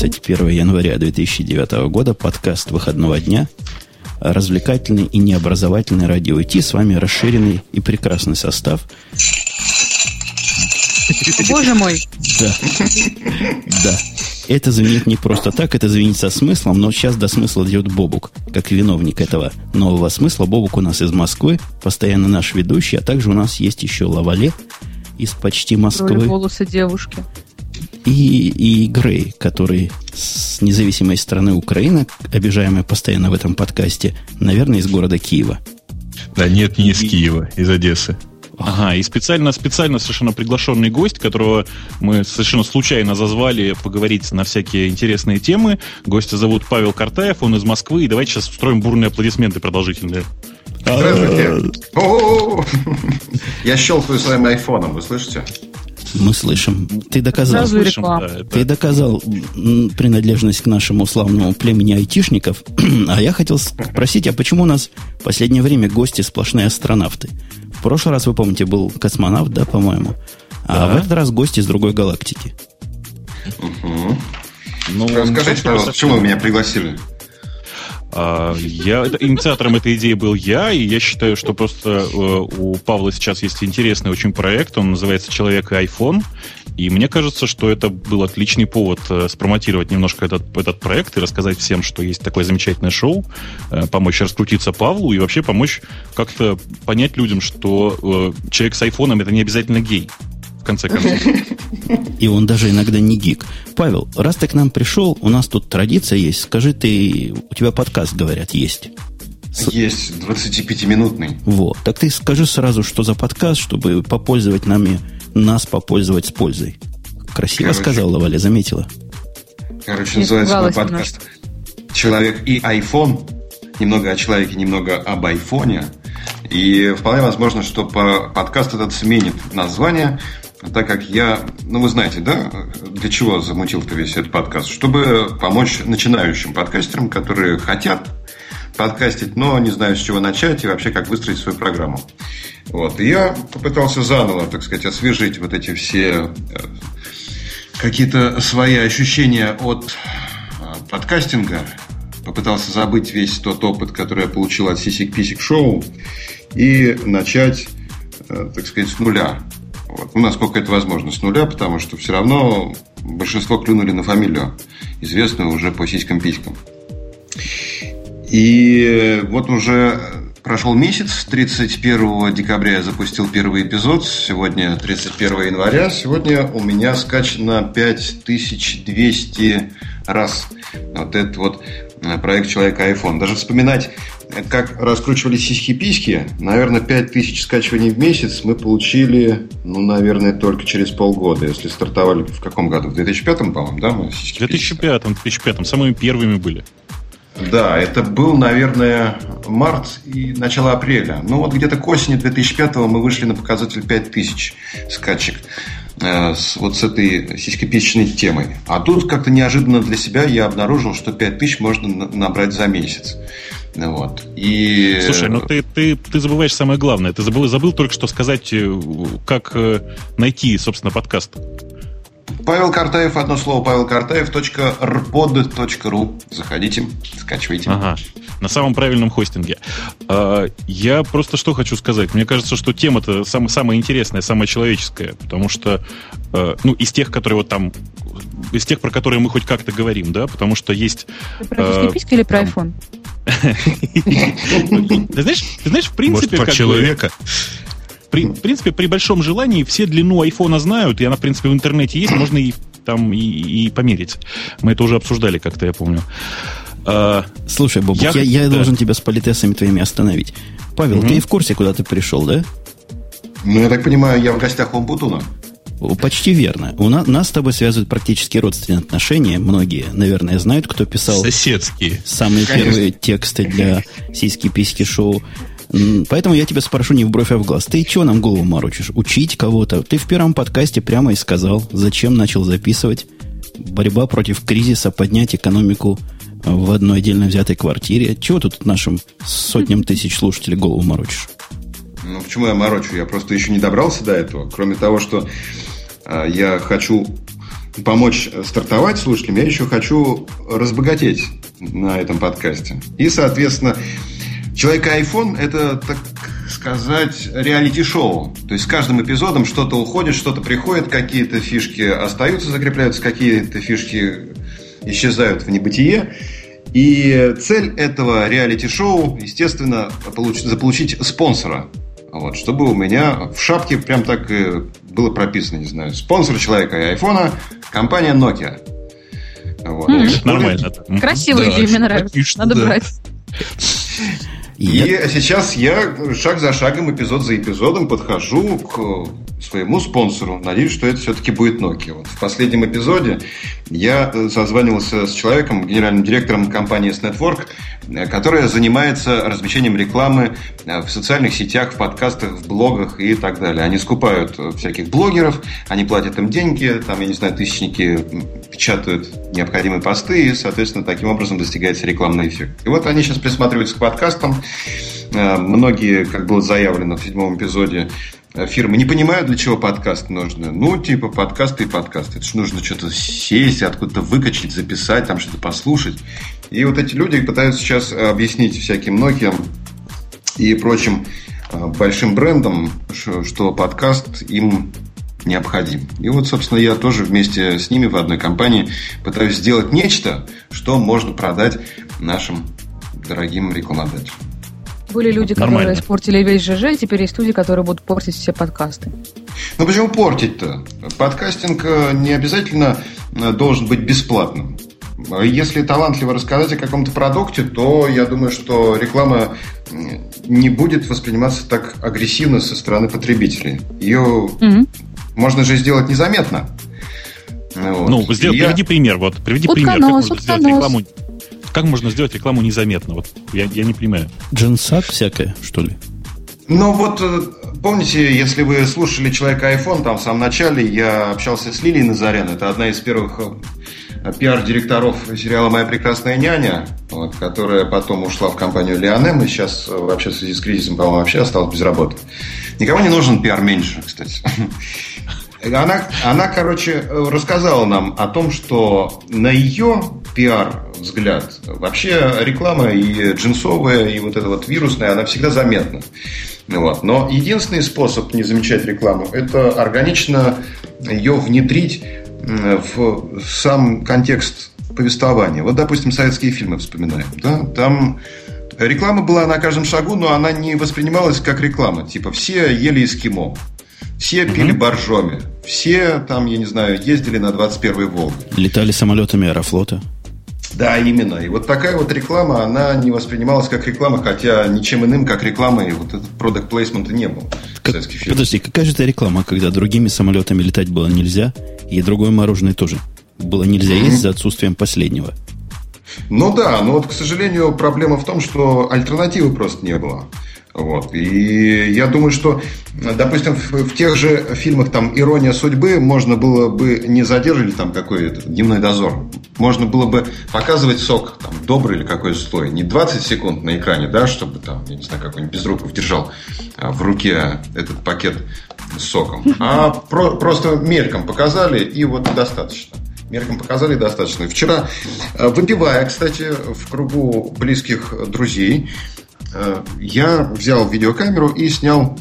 21 января 2009 года, подкаст выходного дня, развлекательный и необразовательный радио IT. С вами расширенный и прекрасный состав. Боже мой. Да. Да. Это звенит не просто так, это звенит со смыслом, но сейчас до смысла идет Бобук, как виновник этого нового смысла. Бобук у нас из Москвы, постоянно наш ведущий, а также у нас есть еще Лавале из почти Москвы. Роли волосы девушки. И, и Грей, который с независимой страны Украины, обижаемый постоянно в этом подкасте, наверное, из города Киева. Да нет, не из Киева, из Одессы. Ага, и специально, специально совершенно приглашенный гость, которого мы совершенно случайно зазвали поговорить на всякие интересные темы. Гостя зовут Павел Картаев, он из Москвы, и давайте сейчас устроим бурные аплодисменты продолжительные. Здравствуйте. Я щелкаю своим айфоном, вы слышите? Мы слышим. Ты доказал. Слышим, да, Ты доказал принадлежность к нашему славному племени айтишников. А я хотел спросить, а почему у нас в последнее время гости сплошные астронавты? В прошлый раз, вы помните, был космонавт, да, по-моему? А да. в этот раз гость из другой галактики. Угу. Ну, Расскажите, пожалуйста, почему вы меня пригласили? А, я, инициатором этой идеи был я, и я считаю, что просто э, у Павла сейчас есть интересный очень проект, он называется «Человек и iPhone», и мне кажется, что это был отличный повод э, спромотировать немножко этот, этот проект и рассказать всем, что есть такое замечательное шоу, э, помочь раскрутиться Павлу и вообще помочь как-то понять людям, что человек с айфоном это не обязательно гей в конце концов. И он даже иногда не гик. Павел, раз ты к нам пришел, у нас тут традиция есть. Скажи, ты, у тебя подкаст, говорят, есть. Есть, 25-минутный. Вот. Так ты скажи сразу, что за подкаст, чтобы попользовать нами, нас попользовать с пользой. Красиво Короче, сказала Валя, заметила. Короче, называется мой подкаст «Человек и iPhone». Немного о человеке, немного об айфоне. И вполне возможно, что подкаст этот сменит название, так как я, ну вы знаете, да, для чего замутил-то весь этот подкаст? Чтобы помочь начинающим подкастерам, которые хотят подкастить, но не знаю, с чего начать и вообще как выстроить свою программу. Вот. И я попытался заново, так сказать, освежить вот эти все э, какие-то свои ощущения от э, подкастинга, попытался забыть весь тот опыт, который я получил от Сисик Писик Шоу, и начать, э, так сказать, с нуля. Вот. Ну, насколько это возможно, с нуля, потому что все равно большинство клюнули на фамилию, известную уже по сиськам-писькам. И вот уже прошел месяц, 31 декабря я запустил первый эпизод, сегодня 31 января, сегодня у меня скачано 5200 раз. Вот этот вот проект «Человека iPhone». Даже вспоминать как раскручивались сиськи-письки, наверное, 5000 скачиваний в месяц мы получили, ну, наверное, только через полгода, если стартовали в каком году? В 2005, по-моему, да, мы В 2005, 2005, самыми первыми были. Да, это был, наверное, март и начало апреля. Ну, вот где-то к осени 2005 мы вышли на показатель 5000 скачек э, с, вот с этой сиськописечной темой. А тут как-то неожиданно для себя я обнаружил, что 5000 можно набрать за месяц. Вот. И... Слушай, ну ты, ты, ты забываешь самое главное. Ты забыл, забыл только что сказать, э, как э, найти, собственно, подкаст. Павел Картаев, одно слово, Павел Картаев.rpod.ru. Заходите, скачивайте. Ага, на самом правильном хостинге. А, я просто что хочу сказать. Мне кажется, что тема-то сам, самая интересная, самая человеческая, потому что, э, ну, из тех, которые вот там, из тех, про которые мы хоть как-то говорим, да, потому что есть... Ты про э, или про iPhone? Ты знаешь, ты знаешь, в принципе... Может, человека? При, в принципе, при большом желании все длину айфона знают, и она, в принципе, в интернете есть, можно и там и, и померить. Мы это уже обсуждали как-то, я помню. А, Слушай, Бобук, я, я, я да. должен тебя с политесами твоими остановить. Павел, угу. ты в курсе, куда ты пришел, да? Ну, я так понимаю, я в гостях у Умпутуна. Почти верно. У нас, нас с тобой связывают практически родственные отношения. Многие, наверное, знают, кто писал Соседские. самые Конечно. первые тексты для сиськи-письки шоу. Поэтому я тебя спрошу не в бровь, а в глаз. Ты чего нам голову морочишь? Учить кого-то? Ты в первом подкасте прямо и сказал, зачем начал записывать. Борьба против кризиса, поднять экономику в одной отдельно взятой квартире. Чего тут нашим сотням тысяч слушателей голову морочишь? Ну, почему я морочу? Я просто еще не добрался до этого. Кроме того, что э, я хочу помочь стартовать слушателям, я еще хочу разбогатеть на этом подкасте. И, соответственно, Человек iPhone – это, так сказать, реалити-шоу. То есть с каждым эпизодом что-то уходит, что-то приходит, какие-то фишки остаются, закрепляются, какие-то фишки исчезают в небытие. И цель этого реалити-шоу, естественно, получ- заполучить спонсора. Вот, чтобы у меня в шапке прям так было прописано, не знаю, спонсор человека и айфона – компания Nokia. Вот. Mm. Нормально. Красивая идея, мне нравится. Надо да. брать. И я... сейчас я шаг за шагом, эпизод за эпизодом подхожу к своему спонсору. Надеюсь, что это все-таки будет Nokia. Вот в последнем эпизоде я созванивался с человеком, генеральным директором компании S-Network, которая занимается размещением рекламы в социальных сетях, в подкастах, в блогах и так далее. Они скупают всяких блогеров, они платят им деньги, там, я не знаю, тысячники печатают необходимые посты, и, соответственно, таким образом достигается рекламный эффект. И вот они сейчас присматриваются к подкастам. Э, многие, как было заявлено в седьмом эпизоде, э, фирмы не понимают, для чего подкаст нужно. Ну, типа, подкасты и подкасты. Это же нужно что-то сесть, откуда-то выкачать, записать, там что-то послушать. И вот эти люди пытаются сейчас объяснить всяким Nokia и прочим э, большим брендам, что подкаст им необходим. И вот, собственно, я тоже вместе с ними в одной компании пытаюсь сделать нечто, что можно продать нашим дорогим рекламодателям. Были люди, которые Нормально. испортили весь ЖЖ, и теперь есть люди, которые будут портить все подкасты. Ну почему портить-то? Подкастинг э, не обязательно э, должен быть бесплатным. Если талантливо рассказать о каком-то продукте, то я думаю, что реклама не будет восприниматься так агрессивно со стороны потребителей. Ее угу. можно же сделать незаметно. Вот. Ну, сделай, я... приведи пример. Вот, приведи утконос, пример, как можно утконос. сделать рекламу. Как можно сделать рекламу незаметно? Вот я, я не понимаю. Джинсак всякое, что ли? Ну вот, э, помните, если вы слушали человека iPhone, там в самом начале я общался с Лилией Назарян, это одна из первых э, пиар-директоров сериала «Моя прекрасная няня», вот, которая потом ушла в компанию Леонем и сейчас э, вообще в связи с кризисом, по-моему, вообще осталась без работы. Никому не нужен пиар-менеджер, кстати. Она, она, короче, рассказала нам о том, что на ее пиар взгляд, вообще реклама и джинсовая, и вот эта вот вирусная, она всегда заметна. Вот. Но единственный способ не замечать рекламу – это органично ее внедрить в сам контекст повествования. Вот, допустим, советские фильмы вспоминаем. Да? Там реклама была на каждом шагу, но она не воспринималась как реклама. Типа все ели эскимо. Все пили боржоми. Все там, я не знаю, ездили на 21-й Волге. Летали самолетами Аэрофлота. Да, именно. И вот такая вот реклама, она не воспринималась как реклама, хотя ничем иным, как реклама, и вот этот продукт плейсмент не был. Как, подожди, какая же это реклама, когда другими самолетами летать было нельзя, и другое мороженое тоже было нельзя mm-hmm. есть за отсутствием последнего? Ну да, но вот, к сожалению, проблема в том, что альтернативы просто не было. Вот. И я думаю, что, допустим, в, в тех же фильмах там «Ирония судьбы» можно было бы не задерживать там какой-то дневной дозор. Можно было бы показывать сок, там, добрый или какой слой. Не 20 секунд на экране, да, чтобы там, я не знаю, какой-нибудь Безруков держал а, в руке этот пакет с соком. А про, просто мельком показали, и вот достаточно. Мерком показали достаточно. Вчера, а, выпивая, кстати, в кругу близких друзей, я взял видеокамеру и снял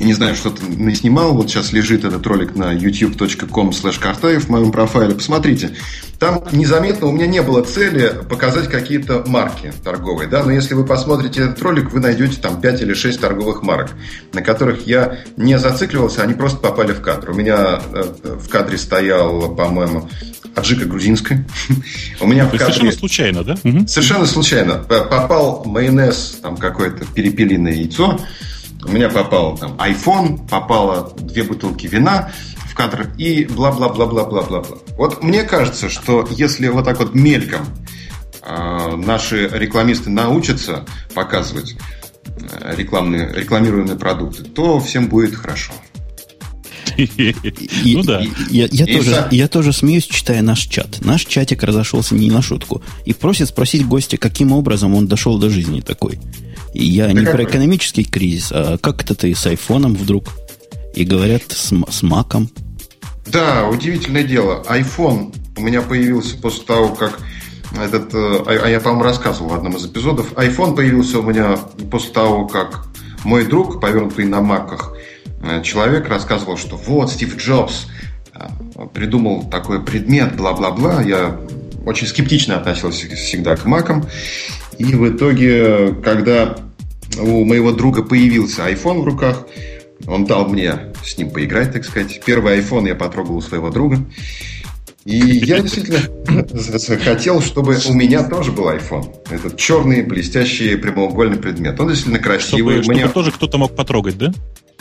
я не знаю, что ты снимал. Вот сейчас лежит этот ролик на youtube.com slash в моем профайле. Посмотрите. Там незаметно у меня не было цели показать какие-то марки торговые. Да? Но если вы посмотрите этот ролик, вы найдете там 5 или 6 торговых марок, на которых я не зацикливался, они просто попали в кадр. У меня э, в кадре стоял, по-моему, аджика грузинская. У меня в кадре... Совершенно случайно, да? Совершенно случайно. Попал майонез, там какое-то перепелиное яйцо, у меня попал там iPhone, попало две бутылки вина в кадр и бла-бла-бла-бла-бла-бла-бла. Вот мне кажется, что если вот так вот мельком э, наши рекламисты научатся показывать э, рекламные, рекламируемые продукты, то всем будет хорошо. Ну да. Я, тоже, смеюсь, читая наш чат. Наш чатик разошелся не на шутку. И просит спросить гостя, каким образом он дошел до жизни такой. И я не про экономический кризис, а как это ты с айфоном вдруг? И говорят с, маком. Да, удивительное дело. iPhone у меня появился после того, как этот, э, а, а я, по-моему, рассказывал в одном из эпизодов. iPhone появился у меня после того, как мой друг, повернутый на маках, человек рассказывал, что вот Стив Джобс э, придумал такой предмет, бла-бла-бла. Я очень скептично относился всегда к макам. И в итоге, когда у моего друга появился iPhone в руках, он дал мне с ним поиграть, так сказать. Первый iPhone я потрогал у своего друга. И я действительно хотел, чтобы у меня тоже был iPhone. Этот черный, блестящий, прямоугольный предмет. Он действительно красивый. Чтобы, Мне... чтобы тоже кто-то мог потрогать, да?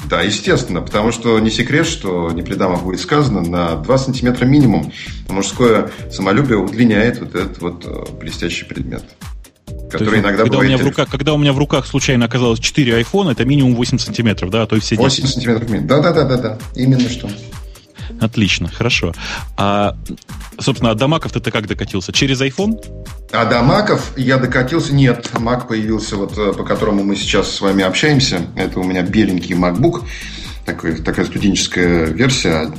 Да, естественно, потому что не секрет, что не предама будет сказано, на 2 сантиметра минимум мужское самолюбие удлиняет вот этот вот э, блестящий предмет. Который есть, иногда когда бывает... У меня в руках, когда у меня в руках случайно оказалось 4 iPhone, это минимум 8 сантиметров, да, а то и все 8 10. сантиметров минимум. Да-да-да-да, именно что. Отлично, хорошо. А, собственно, а до маков ты как докатился? Через iPhone? А до маков я докатился... Нет, Mac появился, вот э, по которому мы сейчас с вами общаемся. Это у меня беленький MacBook. Такой, такая студенческая версия.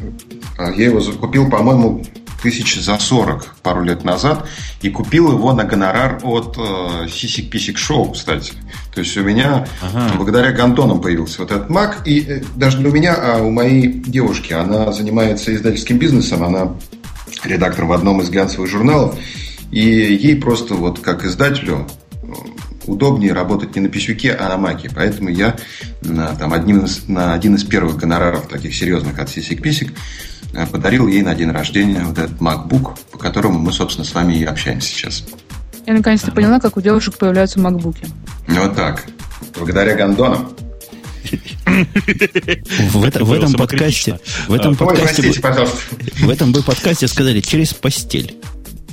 А я его купил, по-моему, тысяч за 40 пару лет назад и купил его на гонорар от э, Сисик Писик Шоу, кстати. То есть у меня ага. благодаря Гантонам появился вот этот Mac. И э, даже не у меня, а у моей девушки. Она занимается издательским бизнесом, она редактор в одном из глянцевых журналов. И ей просто вот как издателю э, удобнее работать не на писюке, а на маке. Поэтому я на, там, одним из, на один из первых гонораров таких серьезных от Сисик Писик Э, подарил ей на день рождения вот этот MacBook, по которому мы, собственно, с вами и общаемся сейчас. Я наконец-то поняла, как у девушек появляются макбуки. Вот так. Благодаря гондонам. В, это, в этом подкасте, в этом подкасте, в этом бы подкасте сказали через постель.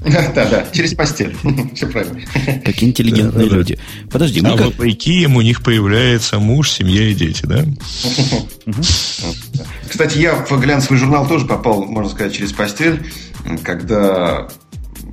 Да, да, через постель. Все правильно. Какие интеллигентные люди. Подожди, мы а как... вопреки им у них появляется муж, семья и дети, да? Кстати, я в глянцевый журнал тоже попал, можно сказать, через постель, когда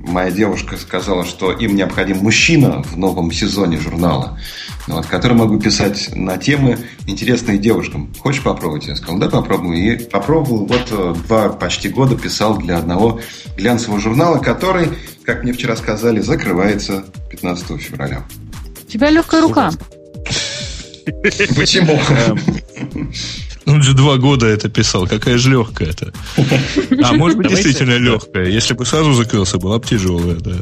моя девушка сказала, что им необходим мужчина в новом сезоне журнала, вот, который могу писать на темы, интересные девушкам. Хочешь попробовать? Я сказал, да, попробую. И попробовал. Вот э, два почти года писал для одного глянцевого журнала, который, как мне вчера сказали, закрывается 15 февраля. У тебя легкая рука. Почему? Он же два года это писал. Какая же легкая это. А, может быть, действительно легкая. Если бы сразу закрылся, была бы тяжелая, да.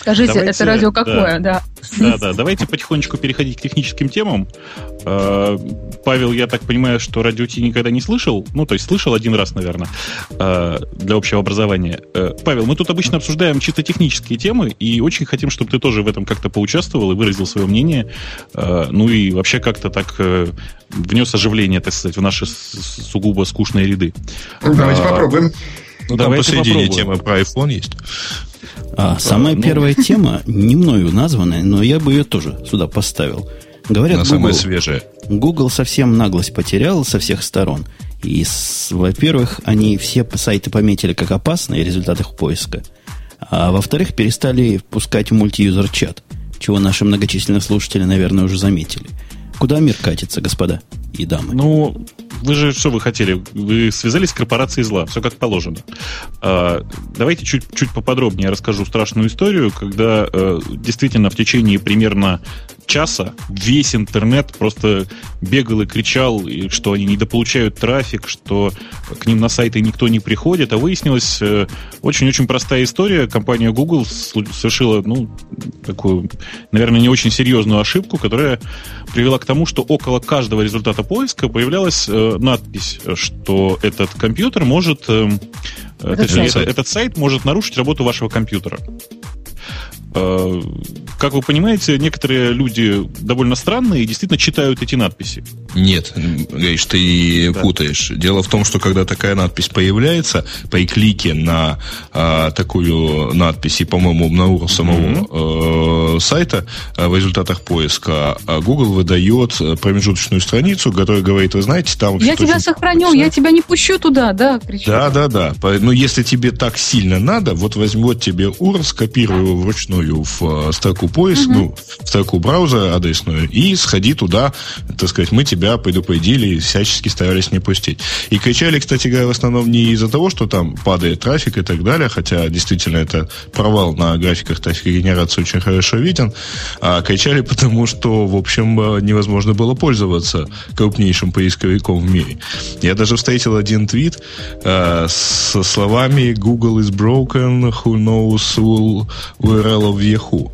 Скажите, это радио какое, да? Да, да. Давайте потихонечку переходить к техническим темам. А, Павел, я так понимаю, что радио Ти никогда не слышал. Ну, то есть слышал один раз, наверное, а, для общего образования. Э, Павел, мы тут обычно обсуждаем чисто технические темы, и очень хотим, чтобы ты тоже в этом как-то поучаствовал и выразил свое мнение. Ну и вообще как-то так э, внес оживление, так сказать, в наши сугубо скучные ряды. Ну, давайте а, попробуем. Ну, там посередине тема про iPhone есть. А, самая ну, первая тема, не мною названная, но я бы ее тоже сюда поставил. Говорят, Google, самая свежая. Google совсем наглость потерял со всех сторон. И, во-первых, они все сайты пометили как опасные результаты их поиска. А во-вторых, перестали пускать мультиюзер чат, чего наши многочисленные слушатели, наверное, уже заметили. Куда мир катится, господа и дамы? Ну, вы же что вы хотели? Вы связались с корпорацией зла, все как положено. А, давайте чуть, чуть поподробнее расскажу страшную историю, когда а, действительно в течение примерно часа весь интернет просто бегал и кричал, что они недополучают трафик, что к ним на сайты никто не приходит, а выяснилась э, очень-очень простая история. Компания Google совершила, ну, такую, наверное, не очень серьезную ошибку, которая привела к тому, что около каждого результата поиска появлялась э, надпись, что этот компьютер может... Э, этот, сайт. этот сайт может нарушить работу вашего компьютера. Э, как вы понимаете, некоторые люди довольно странные и действительно читают эти надписи. Нет, говоришь, ты да. путаешь. Дело в том, что когда такая надпись появляется, при клике на а, такую надпись, и, по-моему, на уровне самого mm-hmm. э, сайта э, в результатах поиска, а Google выдает промежуточную страницу, которая говорит, вы знаете, там... Я тебя сохраню, я тебя не пущу туда, да? Кричу. Да, да, да. Но ну, если тебе так сильно надо, вот возьмет тебе URL, скопируй его вручную в э, строку поиск, угу. ну, в строку браузера адресную, и сходи туда, так сказать, мы тебя предупредили и всячески старались не пустить. И кричали, кстати говоря, в основном не из-за того, что там падает трафик и так далее, хотя действительно это провал на графиках трафика генерации очень хорошо виден, а кричали потому, что, в общем, э, невозможно было пользоваться крупнейшим поисковиком в мире. Я даже встретил один твит э, со словами «Google is broken, who knows URL of Yahoo».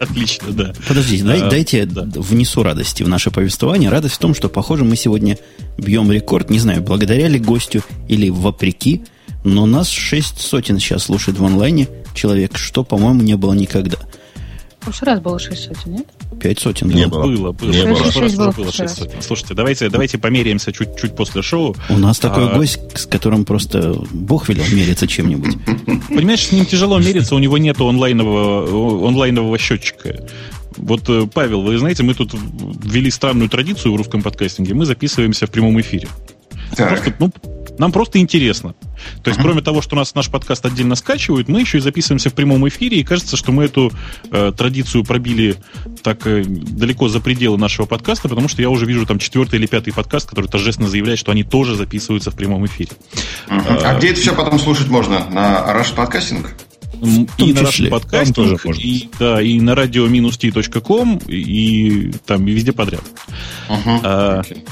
Отлично, да. Подождите, а, дайте внесу радости в наше повествование. Радость в том, что, похоже, мы сегодня бьем рекорд, не знаю, благодаря ли гостю или вопреки, но нас шесть сотен сейчас слушает в онлайне человек, что, по-моему, не было никогда. Прошлый раз было шесть сотен, нет? Пять сотен не было. Было, было. Не было. Раз было, было 6 сотен. Слушайте, давайте, давайте померяемся чуть-чуть после шоу. У нас а... такой гость, с которым просто Бог велел мериться чем-нибудь. Понимаешь, с ним тяжело мериться, у него нет онлайнового, онлайнового счетчика. Вот, э, Павел, вы знаете, мы тут ввели странную традицию в русском подкастинге. Мы записываемся в прямом эфире. Просто, ну, нам просто интересно. То есть, uh-huh. кроме того, что у нас наш подкаст отдельно скачивают, мы еще и записываемся в прямом эфире, и кажется, что мы эту э, традицию пробили так э, далеко за пределы нашего подкаста, потому что я уже вижу там четвертый или пятый подкаст, который торжественно заявляет, что они тоже записываются в прямом эфире. Uh-huh. А, а где это все потом слушать можно? На Rush Подкастинг? И на Rush подкастинг, и, да, и на radio-t.com, и там и везде подряд. Uh-huh. А, okay.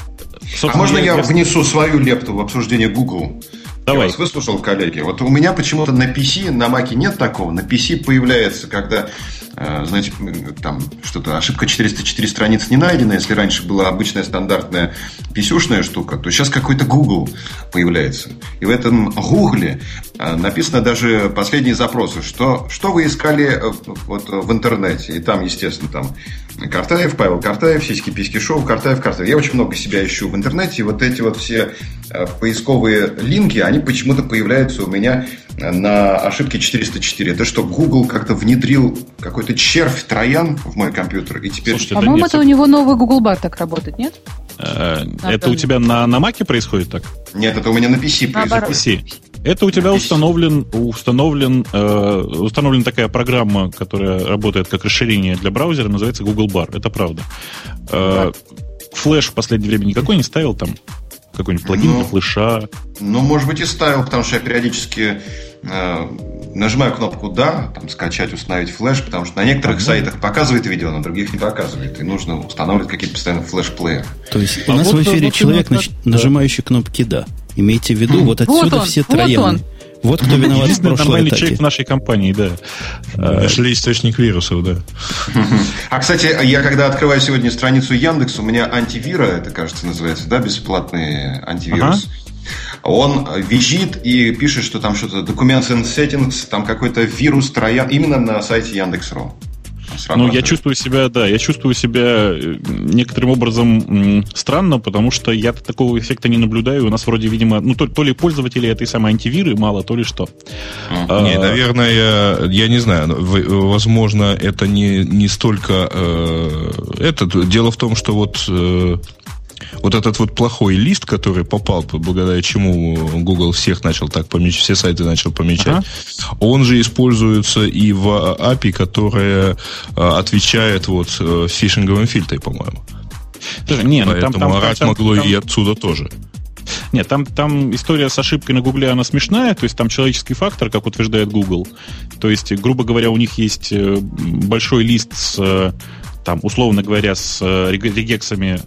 А можно я, я внесу свою лепту в обсуждение Google? Давай. Я вас выслушал, коллеги. Вот у меня почему-то на PC, на Mac нет такого. На PC появляется, когда, э, знаете, там что-то, ошибка 404 страниц не найдена. Если раньше была обычная стандартная pc штука, то сейчас какой-то Google появляется. И в этом э, написано даже последние запросы, что, что вы искали э, вот, в интернете. И там, естественно, там Картаев, Павел Картаев, сиськи-письки шоу, Картаев, Картаев. Я очень много себя ищу в интернете, и вот эти вот все э, поисковые линки, они почему-то появляются у меня на ошибке 404. Это что, Google как-то внедрил какой-то червь троян в мой компьютер, и теперь... Слушайте, По-моему, это у него новый Google Бар так работает, нет? Э, это у тебя на, на Маке происходит так? Нет, это у меня на PC происходит. PC. Это у тебя установлен, установлен, э, установлена такая программа, которая работает как расширение для браузера, называется Google Bar. Это правда. Э, флеш в последнее время никакой не ставил там? Какой-нибудь плагин ну, для флеша? Ну, может быть, и ставил, потому что я периодически э, нажимаю кнопку «Да», там, скачать, установить флеш, потому что на некоторых ага. сайтах показывает видео, на других не показывает. И нужно устанавливать какие-то постоянно флеш-плееры. То есть у а нас вот, в эфире вот, человек, вот, нажимающий кнопки «Да». Имейте в виду, вот отсюда вот он, все трояны. Вот кто виноват в прошлой нормальный атаке. человек в нашей компании, да. Нашли источник вирусов, да. А, кстати, я когда открываю сегодня страницу Яндекс, у меня антивира, это, кажется, называется, да, бесплатный антивирус. Он визит и пишет, что там что-то Documents and Settings, там какой-то вирус троян, именно на сайте Яндекс.ру. Ну, я чувствую себя, да, я чувствую себя э, некоторым образом странно, потому что я такого эффекта не наблюдаю. У нас вроде, видимо, ну, то, то ли пользователи этой самой антивиры мало, то ли что. А, не, наверное, я, я не знаю. Возможно, это не, не столько... Э, это, дело в том, что вот... Э, вот этот вот плохой лист, который попал, благодаря чему Google всех начал так помечать, все сайты начал помечать, ага. он же используется и в API, которая а, отвечает вот э, фишинговым фильтром, по-моему. Не, ну, Поэтому там, там, орать там, могло там, и отсюда тоже. Нет, там, там история с ошибкой на Гугле, она смешная, то есть там человеческий фактор, как утверждает Google. То есть, грубо говоря, у них есть э, большой лист с, э, там, условно говоря, с регексами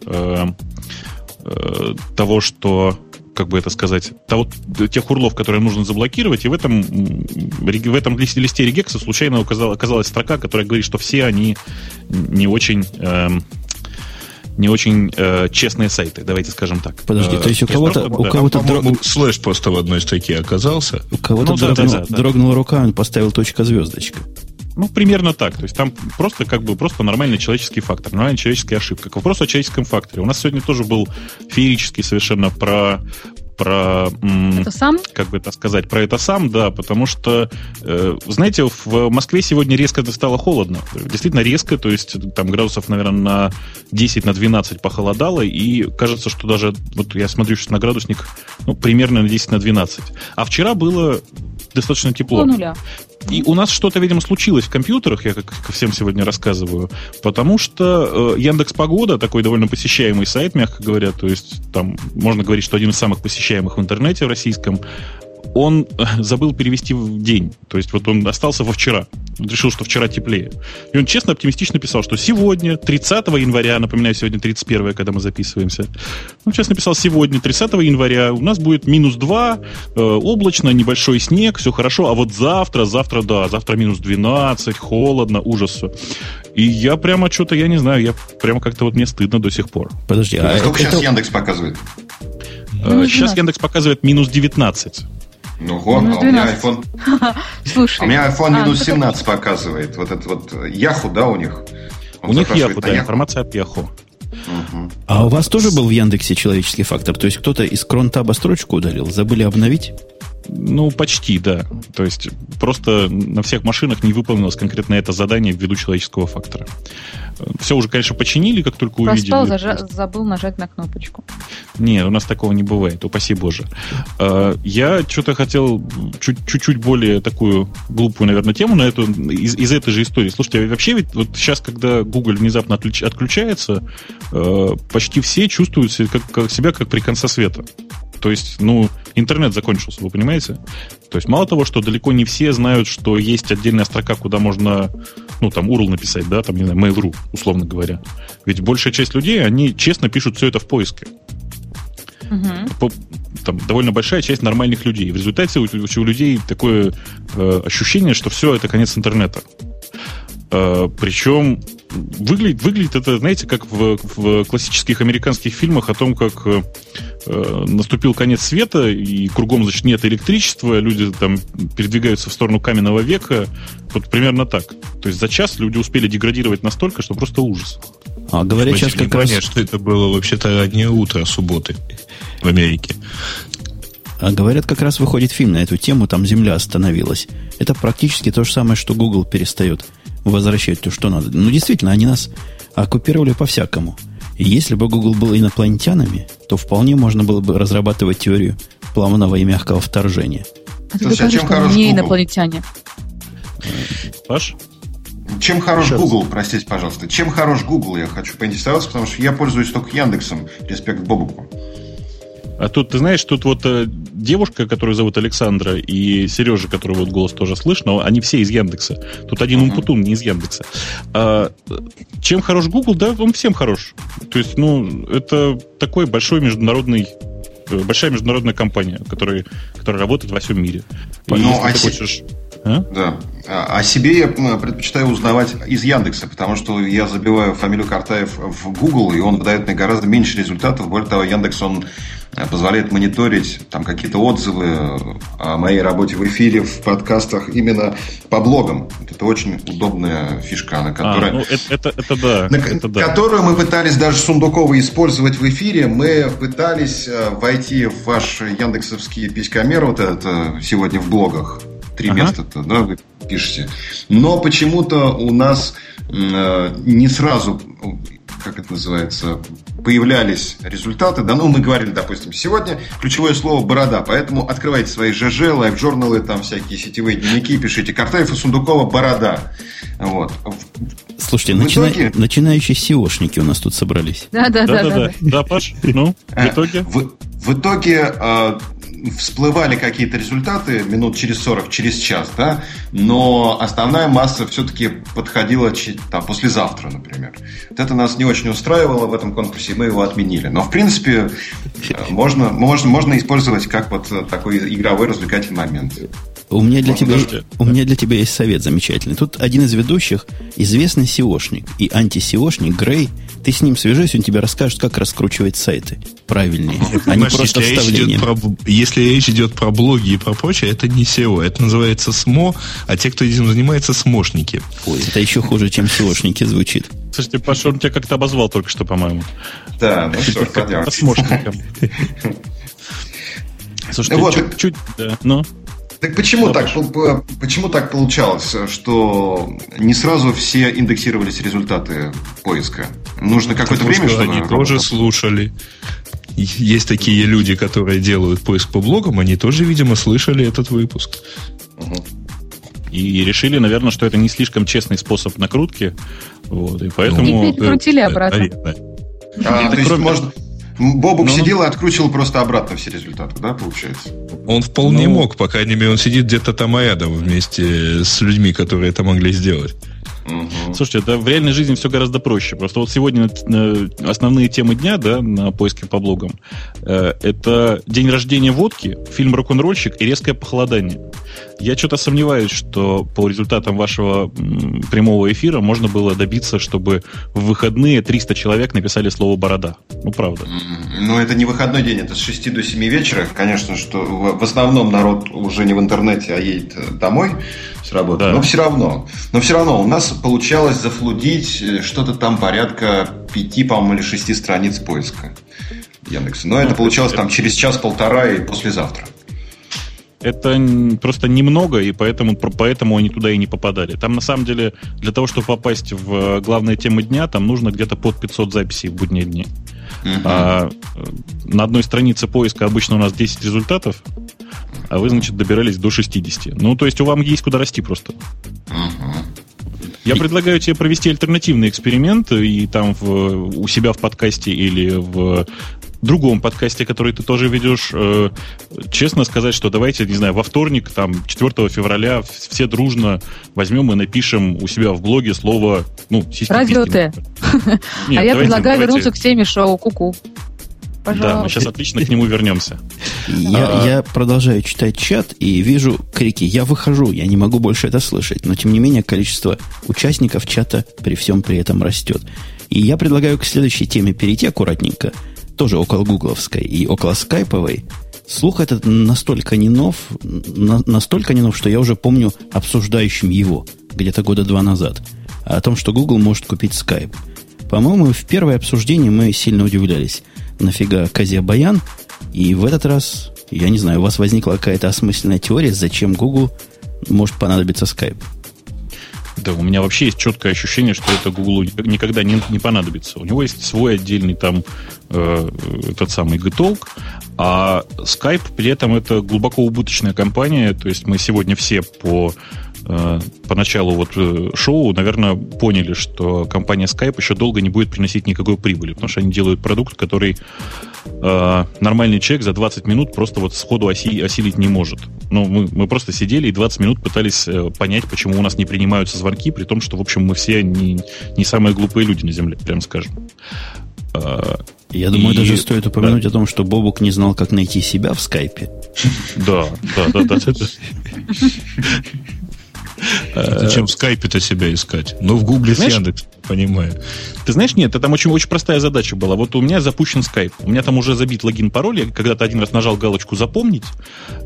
э, того, что как бы это сказать, того, тех урлов, которые нужно заблокировать, и в этом, в этом листе, листе регекса случайно оказалась, оказалась строка, которая говорит, что все они не очень... Э, не очень э, честные сайты, давайте скажем так. Подожди, то есть у кого-то... У кого-то дрог... слэш просто в одной строке оказался. У кого-то ну, дрогнул, да, да, да. дрогнула рука, он поставил точка звездочка. Ну, примерно так. То есть там просто как бы просто нормальный человеческий фактор, нормальная человеческая ошибка. К вопросу о человеческом факторе. У нас сегодня тоже был феерический совершенно про про... Это сам? Как бы это сказать? Про это сам, да, потому что, э, знаете, в Москве сегодня резко стало холодно. Действительно резко, то есть там градусов, наверное, на 10, на 12 похолодало, и кажется, что даже, вот я смотрю сейчас на градусник, ну, примерно на 10, на 12. А вчера было достаточно тепло. До нуля. И у нас что-то, видимо, случилось в компьютерах, я как всем сегодня рассказываю, потому что э, Яндекс Погода, такой довольно посещаемый сайт, мягко говоря, то есть там можно говорить, что один из самых посещаемых в интернете в российском, он э, забыл перевести в день. То есть вот он остался во вчера. Он решил, что вчера теплее. И он честно, оптимистично писал, что сегодня, 30 января, напоминаю, сегодня 31, когда мы записываемся, он честно писал, сегодня, 30 января, у нас будет минус 2, э, облачно, небольшой снег, все хорошо, а вот завтра, завтра, да, завтра минус 12, холодно, ужас И я прямо что-то, я не знаю, я прямо как-то вот мне стыдно до сих пор. Подожди, а сколько это... сейчас Яндекс показывает? Э, сейчас Яндекс показывает минус 19. Ну вот, а у меня iPhone... Слушай. А у меня iPhone а, минус 17 это... показывает. Вот это вот Яху, да, у них? У них Яху, да, информация от Яху. Угу. А у вас тоже был в Яндексе человеческий фактор? То есть кто-то из кронтаба строчку удалил? Забыли обновить? Ну, почти, да. То есть просто на всех машинах не выполнилось конкретно это задание ввиду человеческого фактора. Все уже, конечно, починили, как только Проспал, увидели. Зажа- забыл нажать на кнопочку. Нет, у нас такого не бывает, упаси боже. А, я что-то хотел чуть-чуть более такую глупую, наверное, тему на эту, из, из этой же истории. Слушайте, а вообще ведь вот сейчас, когда Google внезапно отключается, а, почти все чувствуют себя как, как, себя как при конце света. То есть, ну, интернет закончился, вы понимаете? То есть, мало того, что далеко не все знают, что есть отдельная строка, куда можно, ну, там, URL написать, да, там, не знаю, Mail.ru, условно говоря. Ведь большая часть людей, они честно пишут все это в поиске. Угу. Там довольно большая часть нормальных людей. В результате у, у людей такое э, ощущение, что все это конец интернета. Э, причем выглядит, выглядит это, знаете, как в, в классических американских фильмах о том, как э, наступил конец света, и кругом, значит, нет электричества, люди там передвигаются в сторону каменного века. Вот примерно так. То есть за час люди успели деградировать настолько, что просто ужас. А говорят сейчас как раз... что это было вообще-то раннее утро субботы в Америке. А говорят, как раз выходит фильм на эту тему, там Земля остановилась. Это практически то же самое, что Google перестает возвращать то, что надо. Ну, действительно, они нас оккупировали по-всякому. И если бы Google был инопланетянами, то вполне можно было бы разрабатывать теорию плавного и мягкого вторжения. А ты Слушай, а чем хорош не Google? инопланетяне? Паш? Чем хорош Сейчас. Google, простите, пожалуйста? Чем хорош Google, я хочу поинтересоваться, потому что я пользуюсь только Яндексом, респект Бобуку. А тут, ты знаешь, тут вот э, девушка, которую зовут Александра, и Сережа, который вот голос тоже слышно, они все из Яндекса. Тут один uh-huh. Умпутун не из Яндекса. А, чем хорош Google? Да, он всем хорош. То есть, ну, это такой большой международный э, большая международная компания, которая, которая работает во всем мире. Ну, если а ты хочешь... А? Да. А, о себе я предпочитаю узнавать из Яндекса, потому что я забиваю фамилию Картаев в Google, и он выдает мне гораздо меньше результатов. Более того, Яндекс, он Э, позволяет мониторить там какие-то отзывы о моей работе в эфире, в подкастах именно по блогам. Это очень удобная фишка, на которой, а, ну, это, это, это да, на это да. которую мы пытались даже Сундукова использовать в эфире. Мы пытались э, войти в ваш яндексовский писькомер, вот это сегодня в блогах. Три ага. места-то, да, пишете. Но почему-то у нас э, не сразу как это называется, появлялись результаты. Да, ну, мы говорили, допустим, сегодня ключевое слово «борода», поэтому открывайте свои ЖЖ, лайв-журналы, там всякие сетевые дневники, пишите «Картаев и Сундукова борода». Вот. Слушайте, начина... итоге... начинающие SEOшники у нас тут собрались. Да, да, да. Да, да, да. Паш, ну, в э, итоге? В, в итоге э, всплывали какие-то результаты минут через 40, через час, да, но основная масса все-таки подходила там, послезавтра, например. Вот это нас не очень устраивало в этом конкурсе, и мы его отменили. Но, в принципе, э, можно, можно, можно использовать как вот такой игровой развлекательный момент. У меня, для тебя, у меня для тебя есть совет замечательный. Тут один из ведущих, известный SEOшник и анти-SEOшник Грей. Ты с ним свяжись, он тебе расскажет, как раскручивать сайты правильнее, а не просто вставление. Если речь идет про блоги и про прочее, это не SEO, это называется СМО, а те, кто этим занимается, СМОшники. Ой, это еще хуже, чем SEOшники звучит. Слушайте, Паша, он тебя как-то обозвал только что, по-моему. Да, ну что, понятно. СМОшником. Слушайте, чуть-чуть, да, ну... Так почему да, так, почему так получалось, что не сразу все индексировались результаты поиска? Нужно какое-то время, что они тоже слушали. Есть такие люди, которые делают поиск по блогам, они тоже, видимо, слышали этот выпуск. Угу. И решили, наверное, что это не слишком честный способ накрутки. Вот, и поэтому... И перекрутили обратно. А, то есть можно... Бобук ну, сидел и откручивал просто обратно все результаты, да, получается? Он вполне ну, мог, по крайней мере, он сидит где-то там рядом вместе с людьми, которые это могли сделать. Угу. Слушайте, это в реальной жизни все гораздо проще. Просто вот сегодня основные темы дня, да, на поиске по блогам, э, это день рождения водки, фильм «Рок-н-ролльщик» и резкое похолодание. Я что-то сомневаюсь, что по результатам вашего прямого эфира можно было добиться, чтобы в выходные 300 человек написали слово «борода». Ну, правда. Ну, это не выходной день, это с 6 до 7 вечера. Конечно, что в основном народ уже не в интернете, а едет э, домой с работы. Да. Но все равно. Но все равно у нас получалось зафлудить э, что-то там порядка 5, по-моему, или 6 страниц поиска Яндекса. Но ну, это получалось это... там через час-полтора и послезавтра это просто немного, и поэтому, поэтому они туда и не попадали. Там, на самом деле, для того, чтобы попасть в главные темы дня, там нужно где-то под 500 записей в будние дни. Uh-huh. А э, на одной странице поиска обычно у нас 10 результатов, а вы, значит, добирались до 60. Ну, то есть у вам есть куда расти просто. Uh-huh. Я предлагаю тебе провести альтернативный эксперимент и там в, у себя в подкасте или в другом подкасте, который ты тоже ведешь, э, честно сказать, что давайте, не знаю, во вторник, там, 4 февраля все дружно возьмем и напишем у себя в блоге слово, ну, Радио Т. А я предлагаю вернуться к теме шоу Куку. Пожалуйста. Да, мы сейчас отлично к нему вернемся. Я, а... я продолжаю читать чат и вижу крики «Я выхожу, я не могу больше это слышать». Но, тем не менее, количество участников чата при всем при этом растет. И я предлагаю к следующей теме перейти аккуратненько – тоже около гугловской и около скайповой, слух этот настолько не нов, на, настолько не нов, что я уже помню обсуждающим его где-то года два назад, о том, что Google может купить Skype. По-моему, в первое обсуждение мы сильно удивлялись. Нафига Казия Баян? И в этот раз, я не знаю, у вас возникла какая-то осмысленная теория, зачем Google может понадобиться Skype. Да, у меня вообще есть четкое ощущение, что это Google никогда не, не понадобится. У него есть свой отдельный там э, тот самый Getalk, а Skype при этом это глубоко убыточная компания. То есть мы сегодня все по э, по началу вот э, шоу, наверное, поняли, что компания Skype еще долго не будет приносить никакой прибыли, потому что они делают продукт, который э, нормальный человек за 20 минут просто вот сходу оси, осилить не может. Ну, мы, мы просто сидели и 20 минут пытались э, понять, почему у нас не принимаются звонки, при том, что, в общем, мы все не, не самые глупые люди на Земле, прям скажем. Я думаю, и... даже стоит упомянуть да. о том, что Бобук не знал, как найти себя в скайпе. Да, да, да, да. Зачем в скайпе-то себя искать? Ну, в гугле с Яндекс, понимаю. Ты знаешь, нет, это там очень, очень простая задача была. Вот у меня запущен скайп. У меня там уже забит логин, пароль. Я когда-то один раз нажал галочку «Запомнить».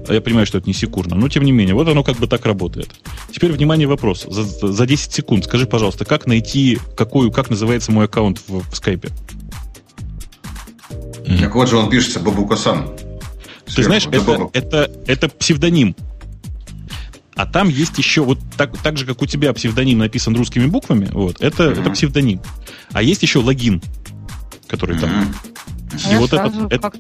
Я понимаю, что это не секундно. Но, тем не менее, вот оно как бы так работает. Теперь, внимание, вопрос. За, за 10 секунд скажи, пожалуйста, как найти, какую, как называется мой аккаунт в, в скайпе? Так вот же он пишется Бабукасан. Ты знаешь, это, это, это псевдоним. А там есть еще, вот так, так же, как у тебя псевдоним написан русскими буквами, вот, это, mm-hmm. это псевдоним. А есть еще логин, который mm-hmm. там. И я вот этот, это,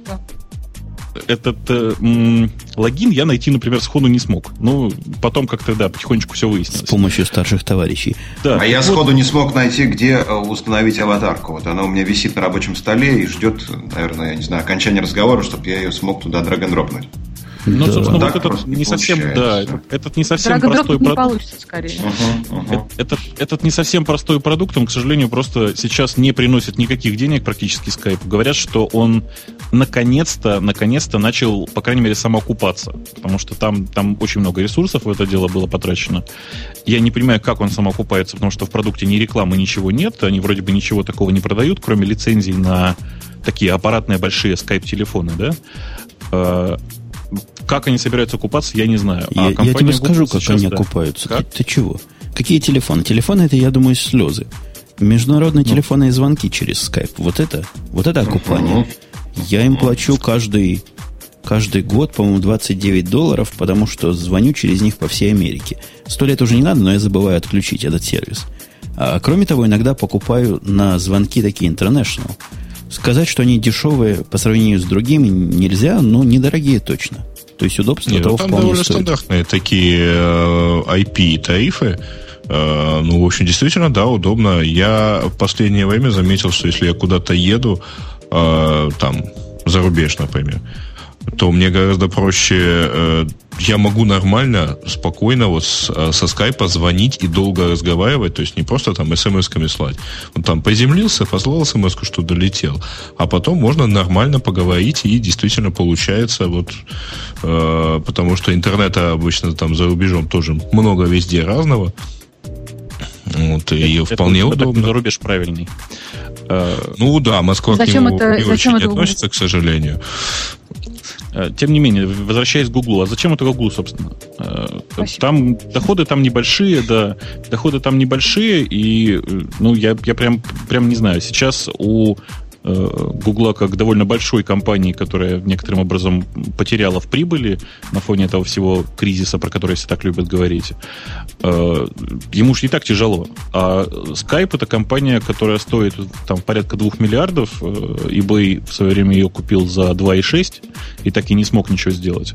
этот э, м, логин я найти, например, сходу не смог. Ну, потом как-то, да, потихонечку все выяснилось. С помощью старших товарищей. Да. А я вот. сходу не смог найти, где э, установить аватарку. Вот она у меня висит на рабочем столе и ждет, наверное, я не знаю, окончания разговора, чтобы я ее смог туда драг-н-дропнуть. Ну, да. собственно, вот этот не совсем, да, этот не совсем простой продукт. получится, скорее. Uh-huh, uh-huh. Этот, этот не совсем простой продукт, он, к сожалению, просто сейчас не приносит никаких денег практически Skype. Говорят, что он наконец-то, наконец-то начал, по крайней мере, самоокупаться, потому что там, там очень много ресурсов в это дело было потрачено. Я не понимаю, как он самоокупается, потому что в продукте ни рекламы, ничего нет, они вроде бы ничего такого не продают, кроме лицензий на такие аппаратные большие Skype-телефоны, да? Как они собираются купаться, я не знаю. А я, я тебе скажу, как сейчас, они да. окупаются. Как? Ты, ты чего? Какие телефоны? Телефоны это, я думаю, слезы. Международные ну. телефонные звонки через скайп. Вот это, вот это окупание. uh Я им плачу каждый, каждый год, по-моему, 29 долларов, потому что звоню через них по всей Америке. Сто лет уже не надо, но я забываю отключить этот сервис. А кроме того, иногда покупаю на звонки такие international. Сказать, что они дешевые по сравнению с другими нельзя, но недорогие точно. То есть удобство Нет, того ну, там вполне довольно стоит. стандартные такие э, IP-тарифы. Э, ну, в общем, действительно, да, удобно. Я в последнее время заметил, что если я куда-то еду, э, там, за рубеж, например, то мне гораздо проще, э, я могу нормально, спокойно вот с, э, со скайпа звонить и долго разговаривать, то есть не просто там смс-ками слать. Вот там поземлился, послал смс что долетел, а потом можно нормально поговорить и действительно получается вот, э, потому что интернета обычно там за рубежом тоже много везде разного. Вот, и Это- вполне это удобно. За рубеж правильный. Ну да, Москва Зачем к нему это- не зачем очень это относится, к сожалению. Э, Тем не менее, возвращаясь к Гуглу, а зачем это Гуглу, собственно? Э, Спасибо. Там доходы там небольшие, да, доходы там небольшие, и, э, ну, я, я прям, прям не знаю, сейчас у Гугла как довольно большой компании, которая некоторым образом потеряла в прибыли на фоне этого всего кризиса, про который все так любят говорить, э, ему же не так тяжело. А Skype это компания, которая стоит там порядка 2 миллиардов, э, eBay в свое время ее купил за 2,6 и так и не смог ничего сделать.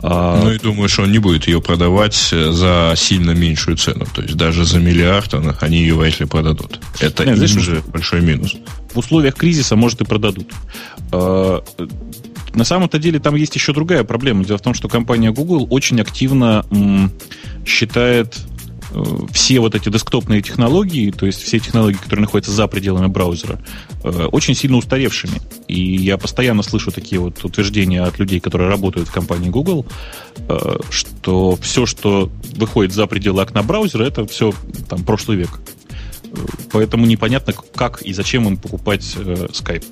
А, Ну и думаю, что он не будет ее продавать э, за сильно меньшую цену. То есть даже за миллиард она- они ее вряд ли продадут. Это Не, им знаешь, же большой минус. В условиях кризиса, может, и продадут. А, На самом-то деле там есть еще другая проблема. Дело в том, что компания Google очень активно считает э, все вот эти десктопные технологии, то есть все технологии, которые находятся за пределами браузера, э, очень сильно устаревшими. И я постоянно слышу такие вот утверждения от людей, которые работают в компании Google, э, что все, что выходит за пределы окна браузера, это все там прошлый век. Поэтому непонятно, как и зачем им покупать э, Skype.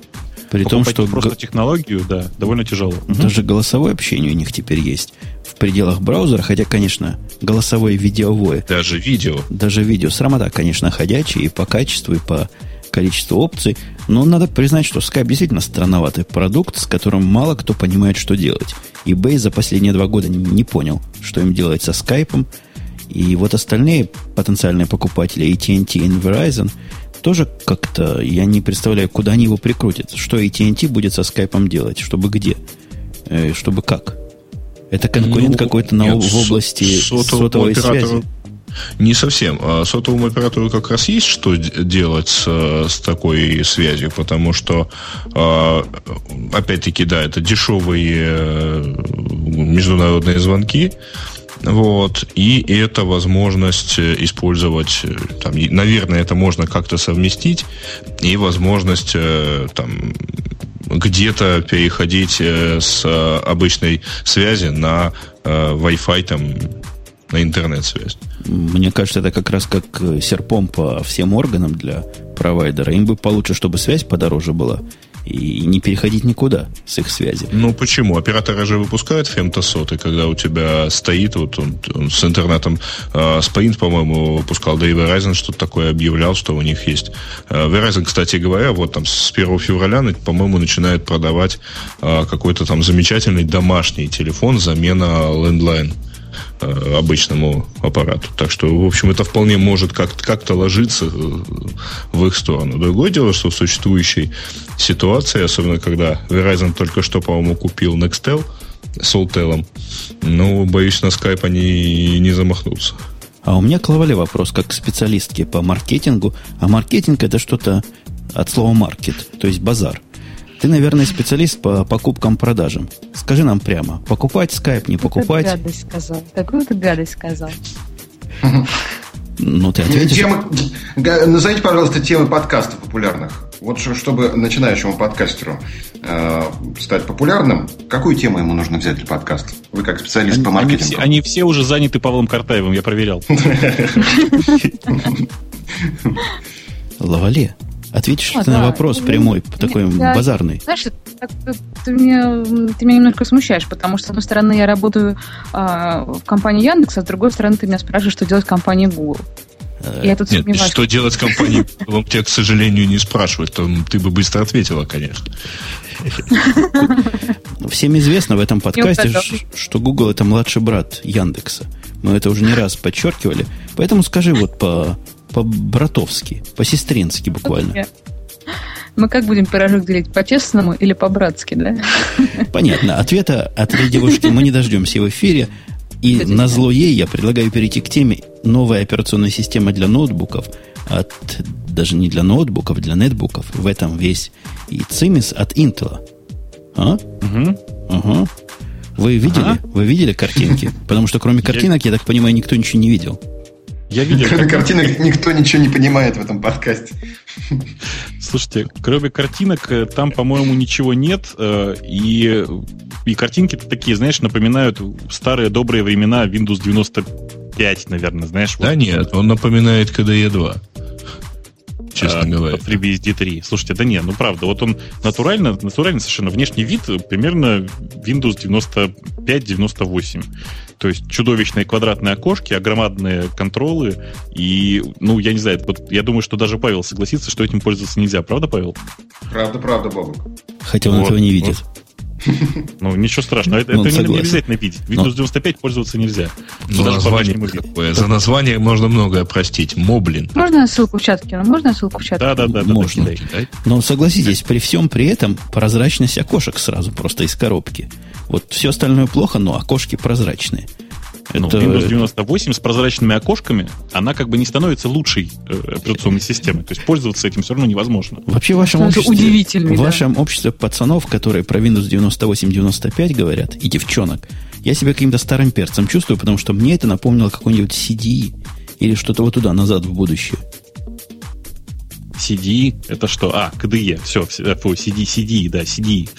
При том, Покупать что просто г- технологию, да, довольно тяжело. даже голосовое общение у них теперь есть в пределах браузера, хотя, конечно, голосовое видеовое, Даже видео. даже видео срамота, конечно, ходячие и по качеству, и по количеству опций, но надо признать, что Skype действительно странноватый продукт, с которым мало кто понимает, что делать. eBay за последние два года не понял, что им делать со Skype, и вот остальные потенциальные покупатели AT&T и Verizon тоже как-то, я не представляю, куда они его прикрутят. Что AT&T будет со скайпом делать? Чтобы где? Э, чтобы как? Это конкурент Ну, какой-то на- нет, в области сотовой оператору связи. Не совсем. А Сотовому оператору как раз есть что делать с, с такой связью, потому что, а, опять-таки, да, это дешевые э, международные звонки, вот, и это возможность э, использовать, э, там, наверное, это можно как-то совместить, и возможность э, там, где-то переходить с обычной связи на Wi-Fi, там, на интернет-связь. Мне кажется, это как раз как серпом по всем органам для провайдера. Им бы получше, чтобы связь подороже была, и не переходить никуда с их связи. Ну почему? Операторы же выпускают фемтосоты, когда у тебя стоит, вот он, он с интернетом, э, Sprint, по-моему, выпускал, да и Verizon что-то такое объявлял, что у них есть. Э, Verizon, кстати говоря, вот там с 1 февраля, по-моему, начинает продавать э, какой-то там замечательный домашний телефон, замена лендлайн обычному аппарату. Так что, в общем, это вполне может как- как-то ложиться э, в их сторону. Другое дело, что в существующей ситуации, особенно когда Verizon только что, по-моему, купил Nextel с Alltel, ну, боюсь, на Skype они не замахнутся. А у меня к Лавале вопрос, как к специалистке по маркетингу. А маркетинг это что-то от слова маркет, то есть базар. Ты, наверное, специалист по покупкам-продажам. Скажи нам прямо, покупать скайп, не покупать? Такую гадость сказал. Такую ты гадость сказал. Ну, ты ответишь. Темы, га- назовите, пожалуйста, темы подкастов популярных. Вот чтобы начинающему подкастеру э, стать популярным, какую тему ему нужно взять для подкаста? Вы как специалист Они, по они маркетингу. все, они все уже заняты Павлом Картаевым, я проверял. Лавале, ответишь А, ты на да. вопрос Ну, прямой, я- такой я- базарный. Знаешь, так, ты, ты меня, ты меня немножко смущаешь, потому что, с одной стороны, я работаю а, в компании Яндекс, а с другой стороны, ты меня спрашиваешь, что делать в компании Google. Я тут Нет, сомневаюсь. что делать с компанией, он тебя, к сожалению, не спрашивает. Там ты бы быстро ответила, конечно. Всем известно в этом подкасте, что Google это младший брат Яндекса. Мы это уже не раз подчеркивали. Поэтому скажи вот по, по-братовски, по-сестрински буквально. Мы как будем пирожок делить, по-честному или по-братски, да? Понятно. Ответа от этой девушки мы не дождемся в эфире. И на зло ей я предлагаю перейти к теме новая операционная система для ноутбуков от даже не для ноутбуков, для нетбуков. В этом весь и цимис от Intel. А? Угу. Ага. Вы видели? Ага. Вы видели картинки? Потому что кроме картинок, я так понимаю, никто ничего не видел. Я видел. Кроме картинок никто ничего не понимает в этом подкасте. Слушайте, кроме картинок э, там, по-моему, ничего нет. Э, и, и картинки-то такие, знаешь, напоминают старые добрые времена Windows 95, наверное, знаешь. Да вот. нет, он напоминает KDE 2 честно а, говоря. Под FreeBSD 3. Слушайте, да нет, ну правда, вот он натурально, натурально совершенно внешний вид примерно Windows 95-98. То есть чудовищные квадратные окошки, огромадные контролы и, ну, я не знаю, вот я думаю, что даже Павел согласится, что этим пользоваться нельзя. Правда, Павел? Правда, правда, Бобок. Хотя он вот, этого не видит. Вот. Ну, ничего страшного. Это, это не, обязательно видеть. Windows 95 пользоваться нельзя. За название, такое. За название можно многое простить. Моблин. Можно ссылку в чат кину? Можно ссылку в чат? Да, да, да. Можно. Да, Но согласитесь, при всем при этом прозрачность окошек сразу просто из коробки. Вот все остальное плохо, но окошки прозрачные. Ну, это... Windows 98 с прозрачными окошками, она как бы не становится лучшей э, операционной системой. То есть пользоваться этим все равно невозможно. Вообще в вашем, обществе, удивительный, в да? вашем обществе пацанов, которые про Windows 98-95 говорят, и девчонок, я себя каким-то старым перцем чувствую, потому что мне это напомнило какой-нибудь CD или что-то вот туда, назад в будущее. CD, это что? А, KDE, все, фу, CD, CD, да, CD.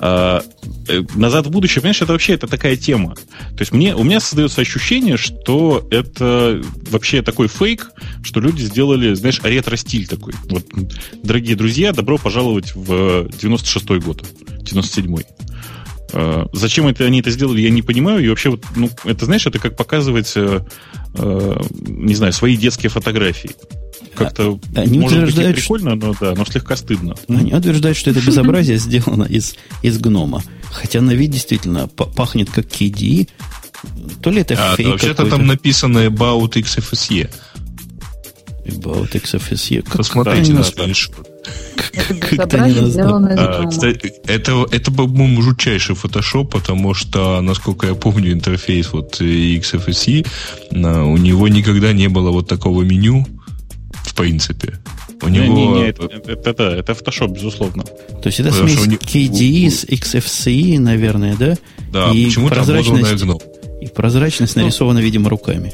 А, э, назад в будущее, понимаешь, это вообще это такая тема. То есть мне, у меня создается ощущение, что это вообще такой фейк, что люди сделали, знаешь, ретро-стиль такой. Вот, дорогие друзья, добро пожаловать в 96-й год, 97-й. Uh, зачем это они это сделали, я не понимаю. И вообще, вот, ну, это, знаешь, это как показывать, uh, uh, не знаю, свои детские фотографии как-то они может утверждают, быть прикольно, но да, но слегка стыдно. Они утверждают, что это безобразие сделано из, из гнома. Хотя на вид действительно пахнет как KDE. То ли это а, фейк Вообще-то там написано About XFSE. About XFSE. Как Посмотрите на скриншот. Как-то не а, Кстати, это, это, по-моему, жутчайший фотошоп, потому что, насколько я помню, интерфейс вот XFSE, у него никогда не было вот такого меню, в принципе. У не, него... Не, не, это, это, это, это Photoshop, безусловно. То есть это Потому смесь него... KDE с XFCE, наверное, да? Да, и почему прозрачность, И прозрачность ну, нарисована, видимо, руками.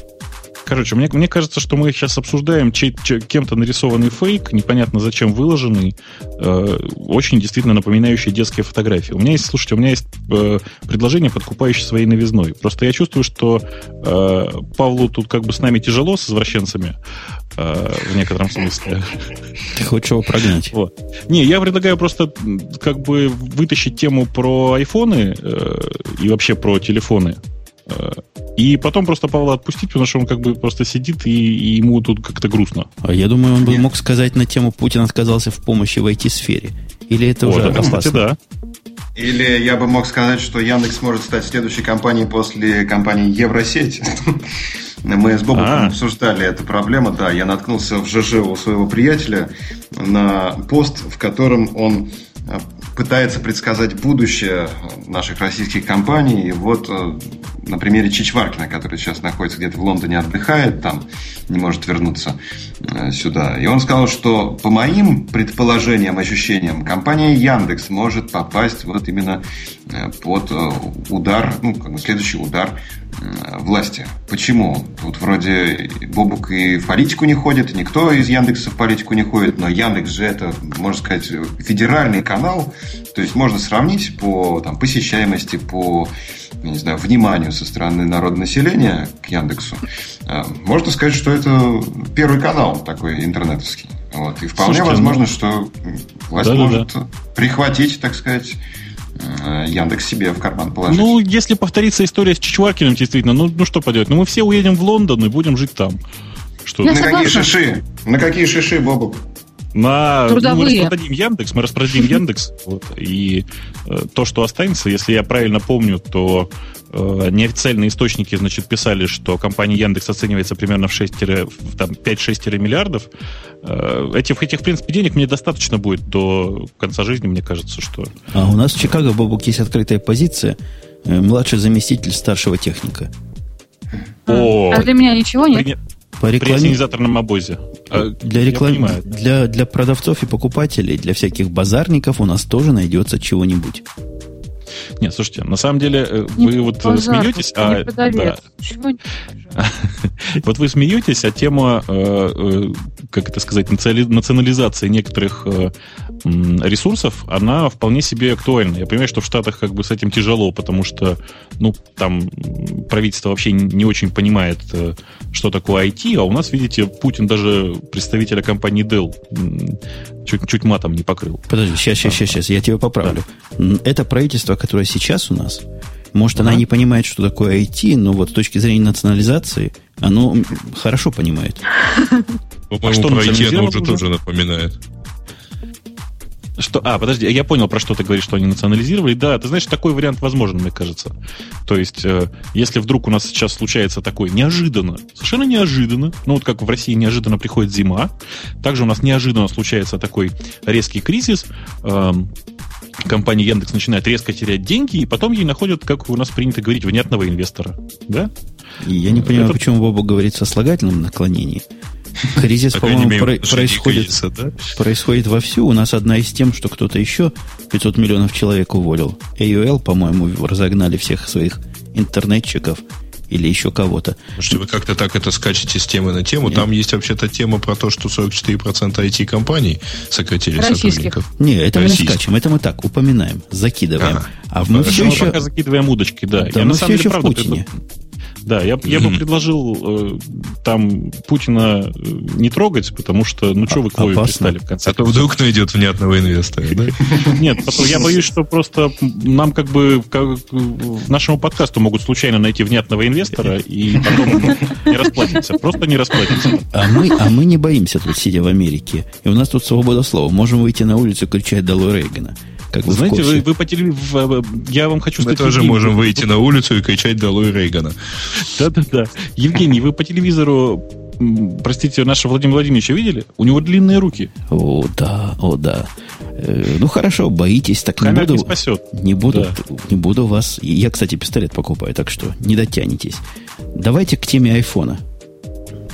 Короче, мне, мне кажется, что мы сейчас обсуждаем чей, чей, кем-то нарисованный фейк, непонятно зачем выложенный, э, очень действительно напоминающий детские фотографии. У меня есть, слушайте, у меня есть э, предложение, подкупающее своей новизной. Просто я чувствую, что э, Павлу тут как бы с нами тяжело, с извращенцами, э, в некотором смысле. Ты хочешь его прогнать? Вот. Не, я предлагаю просто как бы вытащить тему про айфоны э, и вообще про телефоны и потом просто Павла отпустить, потому что он как бы просто сидит, и, и ему тут как-то грустно. А я думаю, он бы мог сказать на тему «Путин отказался в помощи в IT-сфере». Или это О, уже это, опасно? Кстати, да. Или я бы мог сказать, что Яндекс может стать следующей компанией после компании Евросеть. Мы с Бобом а. обсуждали эту проблему. Да, я наткнулся в ЖЖ у своего приятеля на пост, в котором он э, пытается предсказать будущее наших российских компаний. И вот э, на примере Чичваркина, который сейчас находится где-то в Лондоне, отдыхает там, не может вернуться э, сюда. И он сказал, что по моим предположениям, ощущениям, компания Яндекс может попасть вот именно э, под удар, ну, как бы следующий удар власти. Почему? Тут вроде Бобук и в политику не ходит, никто из Яндекса в политику не ходит, но Яндекс же это, можно сказать, федеральный канал, то есть можно сравнить по там, посещаемости, по не знаю, вниманию со стороны народного населения к Яндексу. А, можно сказать, что это первый канал такой интернетовский. Вот. И вполне Слушайте, возможно, ну... что власть да, может да, да. прихватить, так сказать, Э, Яндекс себе в карман положить. Ну, если повторится история с Чичваркиным, действительно, ну, ну что поделать? Ну, мы все уедем в Лондон и будем жить там. Что? На какие шиши? На какие шиши, Бобок? На, ну, мы распродадим Яндекс, мы распродадим Яндекс, вот, и э, то, что останется, если я правильно помню, то э, неофициальные источники, значит, писали, что компания Яндекс оценивается примерно в 5-6 миллиардов. Э, этих, этих, в принципе, денег мне достаточно будет до конца жизни, мне кажется, что... А у нас в Чикаго, Бобук, есть открытая позиция, э, младший заместитель старшего техника. О, а для меня ничего нет? По рекламе... При обозе. А, для, реклам... для, для продавцов и покупателей, для всяких базарников у нас тоже найдется чего-нибудь. Нет, слушайте, на самом деле э, вы вот базар, смеетесь, а да. вот вы смеетесь, а тема, э, э, как это сказать, национализации некоторых ресурсов, она вполне себе актуальна. Я понимаю, что в Штатах как бы с этим тяжело, потому что, ну, там правительство вообще не очень понимает, что такое IT, а у нас, видите, Путин даже представителя компании Dell чуть, чуть матом не покрыл. Подожди, сейчас, сейчас, сейчас, сейчас, я тебя поправлю. Да. Это правительство, которое сейчас у нас, может, она не понимает, что такое IT, но вот с точки зрения национализации, оно хорошо понимает. По-моему, а что про IT оно уже тоже напоминает. Что, а, подожди, я понял, про что ты говоришь, что они национализировали. Да, ты знаешь, такой вариант возможен, мне кажется. То есть, э, если вдруг у нас сейчас случается такое неожиданно, совершенно неожиданно, ну вот как в России неожиданно приходит зима, также у нас неожиданно случается такой резкий кризис, э, компания Яндекс начинает резко терять деньги, и потом ей находят, как у нас принято говорить, внятного инвестора. Да? И я не понимаю, Это... почему Боба говорит со слагательным наклонением. Кризис, по-моему, про- происходит, кризиса, да? происходит вовсю. У нас одна из тем, что кто-то еще 500 миллионов человек уволил. AOL, по-моему, разогнали всех своих интернетчиков или еще кого-то. Что вы как-то так это скачете с темы на тему. Нет. Там есть вообще-то тема про то, что 44% IT-компаний сократили Российских. сотрудников. Не, это Российских. мы не скачем, это мы так упоминаем, закидываем. Ага. А мы Хорошо. все еще... пока закидываем удочки, да. да Я мы на самом все деле, еще правда, в Путине. Да, я, я бы предложил э, там Путина э, не трогать, потому что, ну, что вы к Вове пристали в конце А то вдруг найдет внятного инвестора, да? Нет, я боюсь, что просто нам как бы нашему подкасту могут случайно найти внятного инвестора и потом не расплатиться. Просто не расплатиться. А мы, а мы не боимся тут, сидя в Америке. И у нас тут свобода слова. Можем выйти на улицу и кричать «Долой Рейгана». Как Знаете, вы, вы по телевизору... Я вам хочу сказать... Мы тоже Евгений, можем выйти на улицу и кричать «Долой Рейгана». Да-да-да. Евгений, вы по телевизору простите, нашего Владимира Владимировича видели? У него длинные руки. О, да, о, да. Э, ну, хорошо, боитесь, так Камера не буду... не спасет. Не буду, да. не буду вас... Я, кстати, пистолет покупаю, так что не дотянетесь. Давайте к теме айфона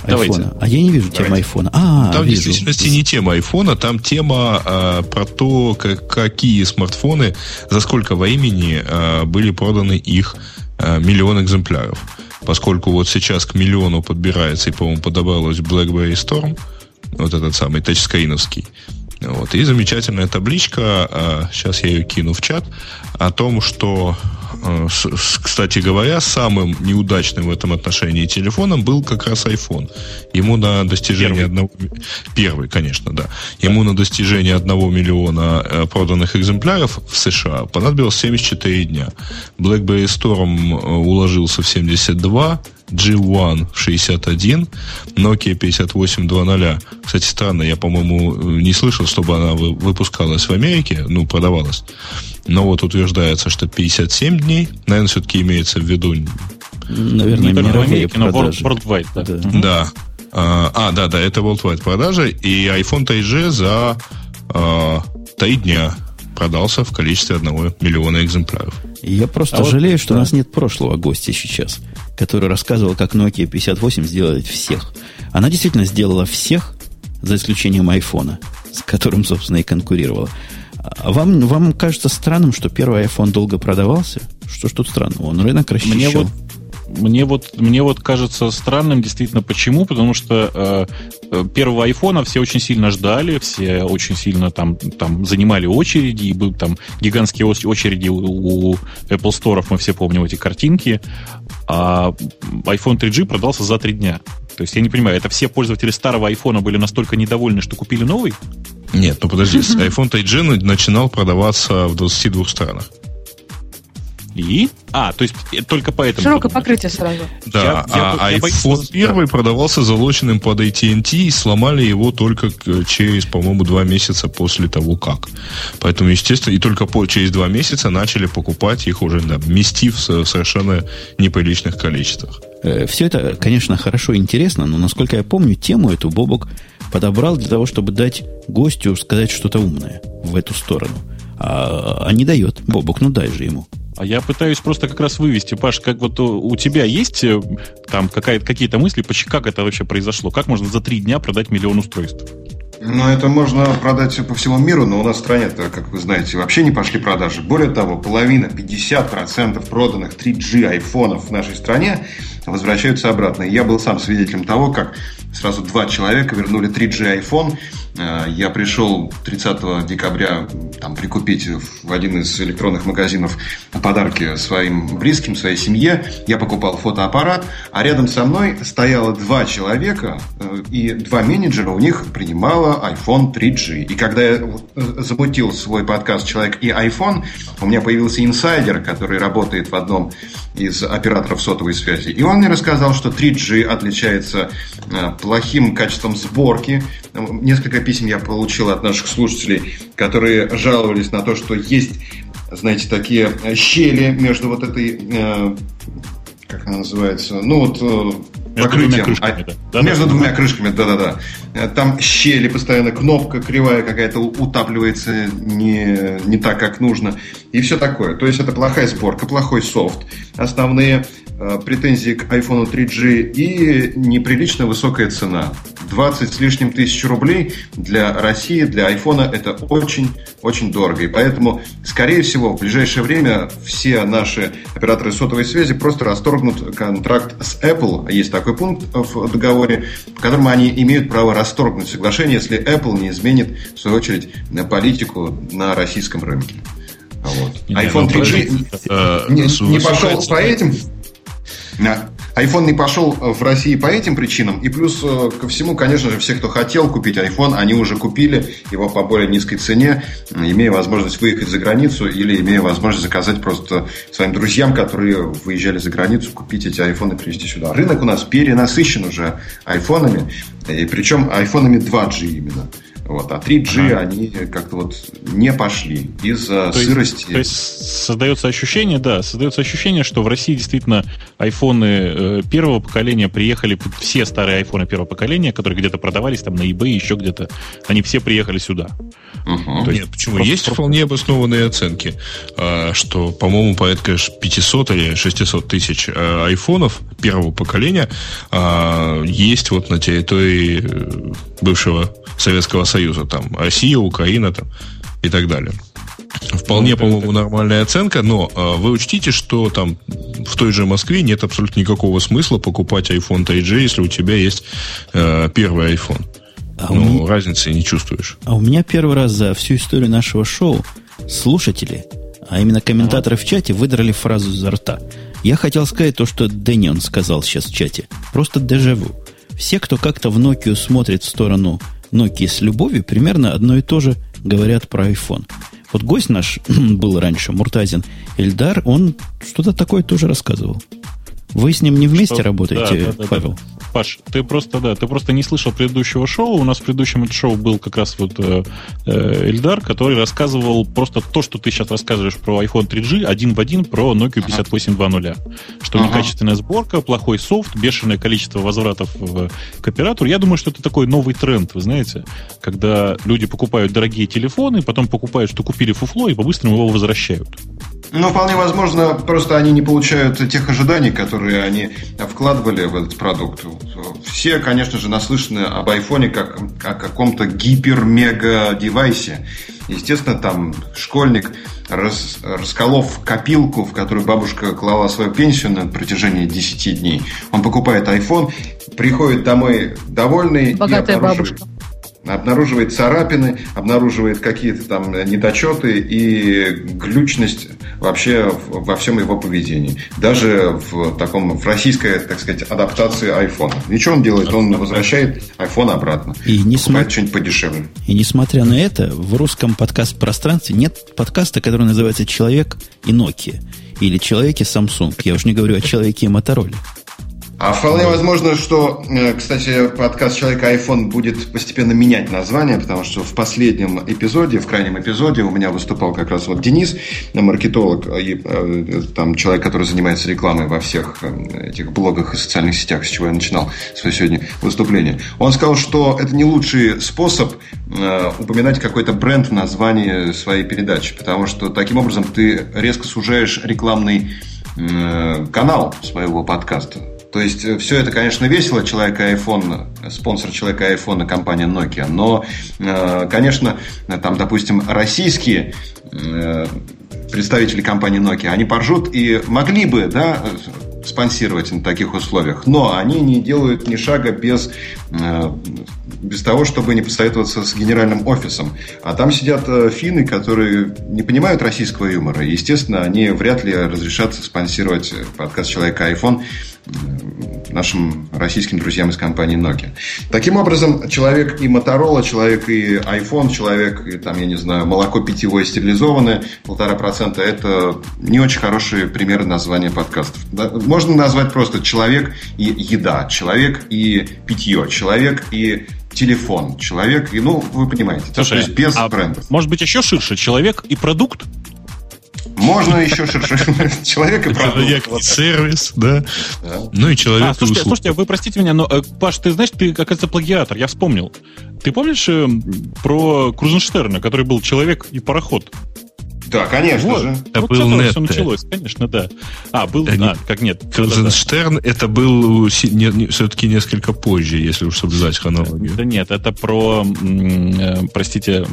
айфона. А я не вижу Давайте. тему айфона. А, там вижу. в действительности не тема айфона, там тема а, про то, как, какие смартфоны, за сколько времени а, были проданы их а, миллион экземпляров. Поскольку вот сейчас к миллиону подбирается и, по-моему, подобралась BlackBerry Storm, вот этот самый тачскриновский. Вот. И замечательная табличка, а, сейчас я ее кину в чат, о том, что Э, кстати говоря, самым неудачным в этом отношении телефоном был как раз iPhone. Ему на достижение Первый. одного... Первый, конечно, да. Ему на достижение одного миллиона э, проданных экземпляров в США понадобилось 74 дня. BlackBerry Storm э, уложился в 72, G1 61, Nokia 5820. Кстати, странно, я, по-моему, не слышал, чтобы она выпускалась в Америке, ну, продавалась. Но вот утверждается, что 57 дней. Наверное, все-таки имеется в виду... Наверное, не мировые продажи. Но worldwide, да. Да. да. А, а, да, да, это worldwide продажи. И iPhone 3G за а, 3 дня продался в количестве одного миллиона экземпляров. Я просто а жалею, вот, что да. у нас нет прошлого гостя сейчас, который рассказывал, как Nokia 58 сделает всех. Она действительно сделала всех, за исключением айфона, с которым, собственно, и конкурировала. А вам, вам кажется странным, что первый iPhone долго продавался? Что ж тут странного? Он рынок расчищал. Мне вот, мне вот, мне вот кажется странным действительно почему, потому что э, э первого айфона все очень сильно ждали, все очень сильно там, там занимали очереди, и был там гигантские очереди у, у Apple Store, мы все помним эти картинки, а iPhone 3G продался за три дня. То есть я не понимаю, это все пользователи старого айфона были настолько недовольны, что купили новый? Нет, ну подожди, iPhone 3G начинал продаваться в 22 странах. И? А, то есть э, только поэтому... Широкое покрытие сразу. Да, я, я, а я iPhone боюсь, первый да. продавался залоченным под AT&T и сломали его только через, по-моему, два месяца после того, как. Поэтому, естественно, и только по, через два месяца начали покупать их уже, да, местив в совершенно неприличных количествах. Э, Все это, конечно, хорошо и интересно, но, насколько я помню, тему эту Бобок подобрал для того, чтобы дать гостю сказать что-то умное в эту сторону. А, а не дает. Бобок, ну дай же ему. А я пытаюсь просто как раз вывести, Паш, как вот у тебя есть э, там какие-то мысли, как это вообще произошло? Как можно за три дня продать миллион устройств? Ну, это можно продать по всему миру, но у нас в стране-то, как вы знаете, вообще не пошли продажи. Более того, половина, 50% проданных 3G айфонов в нашей стране возвращаются обратно. И я был сам свидетелем того, как сразу два человека вернули 3G iPhone. Э, я пришел 30 декабря там, прикупить в один из электронных магазинов подарки своим близким, своей семье. Я покупал фотоаппарат, а рядом со мной стояло два человека, э, и два менеджера у них принимало iPhone 3G. И когда я э, замутил свой подкаст «Человек и iPhone», у меня появился инсайдер, который работает в одном из операторов сотовой связи. И он мне рассказал, что 3G отличается плохим качеством сборки. Несколько писем я получил от наших слушателей, которые жаловались на то, что есть, знаете, такие щели между вот этой, э, как она называется, ну вот покрытием. Крышками, а, да. Между двумя крышками, да-да-да. Э, там щели постоянно, кнопка кривая какая-то утапливается не, не так, как нужно. И все такое. То есть это плохая сборка, плохой софт. Основные Э, претензии к iPhone 3G и неприлично высокая цена. 20 с лишним тысяч рублей для России, для iPhone это очень-очень дорого. И поэтому, скорее всего, в ближайшее время все наши операторы сотовой связи просто расторгнут контракт с Apple. Есть такой пункт в договоре, по которому они имеют право расторгнуть соглашение, если Apple не изменит, в свою очередь, политику на российском рынке. Вот. iPhone 3G ну, не, не, не пошел по этим iPhone не пошел э, в России по этим причинам. И плюс э, ко всему, конечно же, все, кто хотел купить iPhone, они уже купили его по более низкой цене, имея возможность выехать за границу или имея возможность заказать просто своим друзьям, которые выезжали за границу, купить эти айфоны и привезти сюда. Рынок у нас перенасыщен уже айфонами, и причем айфонами 2G именно. Вот, а 3G ага. они как-то вот не пошли из-за сырости. то есть создается ощущение, да, создается ощущение, что в России действительно айфоны э, первого поколения приехали, все старые айфоны первого поколения, которые где-то продавались там на eBay, еще где-то, они все приехали сюда. Угу. То есть, Нет, почему? Просто, есть просто... вполне обоснованные оценки, а, что, по-моему, порядка 500 или 600 тысяч э, айфонов первого поколения а, есть вот на территории э, бывшего Советского Союза, там Россия, Украина там, и так далее. Вполне, ну, по-моему, нормальная оценка, но э, вы учтите, что там в той же Москве нет абсолютно никакого смысла покупать iPhone 3G, если у тебя есть э, первый iPhone. А ну, меня... разницы не чувствуешь. А у меня первый раз за всю историю нашего шоу слушатели, а именно комментаторы в чате, выдрали фразу изо рта. Я хотел сказать то, что Дэнион сказал сейчас в чате. Просто дежавю. Все, кто как-то в Nokia смотрит в сторону Nokia с любовью, примерно одно и то же говорят про iPhone. Вот гость наш был раньше, Муртазин Эльдар, он что-то такое тоже рассказывал. Вы с ним не вместе что? работаете, да, да, Павел? Да, Паш, ты просто, да, ты просто не слышал предыдущего шоу. У нас в предыдущем шоу был как раз вот э, э, Эльдар, который рассказывал просто то, что ты сейчас рассказываешь про iPhone 3G, один в один про Nokia 5820. Что ага. некачественная сборка, плохой софт, бешеное количество возвратов в, к оператору. Я думаю, что это такой новый тренд, вы знаете, когда люди покупают дорогие телефоны, потом покупают, что купили фуфло, и по-быстрому его возвращают. Ну, вполне возможно, просто они не получают тех ожиданий, которые они вкладывали в этот продукт. Все, конечно же, наслышаны об айфоне как о каком-то гипер-мега-девайсе. Естественно, там школьник, рас, расколов копилку, в которую бабушка клала свою пенсию на протяжении 10 дней, он покупает iPhone, приходит домой довольный Богатая и бабушка обнаруживает царапины, обнаруживает какие-то там недочеты и глючность вообще во всем его поведении. Даже в таком, в российской, так сказать, адаптации айфона. Ничего он делает, он возвращает iPhone обратно. И несмотря... что-нибудь подешевле. И несмотря на это, в русском подкаст-пространстве нет подкаста, который называется «Человек и Nokia». или человеке Samsung. Я уж не говорю о человеке Motorola. А вполне возможно, что, э, кстати, подкаст «Человека iPhone» будет постепенно менять название, потому что в последнем эпизоде, в крайнем эпизоде у меня выступал как раз вот Денис, маркетолог, и э, там человек, который занимается рекламой во всех э, этих блогах и социальных сетях, с чего я начинал свое сегодня выступление. Он сказал, что это не лучший способ упоминать какой-то бренд в названии своей передачи, потому что таким образом ты резко сужаешь рекламный канал своего подкаста. То есть э, все это, конечно, весело. Человек iPhone, спонсор человека iPhone компания Nokia. Но, э, конечно, там, допустим, российские э, представители компании Nokia, они поржут и могли бы, да, спонсировать на таких условиях. Но они не делают ни шага без, без того, чтобы не посоветоваться с генеральным офисом. А там сидят финны, которые не понимают российского юмора. Естественно, они вряд ли разрешат спонсировать подкаст «Человека iPhone» нашим российским друзьям из компании Nokia. Таким образом, человек и Motorola, человек и iPhone, человек и, там, я не знаю, молоко питьевое стерилизованное, полтора процента, это не очень хорошие примеры названия подкастов. Можно назвать просто человек и еда, человек и питье, человек и телефон, человек и, ну, вы понимаете, Слушай, то есть без а брендов. Может быть, еще ширше, человек и продукт? Можно еще ширше. Человек и продукт. Человек и сервис, да. Ну и человек а, слушайте, слушайте, вы простите меня, но, э, Паш, ты знаешь, ты, оказывается, плагиатор, я вспомнил. Ты помнишь э, про Крузенштерна, который был человек и пароход? Да, конечно вот. же. Это вот был нет. все началось, конечно, да. А, был, а, как нет. Крузенштерн да, да. это был не, не, все-таки несколько позже, если уж соблюдать хронологию. Да нет, это про, э, простите,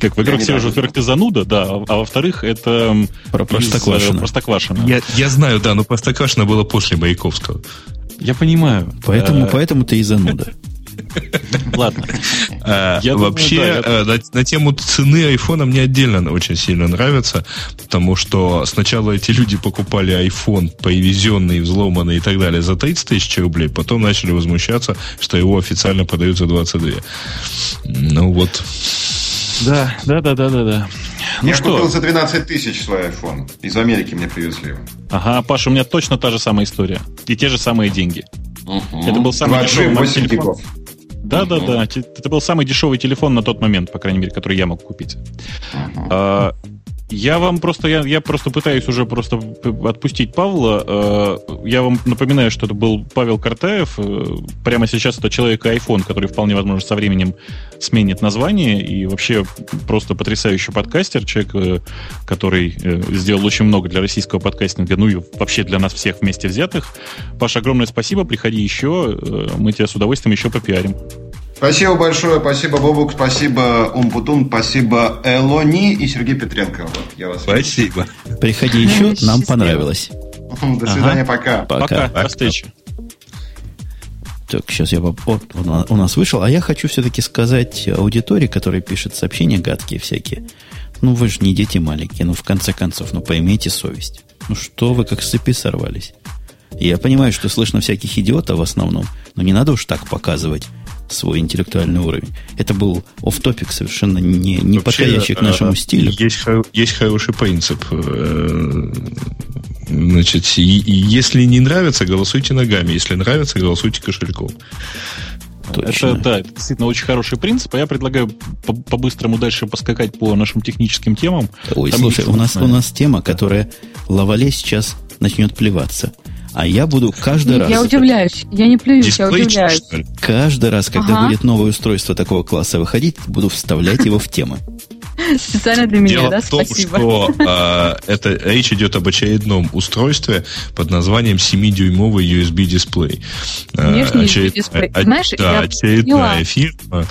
как, во-первых, все уже, во-первых, ты зануда, да, а, а во-вторых, это про из, Простоквашино. Простоквашино. Я, я знаю, да, но Простоквашино было после Маяковского. Я понимаю. Поэтому, а... поэтому ты и зануда. Ладно. А, вообще, э, на тему цены айфона мне отдельно очень сильно нравится, потому что сначала эти люди покупали iPhone, повезенный, взломанный и так далее за 30 тысяч рублей, потом начали возмущаться, что его официально подают за 22. Ну вот. Да, да, да, да, да, да. Ну Я что? купил за 12 тысяч свой iPhone. Из Америки мне привезли его. Ага, Паша, у меня точно та же самая история. И те же самые деньги. Угу. Это был самый дешевый телефон. Да, да, да. Это был самый дешевый телефон на тот момент, по крайней мере, который я мог купить. Uh-huh. Я вам просто, я, я просто пытаюсь уже просто отпустить Павла. Э, я вам напоминаю, что это был Павел Картаев. Э, прямо сейчас это человек iPhone, который вполне возможно со временем сменит название. И вообще просто потрясающий подкастер. Человек, э, который сделал очень много для российского подкастинга, ну и вообще для нас всех вместе взятых. Паша, огромное спасибо. Приходи еще. Мы тебя с удовольствием еще попиарим. Спасибо большое, спасибо Бобук, спасибо Умпутун, спасибо Элони и Сергей Петренко. Вот, я вас спасибо. Приходи еще, нам понравилось. До свидания, пока. Пока, до встречи. Так, сейчас я... Вот, у нас вышел. А я хочу все-таки сказать аудитории, которая пишет сообщения гадкие всякие. Ну, вы же не дети маленькие. Ну, в конце концов, ну, поймите совесть. Ну, что вы как с цепи сорвались? Я понимаю, что слышно всяких идиотов в основном, но не надо уж так показывать свой интеллектуальный уровень. Это был оф топик совершенно не, не Вообще, подходящий к нашему а, стилю. Есть, есть хороший принцип. Э, значит, если не нравится, голосуйте ногами. Если нравится, голосуйте кошельком. Точно. Это, да, это действительно очень хороший принцип. А я предлагаю по-быстрому дальше поскакать по нашим техническим темам. Ой, Там слушай, у нас, у нас тема, которая Лавале сейчас начнет плеваться. А я буду каждый раз... Я удивляюсь. Я не плююсь, я удивляюсь. Каждый раз, когда ага. будет новое устройство такого класса выходить, буду вставлять его в темы. Специально для меня, Дело да? в том, Спасибо. что а, это речь идет об очередном устройстве под названием 7-дюймовый USB-дисплей. А, Внешний USB-дисплей. Знаешь, да, я очередная фирма.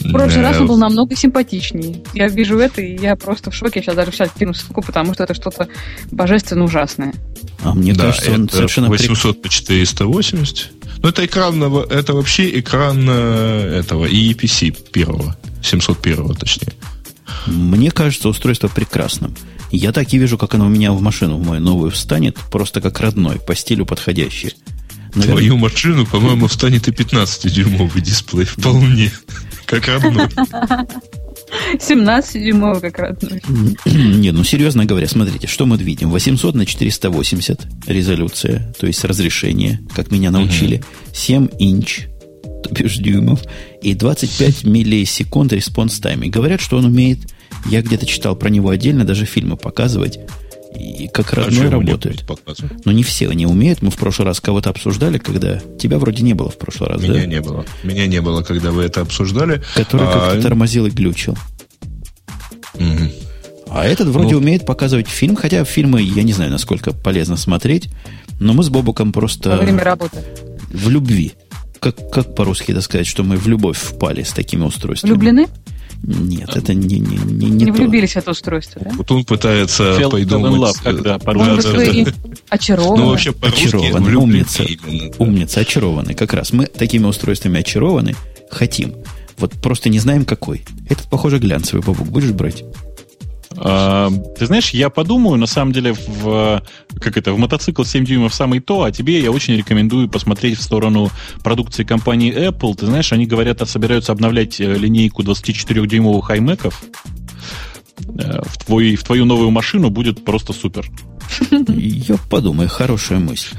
В прошлый раз он был намного симпатичнее. Я вижу это, и я просто в шоке. Я сейчас даже сейчас кину ссылку, потому что это что-то божественно ужасное. А мне да, кажется, он совершенно... 800 по 480. Ну, это экран, это вообще экран э, этого EPC первого. 701 точнее. Мне кажется, устройство прекрасным. Я так и вижу, как оно у меня в машину в мою новую встанет, просто как родной, по стилю подходящий. Наверное... Твою машину, по-моему, встанет и 15-дюймовый дисплей вполне. Как родной. 17-дюймовый как родной. Не, ну серьезно говоря, смотрите, что мы видим. 800 на 480 резолюция, то есть разрешение, как меня научили. 7 inch, бишь дюймов, и 25 миллисекунд response time. И говорят, что он умеет, я где-то читал про него отдельно, даже фильмы показывать, и как а родной а работает. Но не все они умеют. Мы в прошлый раз кого-то обсуждали, когда тебя вроде не было в прошлый раз, Меня да? не было. Меня не было, когда вы это обсуждали. Который а... как-то тормозил и глючил. Угу. А этот вроде ну, умеет показывать фильм, хотя фильмы, я не знаю, насколько полезно смотреть, но мы с Бобуком просто... Во время работы. В любви. Как, как по-русски это сказать, что мы в любовь впали с такими устройствами? Влюблены? Нет, это не не не, не, не влюбились в это устройство, да? Вот он пытается Fell придумать... Love, когда по-русски. Да, да, да. Очарованы. Ну, вообще очарованы, умница, умница, очарованы. Как раз мы такими устройствами очарованы, хотим. Вот просто не знаем, какой. Этот, похоже, глянцевый, бабук. Будешь брать? А, ты знаешь, я подумаю, на самом деле, в, как это, в мотоцикл 7 дюймов самый то, а тебе я очень рекомендую посмотреть в сторону продукции компании Apple. Ты знаешь, они говорят, собираются обновлять э, линейку 24-дюймовых iMac. Э, в, твой, в твою новую машину будет просто супер. Я подумаю, хорошая мысль.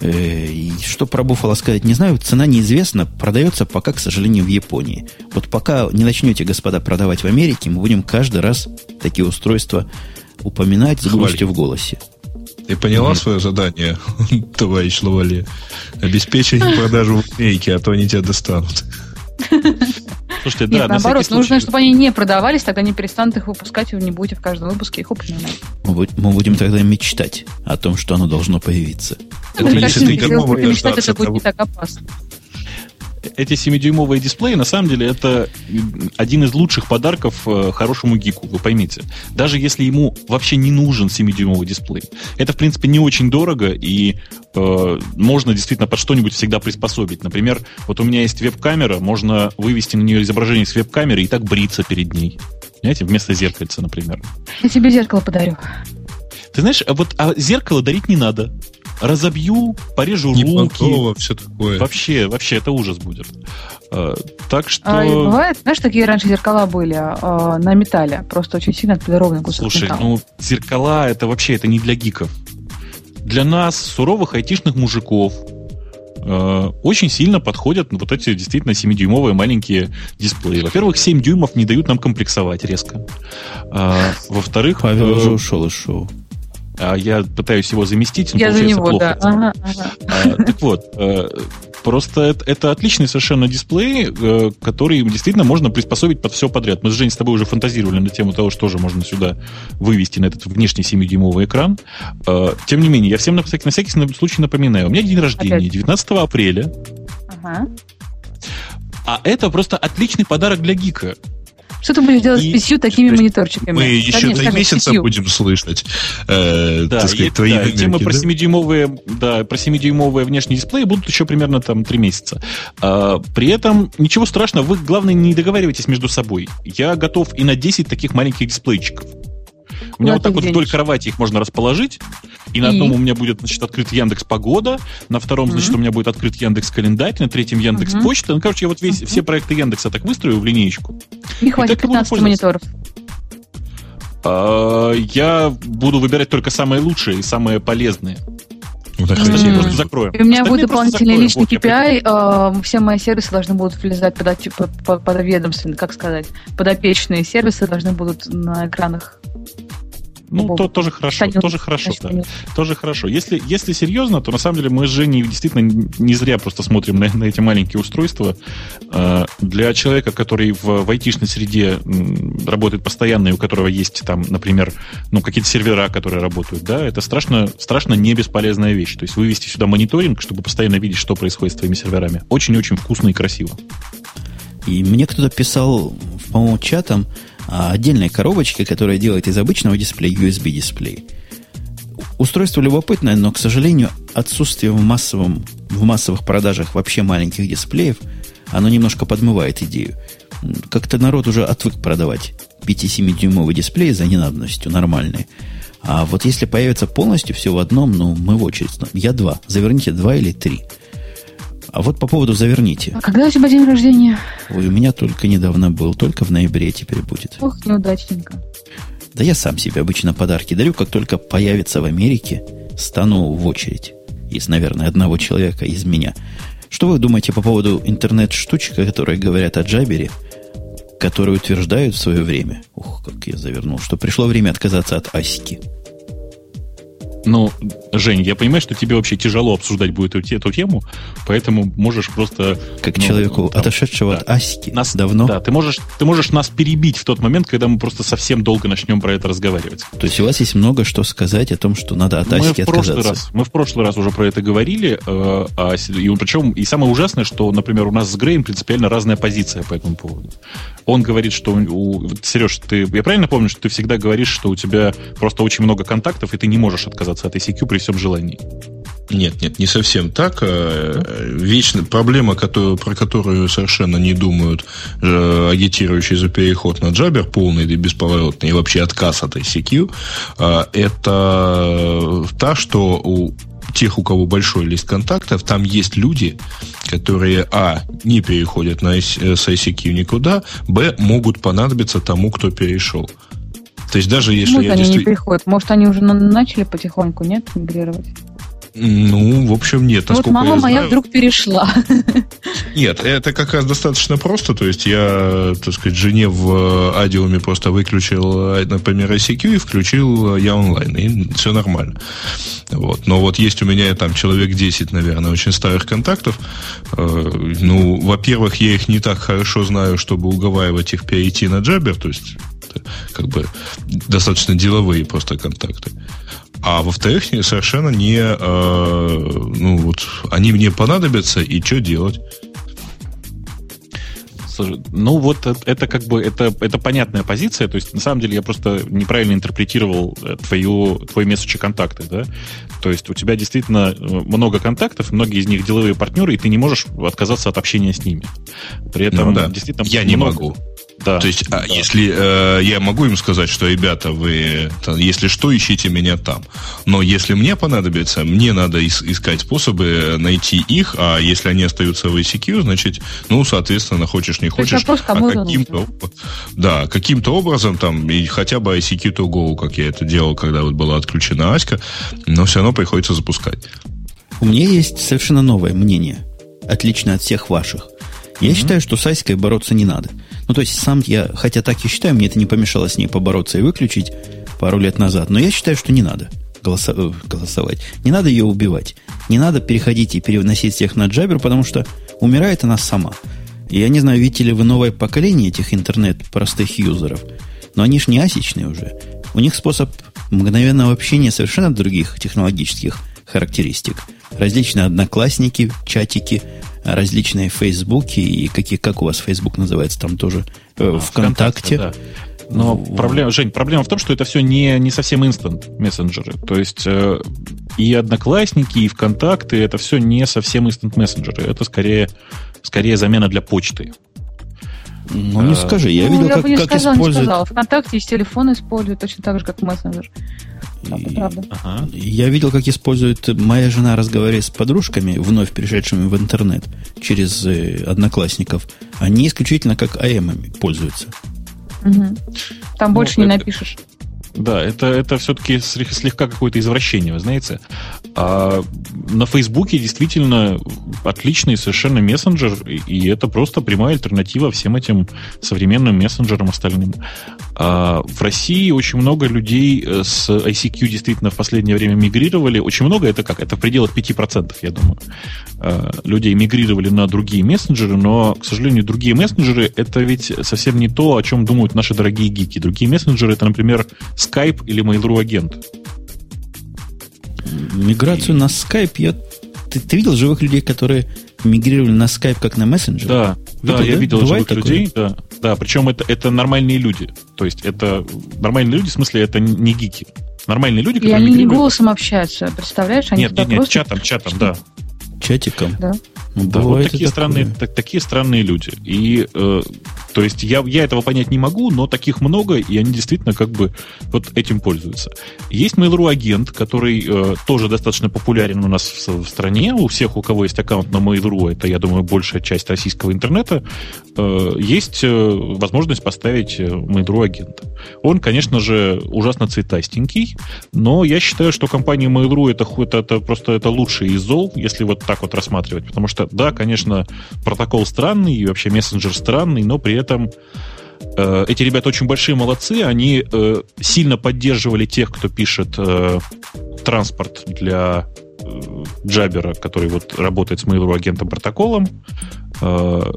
Э, что про Буффало сказать, не знаю. Цена неизвестна. Продается пока, к сожалению, в Японии. Вот пока не начнете, господа, продавать в Америке, мы будем каждый раз такие устройства упоминать с грустью в голосе. Ты поняла mm-hmm. свое задание, товарищ Лавале? Обеспечение продажи в линейке, а то они тебя достанут. Слушайте, да, Нет, на наоборот, случай... нужно, чтобы они не продавались, тогда не перестанут их выпускать, и вы не будете в каждом выпуске их упоминать. Мы, мы будем тогда мечтать о том, что оно должно появиться. Это, это, мечтать, это будет не так опасно эти 7-дюймовые дисплеи, на самом деле, это один из лучших подарков э, хорошему гику, вы поймите. Даже если ему вообще не нужен 7-дюймовый дисплей. Это, в принципе, не очень дорого, и э, можно действительно под что-нибудь всегда приспособить. Например, вот у меня есть веб-камера, можно вывести на нее изображение с веб-камеры и так бриться перед ней. Понимаете, вместо зеркальца, например. Я тебе зеркало подарю. Ты знаешь, а вот а зеркало дарить не надо разобью, порежу не руки. Готово, все такое. Вообще, вообще, это ужас будет. А, так что... А, бывает, знаешь, такие раньше зеркала были а, на металле, просто очень сильно отполированный кусок Слушай, металла. ну, зеркала, это вообще, это не для гиков. Для нас, суровых айтишных мужиков, э, очень сильно подходят вот эти действительно 7-дюймовые маленькие дисплеи. Во-первых, 7 дюймов не дают нам комплексовать резко. А, во-вторых... Павел уже ушел из шоу а я пытаюсь его заместить, но я получается за него, плохо. Да. Ага, ага. А, так вот, э, просто это, это отличный совершенно дисплей, э, который действительно можно приспособить под все подряд. Мы с Женей с тобой уже фантазировали на тему того, что же можно сюда вывести на этот внешний 7-дюймовый экран. Э, тем не менее, я всем на всякий, на всякий случай напоминаю. У меня день рождения, Опять? 19 апреля. Ага. А это просто отличный подарок для гика. Что ты будешь делать и, с пятью такими есть, мониторчиками? Мы еще три месяца пятью. будем слышать, э, да, так сказать, и, твои да, темы да? про 7-дюймовые, да, про 7-дюймовые внешние дисплеи будут еще примерно там три месяца. А, при этом ничего страшного, вы, главное, не договаривайтесь между собой. Я готов и на 10 таких маленьких дисплейчиков. У меня ну, вот так вот вдоль кровати их можно расположить. И на одном у меня будет, значит, открыт Яндекс Погода, на втором, mm-hmm. значит, у меня будет открыт Яндекс Календарь, на третьем Яндекс mm-hmm. Почта. Ну, короче, я вот весь, mm-hmm. все проекты Яндекса так выстрою в линеечку. Не хватит 15 мониторов. А, я буду выбирать только самые лучшие и самые полезные. Вот так, mm. просто закроем. И у меня будет дополнительный личный KPI. Э, все мои сервисы должны будут влезать под, под, под, под ведомственные, как сказать, подопечные сервисы должны будут на экранах ну, то, тоже хорошо, Станет, тоже хорошо, да. Тоже хорошо. Если, если серьезно, то на самом деле мы с Женей действительно не зря просто смотрим на, на эти маленькие устройства. А, для человека, который в, в айтишной среде работает постоянно, и у которого есть там, например, ну, какие-то сервера, которые работают, да, это страшно, страшно не бесполезная вещь. То есть вывести сюда мониторинг, чтобы постоянно видеть, что происходит с твоими серверами. Очень-очень вкусно и красиво. И мне кто-то писал, по-моему, чатом, отдельной коробочке, которая делает из обычного дисплея USB-дисплей. Устройство любопытное, но, к сожалению, отсутствие в, массовом, в массовых продажах вообще маленьких дисплеев, оно немножко подмывает идею. Как-то народ уже отвык продавать 5-7-дюймовый дисплей за ненадобностью, нормальные. А вот если появится полностью все в одном, ну, мы в очередь. Я два. Заверните два или три. А вот по поводу заверните. А когда у тебя день рождения? Ой, у меня только недавно был, только в ноябре теперь будет. Ох, неудачненько. Да я сам себе обычно подарки дарю, как только появится в Америке, стану в очередь. Из, наверное, одного человека, из меня. Что вы думаете по поводу интернет-штучек, которые говорят о Джабере, которые утверждают в свое время, ух, как я завернул, что пришло время отказаться от Асики? Ну, Жень, я понимаю, что тебе вообще тяжело обсуждать будет эту, эту тему, поэтому можешь просто... Как ну, человеку, там, отошедшего да, от Асики нас, давно. Да, ты можешь, ты можешь нас перебить в тот момент, когда мы просто совсем долго начнем про это разговаривать. То есть у вас есть много что сказать о том, что надо от Асики мы в отказаться. Раз, мы в прошлый раз уже про это говорили, э, а, и причем, и самое ужасное, что, например, у нас с Греем принципиально разная позиция по этому поводу. Он говорит, что у... Сереж, ты, я правильно помню, что ты всегда говоришь, что у тебя просто очень много контактов, и ты не можешь отказаться от ICQ при всем желании? Нет, нет, не совсем так. Э, Вечная проблема, которую, про которую совершенно не думают э, агитирующие за переход на Jabber, полный или бесповоротный, и вообще отказ от ICQ, э, это та, что у тех, у кого большой лист контактов, там есть люди, которые, а, не переходят на, с ICQ никуда, б, могут понадобиться тому, кто перешел. То есть даже если Может, я они действительно... не приходят. Может, они уже начали потихоньку, нет, мигрировать? Ну, в общем, нет. Вот мама моя знаю... вдруг перешла. Нет, это как раз достаточно просто. То есть я, так сказать, жене в адиуме просто выключил, например, ICQ и включил я онлайн. И все нормально. Вот. Но вот есть у меня там человек 10, наверное, очень старых контактов. Э, ну, во-первых, я их не так хорошо знаю, чтобы уговаривать их перейти на Jabber. То есть как бы достаточно деловые просто контакты. А во-вторых, совершенно не, э, ну вот, они мне понадобятся, и что делать? Ну, вот это как бы это, это понятная позиция. То есть, на самом деле, я просто неправильно интерпретировал э, твою, твой месседж контакты, да. То есть, у тебя действительно э, много контактов, многие из них деловые партнеры, и ты не можешь отказаться от общения с ними. При этом ну, да. действительно я много... не могу. Да. То есть, а да. если э, я могу им сказать, что, ребята, вы, если что, ищите меня там. Но если мне понадобится, мне надо ис- искать способы найти их, а если они остаются в ICQ, значит, ну, соответственно, хочешь не хочешь, вопрос, а каким-то, да, каким-то образом там, и хотя бы ICQ to go, как я это делал, когда вот была отключена Аська, но все равно приходится запускать. У меня есть совершенно новое мнение, отличное от всех ваших. Я mm-hmm. считаю, что с Аськой бороться не надо. Ну, то есть, сам я, хотя так и считаю, мне это не помешало с ней побороться и выключить пару лет назад, но я считаю, что не надо голосо- э, голосовать. Не надо ее убивать. Не надо переходить и переносить всех на джабер, потому что умирает она сама. Я не знаю, видите ли вы новое поколение этих интернет-простых юзеров, но они же не асичные уже. У них способ мгновенного общения совершенно других технологических характеристик. Различные одноклассники, чатики, различные фейсбуки и какие, как у вас Facebook называется, там тоже э, а, ВКонтакте. Да. Но проблема, Жень, проблема в том, что это все не, не совсем инстант мессенджеры. То есть э, и Одноклассники, и ВКонтакте это все не совсем инстант мессенджеры. Это скорее, скорее замена для почты. Ну, не скажи, я ну, видел, я как, бы не как сказал, используют... Не сказал. Вконтакте есть телефон используют точно так же, как мессенджер. И... правда. Ага. Я видел, как использует моя жена, разговаривая с подружками, вновь пришедшими в интернет через э, одноклассников. Они исключительно как АМ пользуются. Угу. Там ну, больше это... не напишешь. Да, это, это все-таки слегка какое-то извращение, вы знаете. А на Фейсбуке действительно отличный совершенно мессенджер, и это просто прямая альтернатива всем этим современным мессенджерам остальным. А в России очень много людей э, с ICQ действительно в последнее время мигрировали. Очень много, это как? Это в пределах 5%, я думаю. А, людей мигрировали на другие мессенджеры, но, к сожалению, другие мессенджеры это ведь совсем не то, о чем думают наши дорогие гики. Другие мессенджеры это, например, Skype или Mail.ru агент. Миграцию и... на Skype я... Ты, ты видел живых людей, которые мигрировали на Skype как на мессенджер? Да, видел, да, я видел Бывает живых такое? людей, да. Да, причем это, это нормальные люди. То есть это нормальные люди, в смысле, это не гики. Нормальные люди, которые И они не голосом общаются, представляешь? Они нет, нет, нет, просто... чатом, чатом, да. Чатиком? Да. Ну, да, вот такие странные, так, такие странные люди. И, э, то есть, я, я этого понять не могу, но таких много, и они действительно как бы вот этим пользуются. Есть Mail.ru агент, который э, тоже достаточно популярен у нас в, в стране. У всех, у кого есть аккаунт на Mail.ru, это, я думаю, большая часть российского интернета, э, есть э, возможность поставить э, Mail.ru агента. Он, конечно же, ужасно цветастенький, но я считаю, что компания Mail.ru это, это, это просто это лучший из зол, если вот так вот рассматривать, потому что да, конечно, протокол странный и вообще мессенджер странный, но при этом э, эти ребята очень большие молодцы, они э, сильно поддерживали тех, кто пишет э, транспорт для э, Джабера, который вот работает с Mail.ru агентом протоколом, э,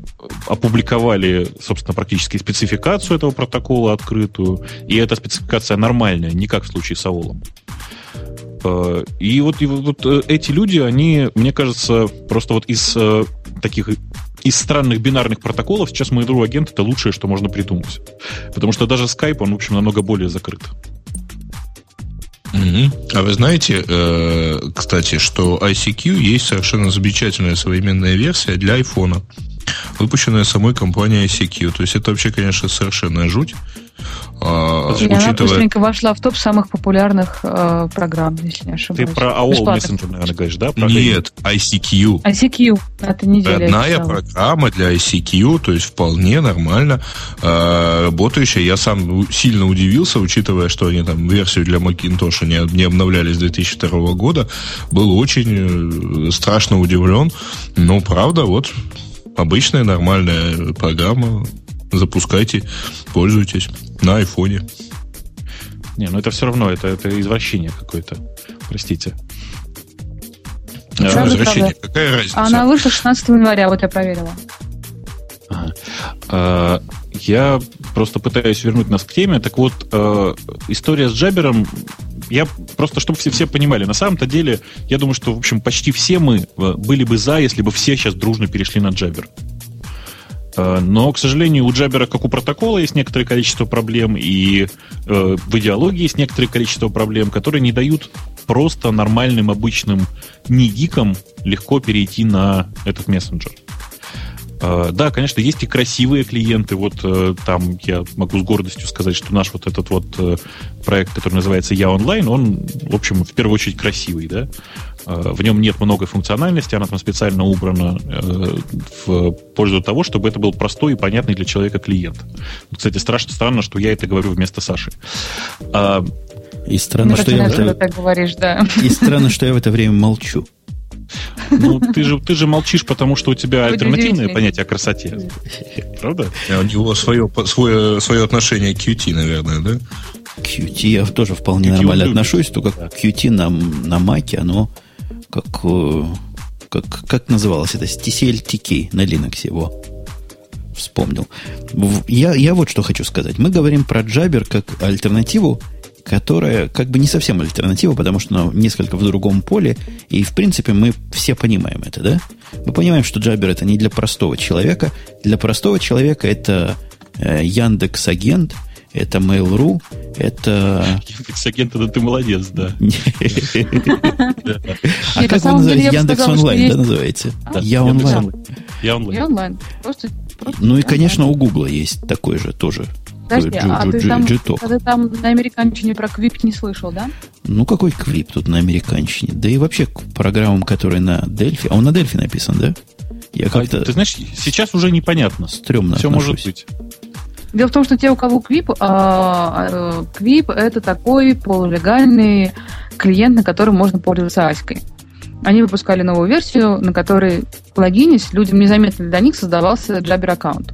опубликовали, собственно, практически спецификацию этого протокола открытую, и эта спецификация нормальная, не как в случае с Аолом. Э, и вот, и вот э, эти люди, они, мне кажется, просто вот из э, таких из странных бинарных протоколов сейчас Mail.ru агент это лучшее, что можно придумать. Потому что даже Skype, он, в общем, намного более закрыт. А вы знаете, кстати, что ICQ есть совершенно замечательная современная версия для iPhone, выпущенная самой компанией ICQ. То есть это вообще, конечно, совершенная жуть. А, учитывая... Она быстренько вошла в топ самых популярных э, программ, если не ошибаюсь. Ты про AOL Messenger, наверное, говоришь, да? Про Нет, ICQ. ICQ. Это неделя. Родная программа для ICQ, то есть вполне нормально э, работающая. Я сам сильно удивился, учитывая, что они там версию для Macintosh не, не обновляли с 2002 года. Был очень э, страшно удивлен. Но, правда, вот обычная нормальная программа запускайте, пользуйтесь на айфоне. Не, ну это все равно, это, это извращение какое-то. Простите. Почему извращение? Какая разница? Она вышла 16 января, вот я проверила. Ага. А, я просто пытаюсь вернуть нас к теме. Так вот, э, история с Джабером, я просто, чтобы все, все понимали, на самом-то деле, я думаю, что, в общем, почти все мы э, были бы за, если бы все сейчас дружно перешли на Джабер. Э, но, к сожалению, у Джабера, как у протокола, есть некоторое количество проблем, и э, в идеологии есть некоторое количество проблем, которые не дают просто нормальным, обычным не гикам легко перейти на этот мессенджер. Э, да, конечно, есть и красивые клиенты. Вот э, там я могу с гордостью сказать, что наш вот этот вот э, проект, который называется Я онлайн, он, в общем, в первую очередь красивый, да. В нем нет много функциональности, она там специально убрана в пользу того, чтобы это был простой и понятный для человека клиент. Кстати, страшно странно, что я это говорю вместо Саши. А, и странно, Мне что я в это... так говоришь, да. И странно, что я в это время молчу. Ну, ты же, ты же молчишь, потому что у тебя альтернативное понятие о красоте. Правда? А у него свое, свое, свое отношение к QT, наверное, да? QT я тоже вполне QT нормально отношусь, только да. QT на, на Маке, оно как, э, как, как называлось это? TCL-TK на Linux его вспомнил. Я, я вот что хочу сказать. Мы говорим про Jabber как альтернативу которая как бы не совсем альтернатива, потому что она несколько в другом поле, и в принципе мы все понимаем это, да? Мы понимаем, что Jabber это не для простого человека. Для простого человека это э, Яндекс Агент, это Mail.ru, это... Яндекс Агент, это ты молодец, да. А как вы называете? Яндекс Онлайн, да, называете? Я онлайн. Я онлайн. Ну и, конечно, у Гугла есть такой же тоже Подожди, а ты там, ты там на американщине про квип не слышал, да? Ну, какой квип тут на американщине? Да и вообще к программам, которые на Дельфи... А он на Дельфи написан, да? Я как-то... Ты знаешь, сейчас уже непонятно. Стремно Все отношусь. может быть. Дело в том, что те, у кого Квип, а, а, Квип это такой полулегальный клиент, на котором можно пользоваться Аськой. Они выпускали новую версию, на которой плагинись, людям незаметно для них создавался Jabber аккаунт.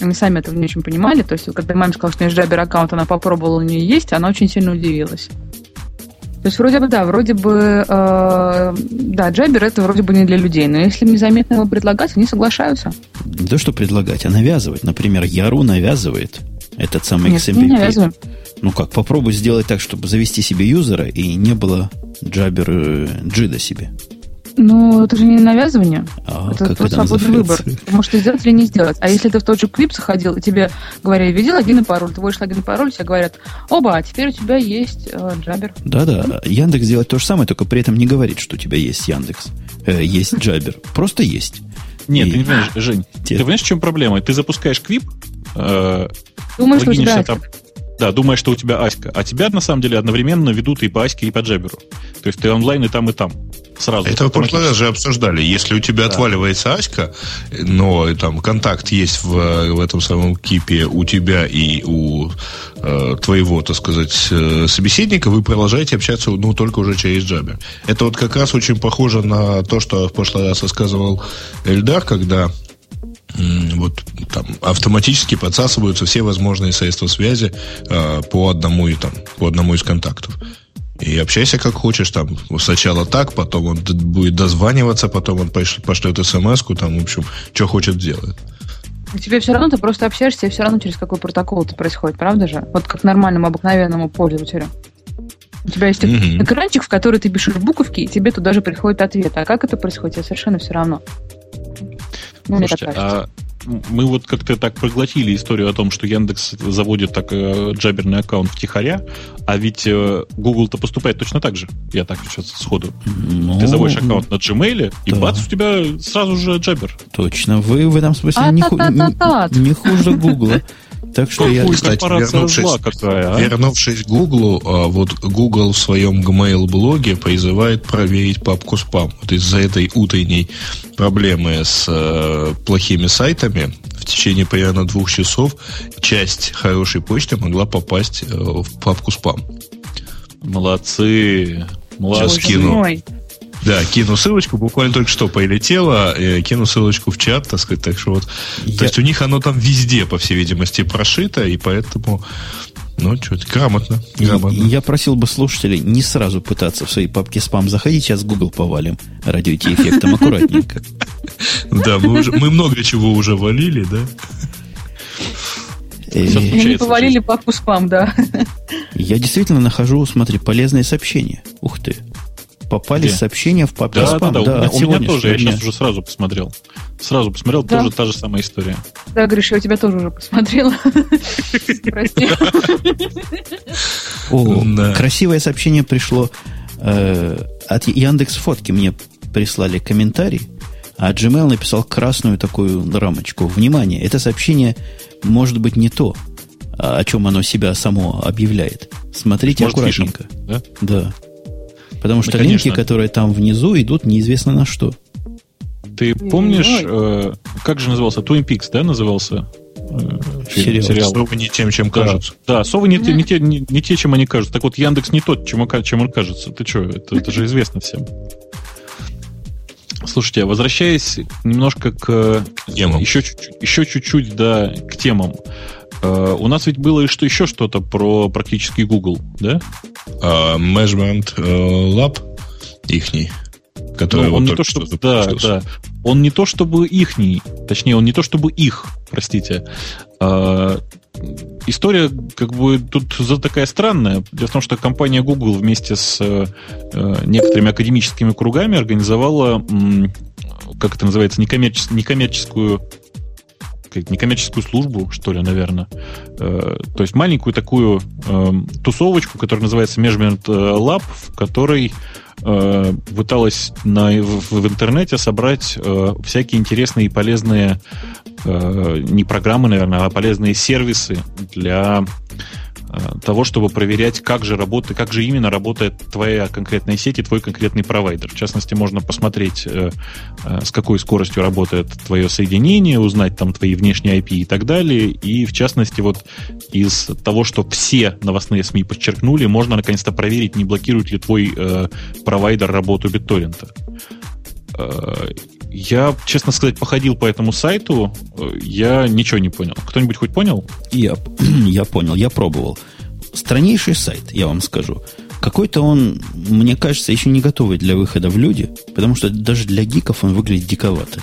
Они сами этого не очень понимали. То есть, когда мама сказала, что у нее Jabber аккаунт, она попробовала, у нее есть, она очень сильно удивилась. То есть, вроде бы, да, вроде бы, э, да, Jabber это вроде бы не для людей, но если незаметно его предлагать, они соглашаются. Не то, что предлагать, а навязывать. Например, Яру навязывает этот самый Нет, XMPP. Не навязываем. Ну как, попробуй сделать так, чтобы завести себе юзера и не было Jabber джида себе. Ну, это же не навязывание. А, это твой свободный выбор. Ты это сделать или не сделать. А если ты в тот же клип заходил, и тебе говорили, введи логин и пароль, ты вводишь логин и пароль, тебе говорят, оба, а теперь у тебя есть э, Джабер. Да-да, Яндекс делает то же самое, только при этом не говорит, что у тебя есть Яндекс. э, есть Jabber. Просто есть. Нет, И... ты не понимаешь, Жень, Те... ты понимаешь, в чем проблема? Ты запускаешь Квип, э, Думаешь, что у тебя там, да, думаешь, что у тебя Аська. А тебя, на самом деле, одновременно ведут и по Аське, и по Джаберу. То есть ты онлайн и там, и там. Сразу. Это в прошлый раз же обсуждали. Если у тебя да. отваливается Аська, но там контакт есть в, в этом самом кипе у тебя и у э, твоего, так сказать, э, собеседника, вы продолжаете общаться, ну, только уже через Джабер. Это вот как раз очень похоже на то, что в прошлый раз рассказывал Эльдар, когда вот там автоматически подсасываются все возможные средства связи э, по одному и там по одному из контактов. И общайся как хочешь, там, сначала так, потом он будет дозваниваться, потом он пошлет, пошлет смс там, в общем, что хочет делать. У тебя все равно ты просто общаешься, и все равно через какой протокол это происходит, правда же? Вот как нормальному обыкновенному пользователю. У тебя есть mm-hmm. экранчик, в который ты пишешь буковки, и тебе туда же приходит ответ. А как это происходит, тебе совершенно все равно. Ну, Слушайте, а мы вот как-то так проглотили историю о том, что Яндекс заводит так э, джаберный аккаунт втихаря, а ведь э, Google-то поступает точно так же. Я так сейчас сходу. Ну, Ты заводишь аккаунт на Gmail, и да. бац, у тебя сразу же джабер. Точно. Вы в этом смысле а не, ху- не, не хуже Гугла. Так что я, кстати, вернувшись, какая, а? вернувшись к Google, а, вот Google в своем Gmail-блоге призывает проверить папку спам. Вот из-за этой утренней проблемы с э, плохими сайтами в течение примерно двух часов часть хорошей почты могла попасть э, в папку спам. Молодцы. Молодцы. Сейчас кину. Да, кину ссылочку, буквально только что полетело, э, кину ссылочку в чат, так сказать, так что вот. Я... То есть у них оно там везде, по всей видимости, прошито, и поэтому ну, что грамотно, грамотно. Я просил бы слушателей не сразу пытаться в своей папке спам заходить, сейчас Google повалим ради идти эффектом аккуратненько. Да, мы, уже, мы много чего уже валили, да? Мы повалили папку спам, да. Я действительно нахожу, смотри, полезные сообщения. Ух ты попали Где? сообщения в папке да, спам. Да, да, да, у, меня, у меня тоже, я сейчас уже сразу посмотрел. Сразу посмотрел, да. тоже та же самая история. Да, Гриш, я у тебя тоже уже посмотрела. Прости. О, красивое сообщение пришло э, от Яндекс Фотки. Мне прислали комментарий, а Gmail написал красную такую рамочку. Внимание, это сообщение может быть не то, о чем оно себя само объявляет. Смотрите Может, аккуратненько. Фишинг, да? Да. Потому что ну, линки, которые там внизу, идут неизвестно на что. Ты помнишь, э, как же назывался? Twin Peaks, да, назывался? Э, сериал. сериал. Совы не тем, чем кажутся. Да, совы не, не, те, не, не те, чем они кажутся. Так вот, Яндекс не тот, чем, чем он кажется. Ты что, это, это же известно всем. Слушайте, а возвращаясь немножко к темам. Еще чуть-чуть, еще чуть-чуть, да, к темам. Uh, у нас ведь было что, еще что-то про практически Google, да? Uh, Measurement uh, Lab ихний. Который ну, он не то, чтобы, да, да. Он не то чтобы ихний, точнее, он не то чтобы их, простите. Uh, история как бы тут такая странная. Дело в том, что компания Google вместе с э, некоторыми академическими кругами организовала, как это называется, некоммерческую, некоммерческую сказать, некоммерческую службу, что ли, наверное. Э, то есть маленькую такую э, тусовочку, которая называется Measurement э, Lab, в которой пыталась на, в, в интернете собрать всякие интересные и полезные не программы, наверное, а полезные сервисы для Э, того, чтобы проверять, как же работает, как же именно работает твоя конкретная сеть и твой конкретный провайдер. В частности, можно посмотреть, э, э, с какой скоростью работает твое соединение, узнать там твои внешние IP и так далее. И в частности, вот из того, что все новостные СМИ подчеркнули, можно наконец-то проверить, не блокирует ли твой провайдер работу BitTorrent. Я, честно сказать, походил по этому сайту, я ничего не понял. Кто-нибудь хоть понял? Я, я понял, я пробовал. Страннейший сайт, я вам скажу. Какой-то он, мне кажется, еще не готовый для выхода в люди, потому что даже для гиков он выглядит диковато.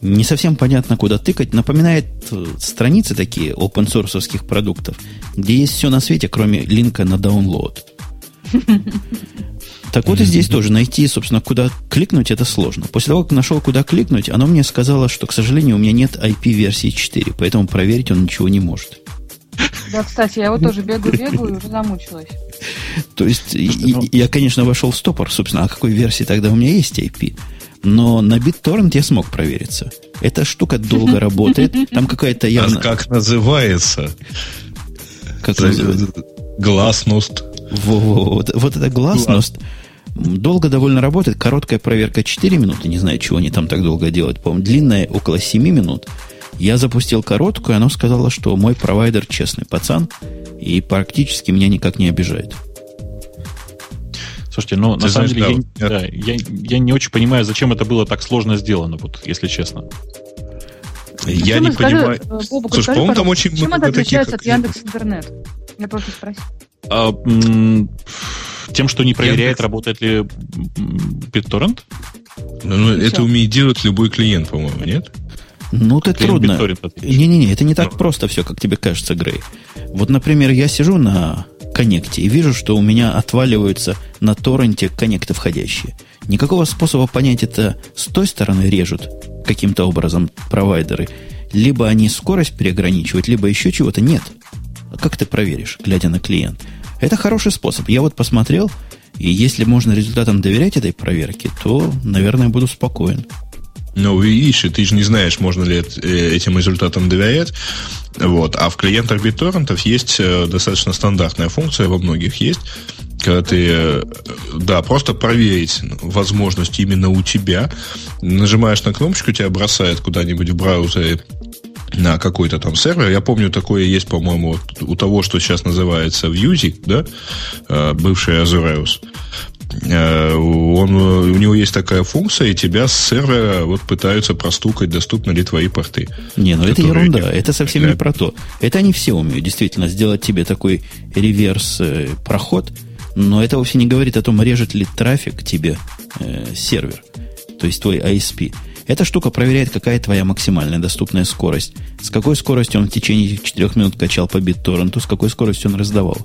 Не совсем понятно, куда тыкать. Напоминает э, страницы такие open source продуктов, где есть все на свете, кроме линка на download. Так вот и здесь тоже найти, собственно, куда кликнуть, это сложно. После того, как нашел, куда кликнуть, оно мне сказало, что, к сожалению, у меня нет IP-версии 4, поэтому проверить он ничего не может. Да, кстати, я вот тоже бегаю-бегаю и уже замучилась. То есть, ну, я, конечно, вошел в стопор, собственно, а какой версии тогда у меня есть IP? Но на BitTorrent я смог провериться. Эта штука долго работает. Там какая-то явно... А как называется? Как называется? Гласност. Вот, вот это гласност. Долго довольно работает. Короткая проверка 4 минуты. Не знаю, чего они там так долго делают. По-моему, длинная около 7 минут. Я запустил короткую, и оно сказало, что мой провайдер честный пацан и практически меня никак не обижает. Слушайте, ну, Ты на самом деле, я, да, я, я не очень понимаю, зачем это было так сложно сделано, вот, если честно. Я не скажи, понимаю. Э, Бобук, Слушай, по-моему, там очень чем много это отличается от Яндекс Интернет? Я просто спросил. А, тем, что не проверяет, Яндекс... работает ли BitTorrent? Ну, ну это умеет делать любой клиент, по-моему, нет? Ну, это трудно. Не-не-не, это не так ну. просто все, как тебе кажется, Грей. Вот, например, я сижу на коннекте и вижу, что у меня отваливаются на торренте коннекты входящие. Никакого способа понять это с той стороны режут каким-то образом провайдеры. Либо они скорость переограничивают, либо еще чего-то нет. А как ты проверишь, глядя на клиент? Это хороший способ. Я вот посмотрел, и если можно результатам доверять этой проверке, то, наверное, буду спокоен. Ну, видишь, ты же не знаешь, можно ли э, этим результатам доверять. Вот. А в клиентах BitTorrent есть э, достаточно стандартная функция, во многих есть, когда ты, э, да, просто проверить возможность именно у тебя. Нажимаешь на кнопочку, тебя бросает куда-нибудь в браузере на какой-то там сервер. Я помню, такое есть, по-моему, у того, что сейчас называется Vusic, да, бывший Azureus. Э, он, у него есть такая функция, и тебя с сервера вот пытаются простукать, доступны ли твои порты. Не, ну это ерунда, это совсем не про то. Это они все умеют, действительно, сделать тебе такой реверс-проход, э, но это вовсе не говорит о том, режет ли трафик тебе э, сервер, то есть твой ISP. Эта штука проверяет, какая твоя максимальная доступная скорость. С какой скоростью он в течение 4 минут качал по BitTorrent, с какой скоростью он раздавал.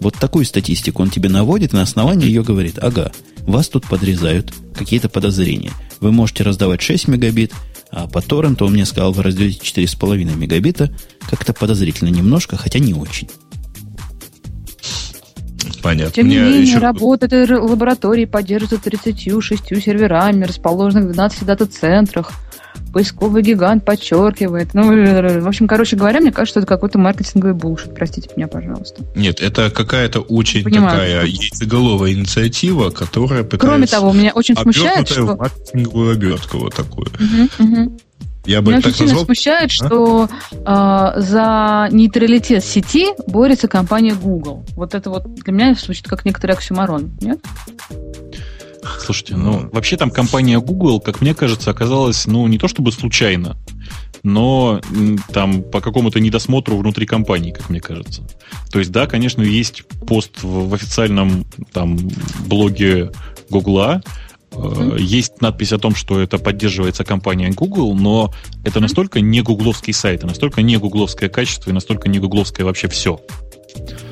Вот такую статистику он тебе наводит, и на основании ее говорит, ага, вас тут подрезают, какие-то подозрения. Вы можете раздавать 6 мегабит, а по торренту он мне сказал, вы раздаете 4,5 мегабита. Как-то подозрительно немножко, хотя не очень. Понятно. Тем не менее, еще... работа этой лаборатории поддерживается 36 серверами, расположенных в 12 дата-центрах – поисковый гигант подчеркивает. Ну, в общем, короче говоря, мне кажется, это какой-то маркетинговый булшит. Простите меня, пожалуйста. Нет, это какая-то очень Понимаю, такая яйцеголовая инициатива, которая пытается... Кроме того, меня очень смущает, что... маркетинговую обертку вот такую. Угу, угу. Я бы Меня очень сильно назвал... смущает, а? что э, за нейтралитет сети борется компания Google. Вот это вот для меня звучит как некоторый оксюмарон, нет? Слушайте, ну, вообще там компания Google, как мне кажется, оказалась, ну, не то чтобы случайно, но там по какому-то недосмотру внутри компании, как мне кажется. То есть, да, конечно, есть пост в, в официальном там блоге Гугла, mm-hmm. есть надпись о том, что это поддерживается компанией Google, но это настолько не гугловский сайт, настолько не гугловское качество и настолько не гугловское вообще все.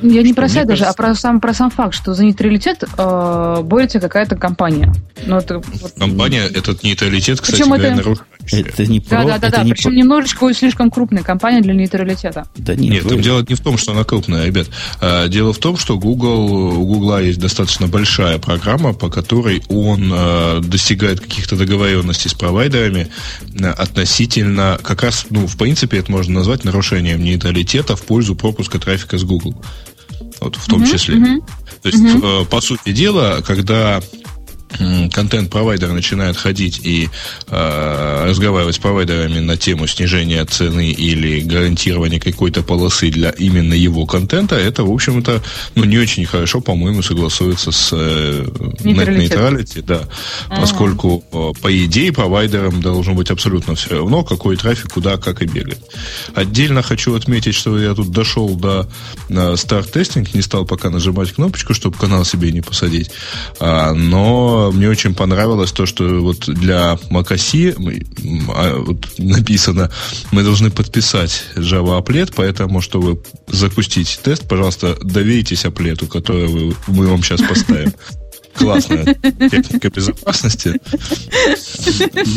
Я не про сайт даже, кажется... а про сам, про сам факт, что за нейтралитет э, борется какая-то компания. Ну, это, вот... Компания этот нейтралитет, кстати, Причем это... нарушает. Это не про... Да, да, да, да. Причем про... немножечко слишком крупная компания для нейтралитета. Да нет, нет вы... дело не в том, что она крупная, ребят. А, дело в том, что Google, у Google есть достаточно большая программа, по которой он а, достигает каких-то договоренностей с провайдерами а, относительно, как раз, ну, в принципе, это можно назвать нарушением нейтралитета в пользу пропуска трафика с Google. Вот в том uh-huh, числе. Uh-huh. То есть, uh-huh. по сути дела, когда контент-провайдер начинает ходить и э, разговаривать с провайдерами на тему снижения цены или гарантирования какой-то полосы для именно его контента, это, в общем-то, ну, не очень хорошо, по-моему, согласуется с э, net neutrality, да, ага. поскольку, э, по идее, провайдерам должно быть абсолютно все равно, какой трафик куда, как и бегает. Отдельно хочу отметить, что я тут дошел до э, старт-тестинг, не стал пока нажимать кнопочку, чтобы канал себе не посадить, а, но мне очень понравилось то, что вот для macOS а, вот написано, мы должны подписать Java Applet, поэтому, чтобы запустить тест, пожалуйста, доверитесь Applet, который мы вам сейчас поставим классная техника безопасности.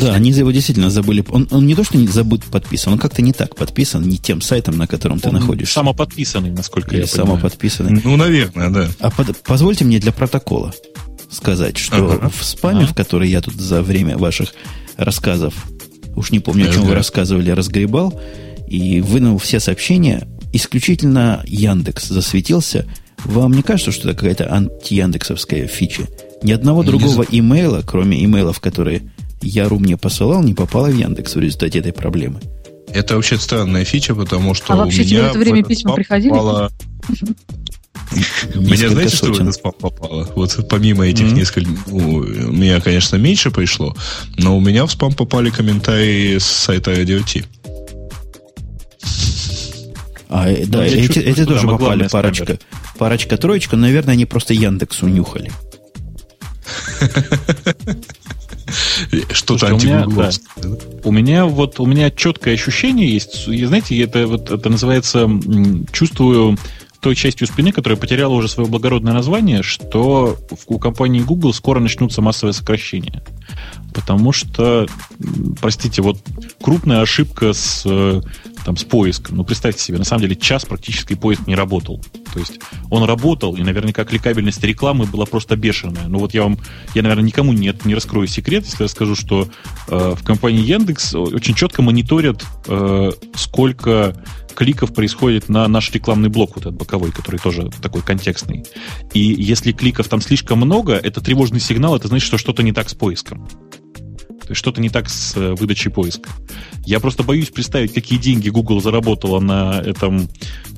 Да, они его действительно забыли. Он, он не то, что не забыт подписан, он как-то не так подписан, не тем сайтом, на котором ты находишься. Самоподписанный, насколько Или я понимаю. самоподписанный. Ну, наверное, да. А под, позвольте мне для протокола сказать, что ага. в спаме, ага. в который я тут за время ваших рассказов, уж не помню, о чем вы рассказывали, разгребал, и вынул все сообщения, исключительно Яндекс засветился. Вам не кажется, что это какая-то антияндексовская фича? Ни одного другого имейла, кроме имейлов, которые Яру мне посылал, не попало в Яндекс в результате этой проблемы. Это вообще странная фича, потому что а у вообще меня в это время письма приходили? Меня знаете, что в этот спам попало? Вот помимо этих mm-hmm. нескольких... Ну, у меня, конечно, меньше пришло, но у меня в спам попали комментарии с сайта Radio А, ну, да, эти, чувствую, эти тоже попали парочка. Парочка, троечка, наверное, они просто Яндекс унюхали. Что-то антигугловское. У меня вот у меня четкое ощущение есть. Знаете, это вот это называется чувствую той частью спины, которая потеряла уже свое благородное название, что у компании Google скоро начнутся массовые сокращения. Потому что, простите, вот крупная ошибка с, э, там, с поиском. Ну, представьте себе, на самом деле час практически поиск не работал. То есть он работал, и наверняка кликабельность рекламы была просто бешеная. Ну вот я вам, я, наверное, никому нет, не раскрою секрет, если я скажу, что э, в компании Яндекс очень четко мониторят, э, сколько кликов происходит на наш рекламный блок, вот этот боковой, который тоже такой контекстный. И если кликов там слишком много, это тревожный сигнал, это значит, что что-то не так с поиском. То есть что-то не так с э, выдачей поиска. Я просто боюсь представить, какие деньги Google заработала на этом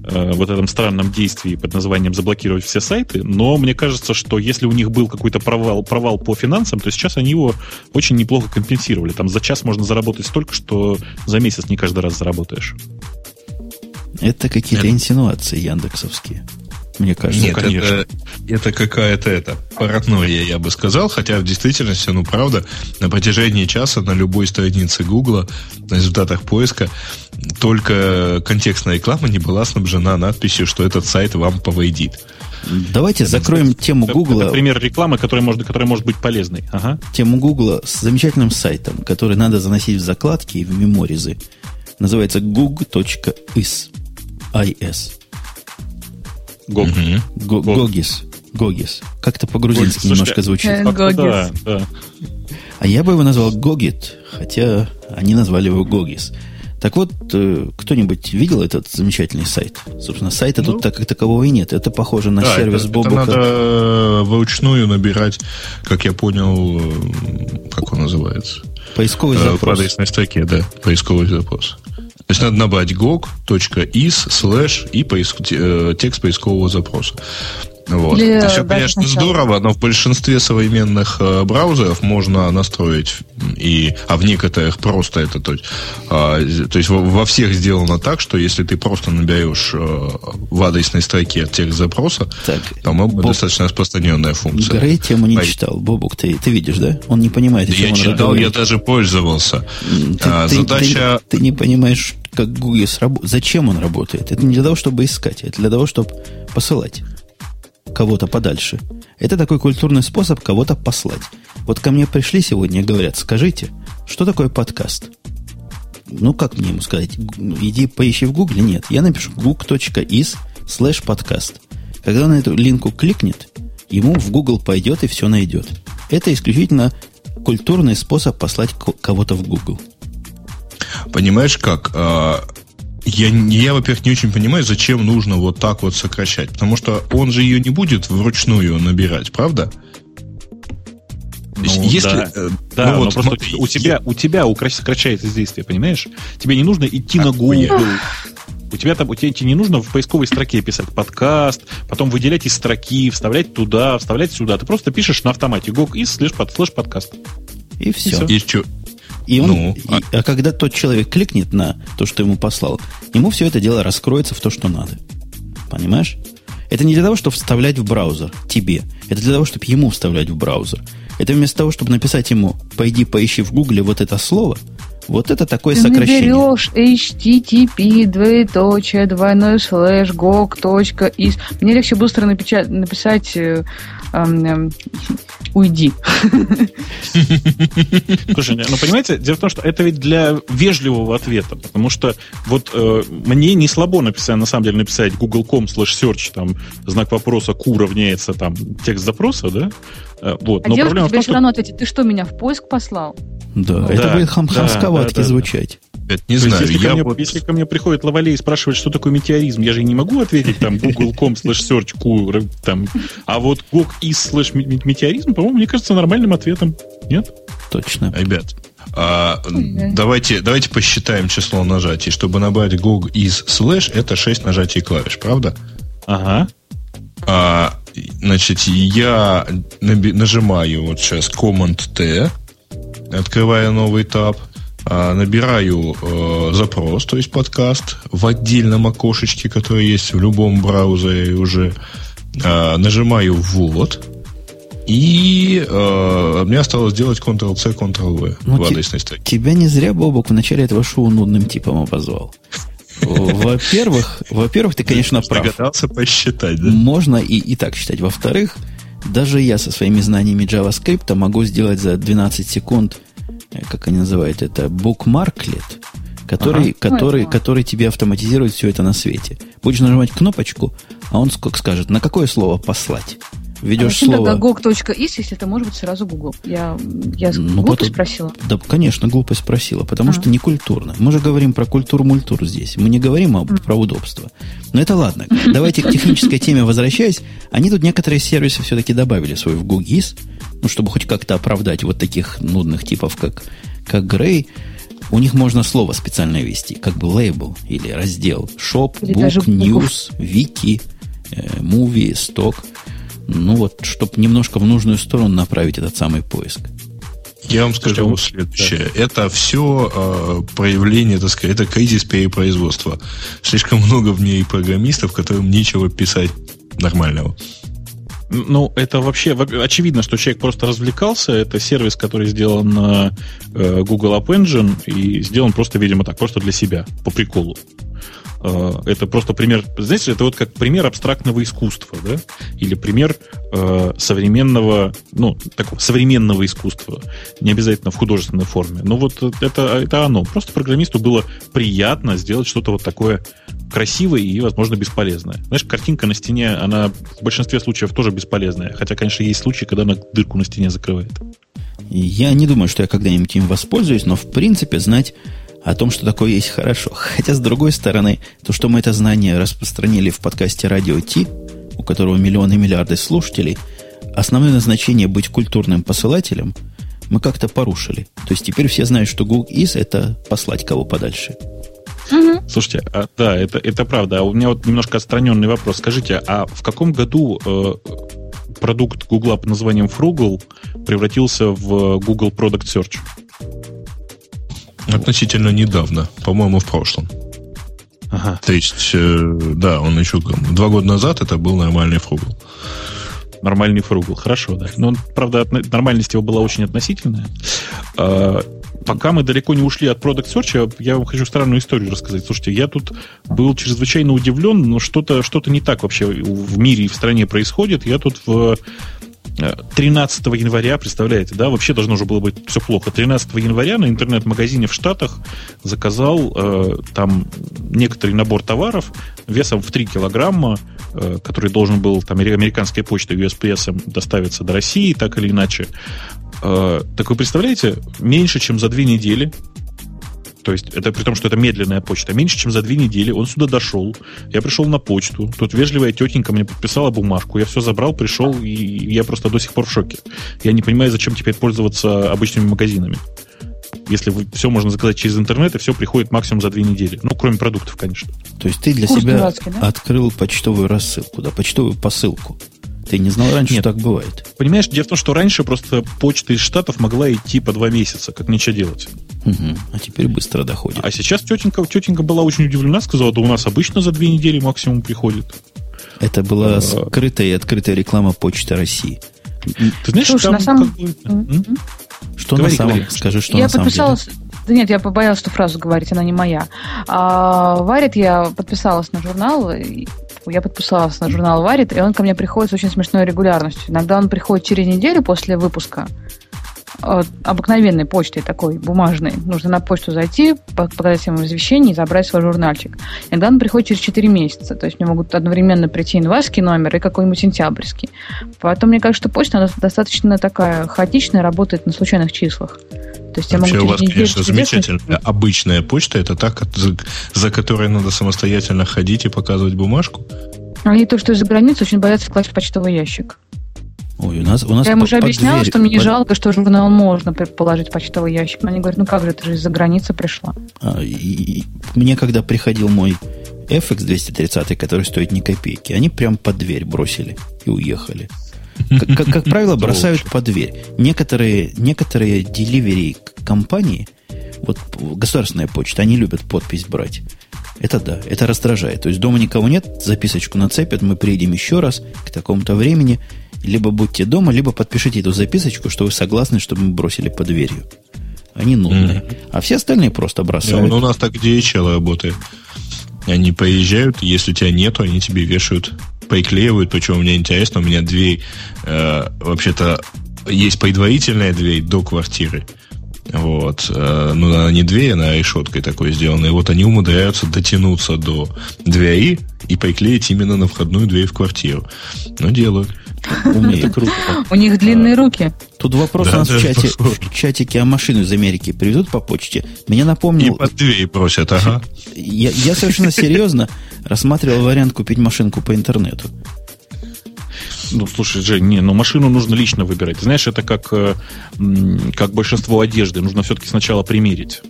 э, вот этом странном действии под названием заблокировать все сайты, но мне кажется, что если у них был какой-то провал, провал по финансам, то сейчас они его очень неплохо компенсировали. Там за час можно заработать столько, что за месяц не каждый раз заработаешь. Это какие-то это... инсинуации яндексовские. Мне кажется, Нет, конечно. Это, это какая-то это паранойя, я бы сказал, хотя в действительности, ну правда, на протяжении часа на любой странице Гугла, на результатах поиска, только контекстная реклама не была снабжена надписью, что этот сайт вам повредит. Давайте это, закроем это, тему Гугла. Это пример рекламы, которая может, которая может быть полезной. Ага. Тему Гугла с замечательным сайтом, который надо заносить в закладки и в меморизы. Называется gug.is. IS. Гог. Угу. Гогис. Гогис. Как-то по-грузински немножко звучит. Э, Гогис. Да, да. А я бы его назвал Гогит, хотя они назвали его Гогис. Так вот, э, кто-нибудь видел этот замечательный сайт? Собственно, сайта ну, тут так как такового и нет. Это похоже на да, сервис это, Бобука. Это надо вручную набирать, как я понял, э, как он называется? Поисковый запрос. В адресной строке, да, поисковый запрос. То есть надо набрать gog.is слэш и поиск, э, текст поискового запроса. Вот. Или Это все, конечно, сначала. здорово, но в большинстве современных э, браузеров можно настроить, и, а в некоторых просто это, то есть, э, то есть во, во всех сделано так, что если ты просто наберешь э, в адресной строке текст запроса, так, по-моему, Боб... достаточно распространенная функция. Грей тему не а... читал. Бобук, ты, ты видишь, да? Он не понимает, о чем Я он читал, разговаривает. я даже пользовался. Ты, а, ты, задача... Ты, ты не понимаешь, как Google работает. Зачем он работает? Это не для того, чтобы искать, это для того, чтобы посылать кого-то подальше. Это такой культурный способ кого-то послать. Вот ко мне пришли сегодня и говорят, скажите, что такое подкаст? Ну, как мне ему сказать? Иди поищи в Гугле. Нет, я напишу gug.is slash подкаст. Когда он на эту линку кликнет, ему в Google пойдет и все найдет. Это исключительно культурный способ послать кого-то в Google. Понимаешь как? Я, я, во-первых, не очень понимаю, зачем нужно вот так вот сокращать. Потому что он же ее не будет вручную набирать, правда? Ну, Если, да, э, да ну, вот, просто смотри, у тебя, у тебя сокращается действие, понимаешь? Тебе не нужно идти а, на Google. У тебя там, у тебя тебе не нужно в поисковой строке писать подкаст, потом выделять из строки, вставлять туда, вставлять сюда. Ты просто пишешь на автомате gog.is слэш, под, слэш подкаст. И все. И, все. И он, ну, и, а... а когда тот человек кликнет на то, что ему послал, ему все это дело раскроется в то, что надо. Понимаешь? Это не для того, чтобы вставлять в браузер тебе. Это для того, чтобы ему вставлять в браузер. Это вместо того, чтобы написать ему, пойди поищи в гугле вот это слово, вот это такое Ты сокращение. Ты наберешь http, двоеточие, двойной слэш, gog.is. Мне легче быстро напечат, написать э, уйди. Слушай, ну понимаете, дело в том, что это ведь для вежливого ответа, потому что вот э, мне не слабо написать, на самом деле написать google.com slash search, там, знак вопроса, q равняется там текст запроса, да? Э, вот. А Но девушка тебе том, все равно ответит, ты что, меня в поиск послал? Да, да это будет хам хамсковатки да, да, звучать. Это не знаю. Есть, если, я ко мне, вот... если ко мне приходит Лавалей и спрашивает, что такое метеоризм, я же не могу ответить там google.com slash search там, а вот gog is slash метеоризм, по-моему, мне кажется нормальным ответом. Нет? Точно. Ребят, а, давайте, давайте посчитаем число нажатий. Чтобы набрать gog is slash, это 6 нажатий клавиш, правда? Ага. А, значит, я нажимаю вот сейчас Command-T, открывая новый таб, набираю э, запрос, то есть подкаст, в отдельном окошечке, которое есть в любом браузере уже, э, нажимаю «Ввод», и э, мне осталось сделать Ctrl-C, Ctrl-V ну, в адресной строке. Тебя не зря Бобок в начале этого шоу нудным типом обозвал. Во-первых, во-первых, ты, конечно, прав. Догадался посчитать, да? Можно и, и так считать. Во-вторых, даже я со своими знаниями JavaScript могу сделать за 12 секунд Э, как они называют это, bookmarklet, который, ага. который, который тебе автоматизирует все это на свете. Будешь нажимать кнопочку, а он как скажет, на какое слово послать. Введешь а слово... gog.is, если это может быть сразу Google? Я, я ну, глупо спросила? Да, конечно, глупо спросила, потому а. что не культурно. Мы же говорим про культуру-мультур здесь. Мы не говорим об, про удобство. Но это ладно. Давайте к технической теме возвращаясь. Они тут некоторые сервисы все-таки добавили свой в GoogIS, ну, чтобы хоть как-то оправдать вот таких нудных типов, как, как Грей. У них можно слово специально ввести, как бы лейбл или раздел. Shop, или Book, News, Wiki, э, Movie, Stock – ну вот, чтобы немножко в нужную сторону направить этот самый поиск. Я вам скажу вот следующее. Да. Это все э, проявление, так сказать, это кризис перепроизводства. Слишком много в ней программистов, которым нечего писать нормального. Ну, это вообще очевидно, что человек просто развлекался. Это сервис, который сделан на э, Google App Engine и сделан просто, видимо, так, просто для себя, по приколу. Э, это просто пример, знаете, это вот как пример абстрактного искусства, да, или пример э, современного, ну, такого современного искусства, не обязательно в художественной форме. Но вот это, это оно. Просто программисту было приятно сделать что-то вот такое красивое и, возможно, бесполезное. Знаешь, картинка на стене, она в большинстве случаев тоже бесполезная. Хотя, конечно, есть случаи, когда она дырку на стене закрывает. Я не думаю, что я когда-нибудь им воспользуюсь, но в принципе знать о том, что такое есть хорошо. Хотя, с другой стороны, то, что мы это знание распространили в подкасте «Радио Ти», у которого миллионы и миллиарды слушателей, основное назначение быть культурным посылателем мы как-то порушили. То есть теперь все знают, что Google Is – это послать кого подальше. Угу. Слушайте, а, да, это, это правда. А у меня вот немножко отстраненный вопрос. Скажите, а в каком году э, продукт Google под названием Frugal превратился в Google Product Search? Относительно недавно, по-моему, в прошлом. Ага. То есть, э, да, он еще два года назад это был нормальный фругл. Нормальный фругл, хорошо, да. Но, правда, нормальность его была очень относительная. А, пока мы далеко не ушли от Product Search, я вам хочу странную историю рассказать. Слушайте, я тут был чрезвычайно удивлен, но что-то что не так вообще в мире и в стране происходит. Я тут в 13 января, представляете, да, вообще должно уже было быть все плохо. 13 января на интернет-магазине в Штатах заказал э, там некоторый набор товаров весом в 3 килограмма, э, который должен был там американской почтой USPS доставиться до России, так или иначе. Э, так вы представляете, меньше чем за две недели то есть это при том, что это медленная почта. Меньше, чем за две недели он сюда дошел. Я пришел на почту. Тут вежливая тетенька мне подписала бумажку. Я все забрал, пришел, и я просто до сих пор в шоке. Я не понимаю, зачем теперь пользоваться обычными магазинами. Если все можно заказать через интернет, и все приходит максимум за две недели. Ну, кроме продуктов, конечно. То есть ты для Курс себя дурацкий, да? открыл почтовую рассылку, да, почтовую посылку. Ты не знал раньше, Нет. что так бывает? Понимаешь, дело в том, что раньше просто почта из Штатов могла идти по два месяца, как нечего делать. Угу. А теперь быстро доходит. А сейчас тетенька, тетенька была очень удивлена, сказала, да у нас обычно за две недели максимум приходит. Это была а... скрытая и открытая реклама Почты России. Ты знаешь, Слушай, там на самом... Как Что говори, на самом... Говори. Скажи, что я на самом деле. Да нет, я побоялась, что фразу говорить, она не моя. А, Варит я подписалась на журнал. Я подписалась на журнал «Варит», и он ко мне приходит с очень смешной регулярностью. Иногда он приходит через неделю после выпуска, э, обыкновенной почтой такой, бумажной. Нужно на почту зайти, показать ему извещение и забрать свой журнальчик. Иногда он приходит через 4 месяца. То есть мне могут одновременно прийти январский номер и какой-нибудь сентябрьский. Поэтому мне кажется, что почта она достаточно такая хаотичная, работает на случайных числах. То есть Вообще я могу у вас, конечно, замечательная обычная почта. Это так, за, за которой надо самостоятельно ходить и показывать бумажку? Они то, что из-за границы, очень боятся класть в почтовый ящик. Ой, у нас, у нас Я им уже объясняла, дверь, что мне не под... жалко, что журнал можно положить в почтовый ящик. Но они говорят, ну как же, это же из-за границы пришла. А, и, и, мне когда приходил мой FX 230, который стоит ни копейки, они прям под дверь бросили и уехали. Как, как, как правило, бросают под дверь. Некоторые, некоторые delivery компании, вот государственная почта, они любят подпись брать. Это да, это раздражает. То есть дома никого нет, записочку нацепят, мы приедем еще раз к такому-то времени. Либо будьте дома, либо подпишите эту записочку, что вы согласны, чтобы мы бросили под дверью. Они нудные. Mm-hmm. А все остальные просто бросают. Да, ну, у нас так DHL работает. Они поезжают, если тебя нету, они тебе вешают приклеивают, причем мне интересно, у меня дверь, э, вообще-то, есть предварительная дверь до квартиры. Вот. Э, ну, она не дверь, она решеткой такой сделана. И вот они умудряются дотянуться до двери и приклеить именно на входную дверь в квартиру. Ну, делают. Умеет. Круто. У них длинные руки. Тут вопрос да, у нас в, чате, в чатике, а машину из Америки привезут по почте. Меня напомнил... И под дверь просят, ага. Я, я совершенно серьезно рассматривал вариант купить машинку по интернету. Ну, слушай, Жень, не, ну машину нужно лично выбирать. Знаешь, это как, э, как большинство одежды. Нужно все-таки сначала примерить.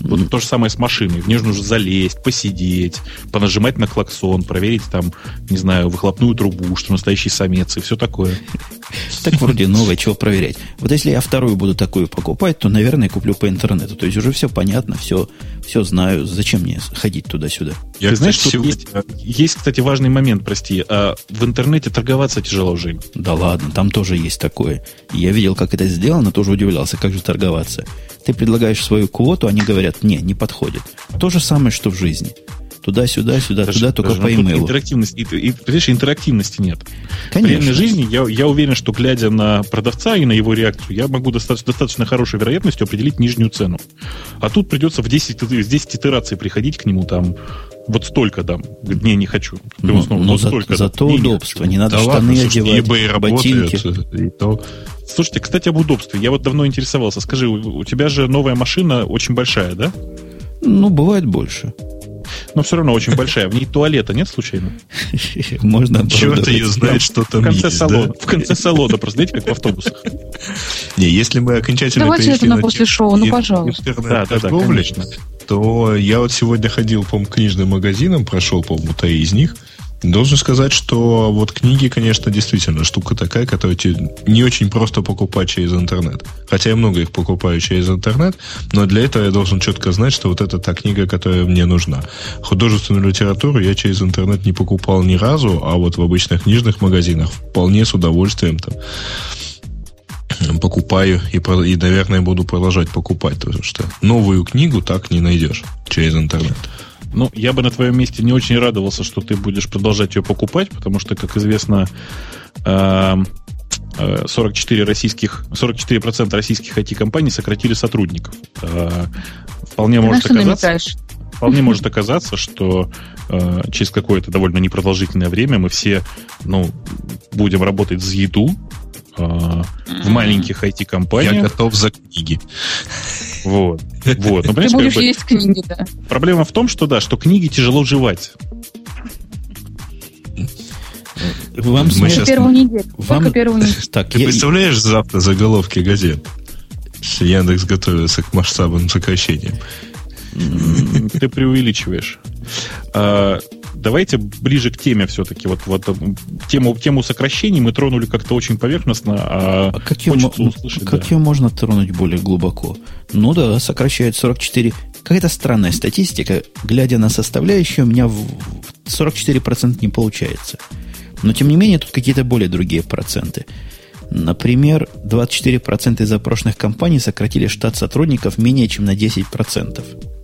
Вот то же самое с машиной. В нее нужно залезть, посидеть, понажимать на клаксон, проверить там, не знаю, выхлопную трубу, что настоящий самец и все такое. Так вроде новое, чего проверять. Вот если я вторую буду такую покупать, то, наверное, куплю по интернету. То есть уже все понятно, все, все знаю. Зачем мне ходить туда-сюда? Я, Ты знаешь, что сегодня... есть, есть, кстати, важный момент, прости. А в интернете торговаться тяжело, Жень. Да ладно, там тоже есть такое. Я видел, как это сделано, тоже удивлялся, как же торговаться. Ты предлагаешь свою квоту, они говорят, не, не подходит. То же самое, что в жизни. Туда-сюда, сюда, даже, туда, только даже, по имейлу. Интерактивности, и, и, понимаешь, интерактивности нет. Конечно. В реальной жизни я, я уверен, что глядя на продавца и на его реакцию, я могу достаточно, достаточно хорошей вероятностью определить нижнюю цену. А тут придется в 10, в 10 итераций приходить к нему там вот столько дам. Не, не хочу. Ну, снова, но вот за, столько зато дам. удобство. Не, не надо да штаны ладно, одевать, ботинки. И то... Слушайте, кстати, об удобстве. Я вот давно интересовался. Скажи, у, у тебя же новая машина очень большая, да? Ну, бывает больше. Но все равно очень большая. В ней туалета нет случайно? Можно Черт ее знает, что там в конце есть, салона, да? В конце салона, просто знаете, как в автобусах. Не, если мы окончательно Давайте это на после шоу, ну, пожалуйста. Интернет-торговлю, то я вот сегодня ходил, по книжным магазинам, прошел, по-моему, три из них – Должен сказать, что вот книги, конечно, действительно штука такая, которую тебе не очень просто покупать через интернет. Хотя я много их покупаю через интернет, но для этого я должен четко знать, что вот это та книга, которая мне нужна. Художественную литературу я через интернет не покупал ни разу, а вот в обычных книжных магазинах вполне с удовольствием там покупаю и, и, наверное, буду продолжать покупать, потому что новую книгу так не найдешь через интернет. Ну, я бы на твоем месте не очень радовался, что ты будешь продолжать ее покупать, потому что, как известно, 44 эм, э, российских, 44% российских IT-компаний сократили сотрудников. Э, вполне может оказаться, вполне может оказаться, что э, через какое-то довольно непродолжительное время мы все ну, будем работать за еду, в маленьких IT-компаниях. Я готов за книги. Вот. Вот. Ну, Ты будешь как бы, есть книги, да. Проблема в том, что да, что книги тяжело жевать. Вам Мы сейчас... первую неделю. Вам... первую неделю. Так, Ты я... представляешь завтра заголовки газет? Яндекс готовится к масштабным сокращениям. Ты преувеличиваешь. А, давайте ближе к теме все-таки. Вот, вот тему, тему сокращений мы тронули как-то очень поверхностно, а, а как, ее, услышать, как да. ее можно тронуть более глубоко? Ну да, сокращает 44. Какая-то странная статистика. Глядя на составляющие, у меня в 44% не получается. Но, тем не менее, тут какие-то более другие проценты. Например, 24% из запрошенных компаний сократили штат сотрудников менее чем на 10%.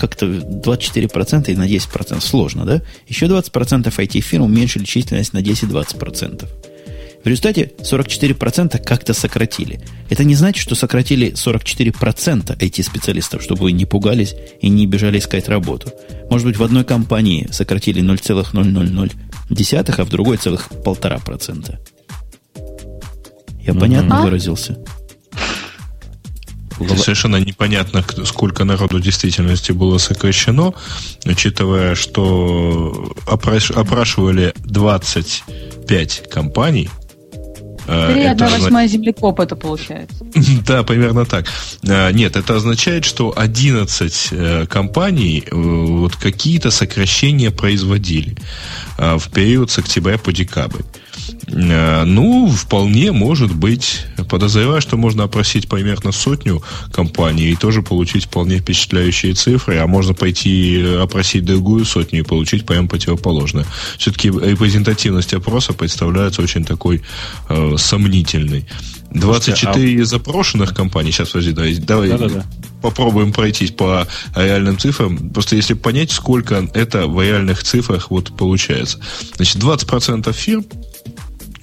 Как-то 24% и на 10% сложно, да? Еще 20% IT-фирм уменьшили численность на 10-20%. В результате 44% как-то сократили. Это не значит, что сократили 44% IT-специалистов, чтобы вы не пугались и не бежали искать работу. Может быть, в одной компании сократили 0,000, а в другой целых полтора процента. Я понятно выразился? Совершенно непонятно, сколько народу в действительности было сокращено, учитывая, что опрашивали 25 компаний, Э, Три одна восьмая землекоп это получается. Да, примерно так. Э, нет, это означает, что 11 э, компаний вот какие-то сокращения производили в период с октября по декабрь. Э, ну, вполне может быть. Подозреваю, что можно опросить примерно сотню компаний и тоже получить вполне впечатляющие цифры, а можно пойти опросить другую сотню и получить прям противоположное. Все-таки репрезентативность опроса представляется очень такой э, сомнительной. 24 а... запрошенных компаний, сейчас, подожди, давай, давай да, да, да. попробуем пройтись по реальным цифрам. Просто если понять, сколько это в реальных цифрах вот получается. Значит, 20% фирм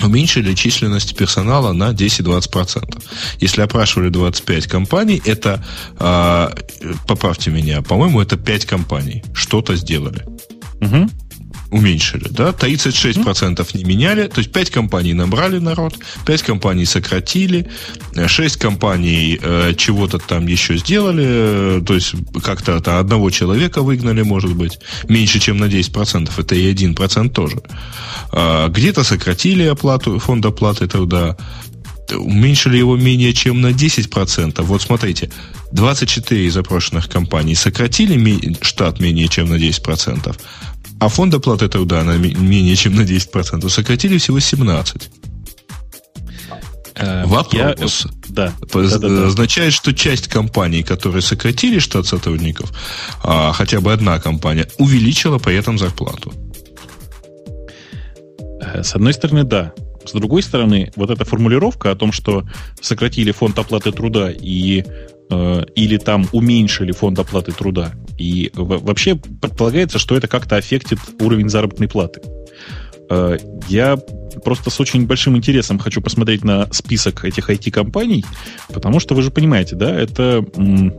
уменьшили численность персонала на 10-20%. Если опрашивали 25 компаний, это, э, поправьте меня, по-моему, это 5 компаний что-то сделали. Угу уменьшили, да, 36% не меняли, то есть 5 компаний набрали народ, 5 компаний сократили, 6 компаний э, чего-то там еще сделали, то есть как-то это одного человека выгнали, может быть, меньше, чем на 10%, это и 1% тоже. Э, где-то сократили оплату, фонд оплаты труда, уменьшили его менее чем на 10%. Вот смотрите, 24 запрошенных компаний сократили штат менее чем на 10%, а фонд оплаты труда на менее чем на 10% сократили всего 17%. Э, Вопрос. Я, да, да, да, означает, что часть компаний, которые сократили штат сотрудников, а хотя бы одна компания, увеличила при этом зарплату. Э, с одной стороны, да. С другой стороны, вот эта формулировка о том, что сократили фонд оплаты труда и Э, или там уменьшили фонд оплаты труда. И вообще предполагается, что это как-то аффектит уровень заработной платы. Э, я просто с очень большим интересом хочу посмотреть на список этих IT-компаний, потому что вы же понимаете, да, это э,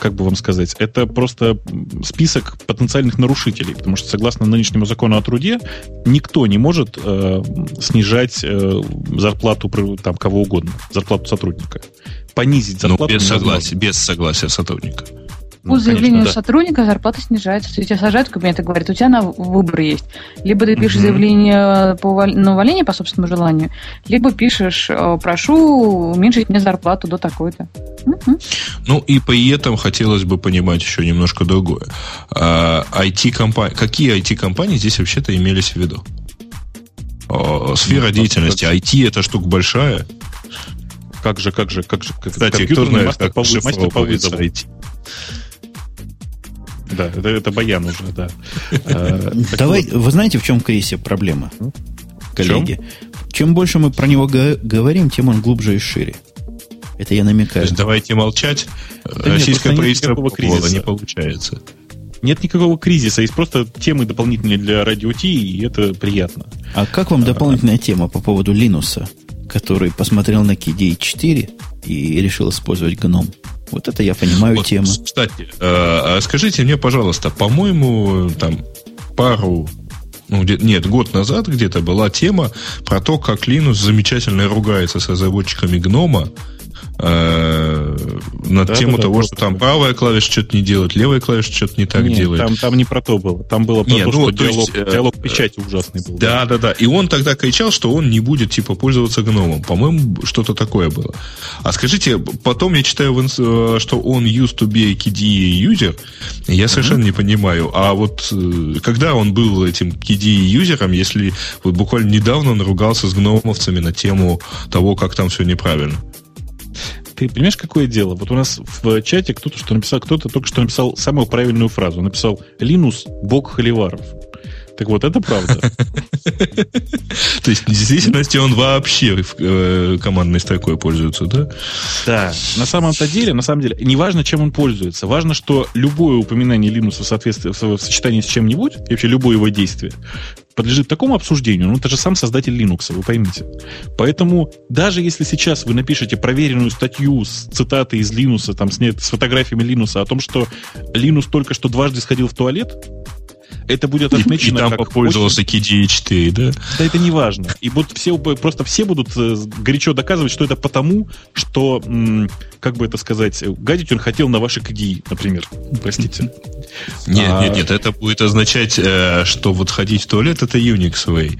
как бы вам сказать, это просто список потенциальных нарушителей, потому что согласно нынешнему закону о труде никто не может э, снижать э, зарплату там кого угодно, зарплату сотрудника понизить ну, зарплату. Ну, без согласия, без согласия сотрудника. По ну, заявлению конечно, да. сотрудника зарплата снижается. То есть тебя сажают в кабинет и говорят, у тебя на выбор есть. Либо ты пишешь угу. заявление по, на увольнение по собственному желанию, либо пишешь, «Э, прошу уменьшить мне зарплату до такой-то. Угу. Ну и при этом хотелось бы понимать еще немножко другое. А, IT-компании, какие IT-компании здесь вообще-то имелись в виду? Сфера ну, деятельности. IT это штука большая. Как же, как же, как же. Кстати, кто знает, мастер как по, мастер по вызову. Да, это, это баян уже, да. А, Давай, вы знаете, в чем Крисе проблема, коллеги? Чем больше мы про него говорим, тем он глубже и шире. Это я намекаю. давайте молчать. Российское правительство кризиса не получается. Нет никакого кризиса, есть просто темы дополнительные для радио Ти, и это приятно. А как вам дополнительная тема по поводу Линуса? который посмотрел на KDE 4 и решил использовать гном. Вот это я понимаю вот, тему. Кстати, э, скажите мне, пожалуйста, по-моему, там пару ну, где, нет, год назад где-то была тема про то, как Linux замечательно ругается с разработчиками гнома, э, на да, тему да, того, да, что там правая клавиша что-то не делает, левая клавиша что-то не так Нет, делает. Там, там не про то было. Там было про Нет, то, ну, что то диалог, есть, э, диалог печати ужасный был. Да, да, да, И он тогда кричал, что он не будет типа пользоваться гномом. По-моему, что-то такое было. А скажите, потом я читаю, э, что он used to be a KDE user. Я совершенно mm-hmm. не понимаю. А вот э, когда он был этим KDE юзером, если вот буквально недавно он ругался с гномовцами на тему того, как там все неправильно ты понимаешь, какое дело? Вот у нас в чате кто-то что написал, кто-то только что написал самую правильную фразу. написал Линус Бог Холиваров. Так вот, это правда. То есть, в действительности он вообще э, командной строкой пользуется, да? Да. На самом-то деле, на самом деле, не важно, чем он пользуется. Важно, что любое упоминание Linux в, соответствии, в сочетании с чем-нибудь, и вообще любое его действие, подлежит такому обсуждению, ну, это же сам создатель Linux, вы поймите. Поэтому даже если сейчас вы напишете проверенную статью с цитатой из Linux, там, с, нет, с фотографиями Linux о том, что Linux только что дважды сходил в туалет, это будет отмечено и, и там как пользовался очень... KDE 4, да? Да, это не важно. И будут все, просто все будут э, горячо доказывать, что это потому, что, как бы это сказать, гадить он хотел на ваши KDE, например. Простите. Нет, а... нет, нет, это будет означать, э, что вот ходить в туалет это Unix way,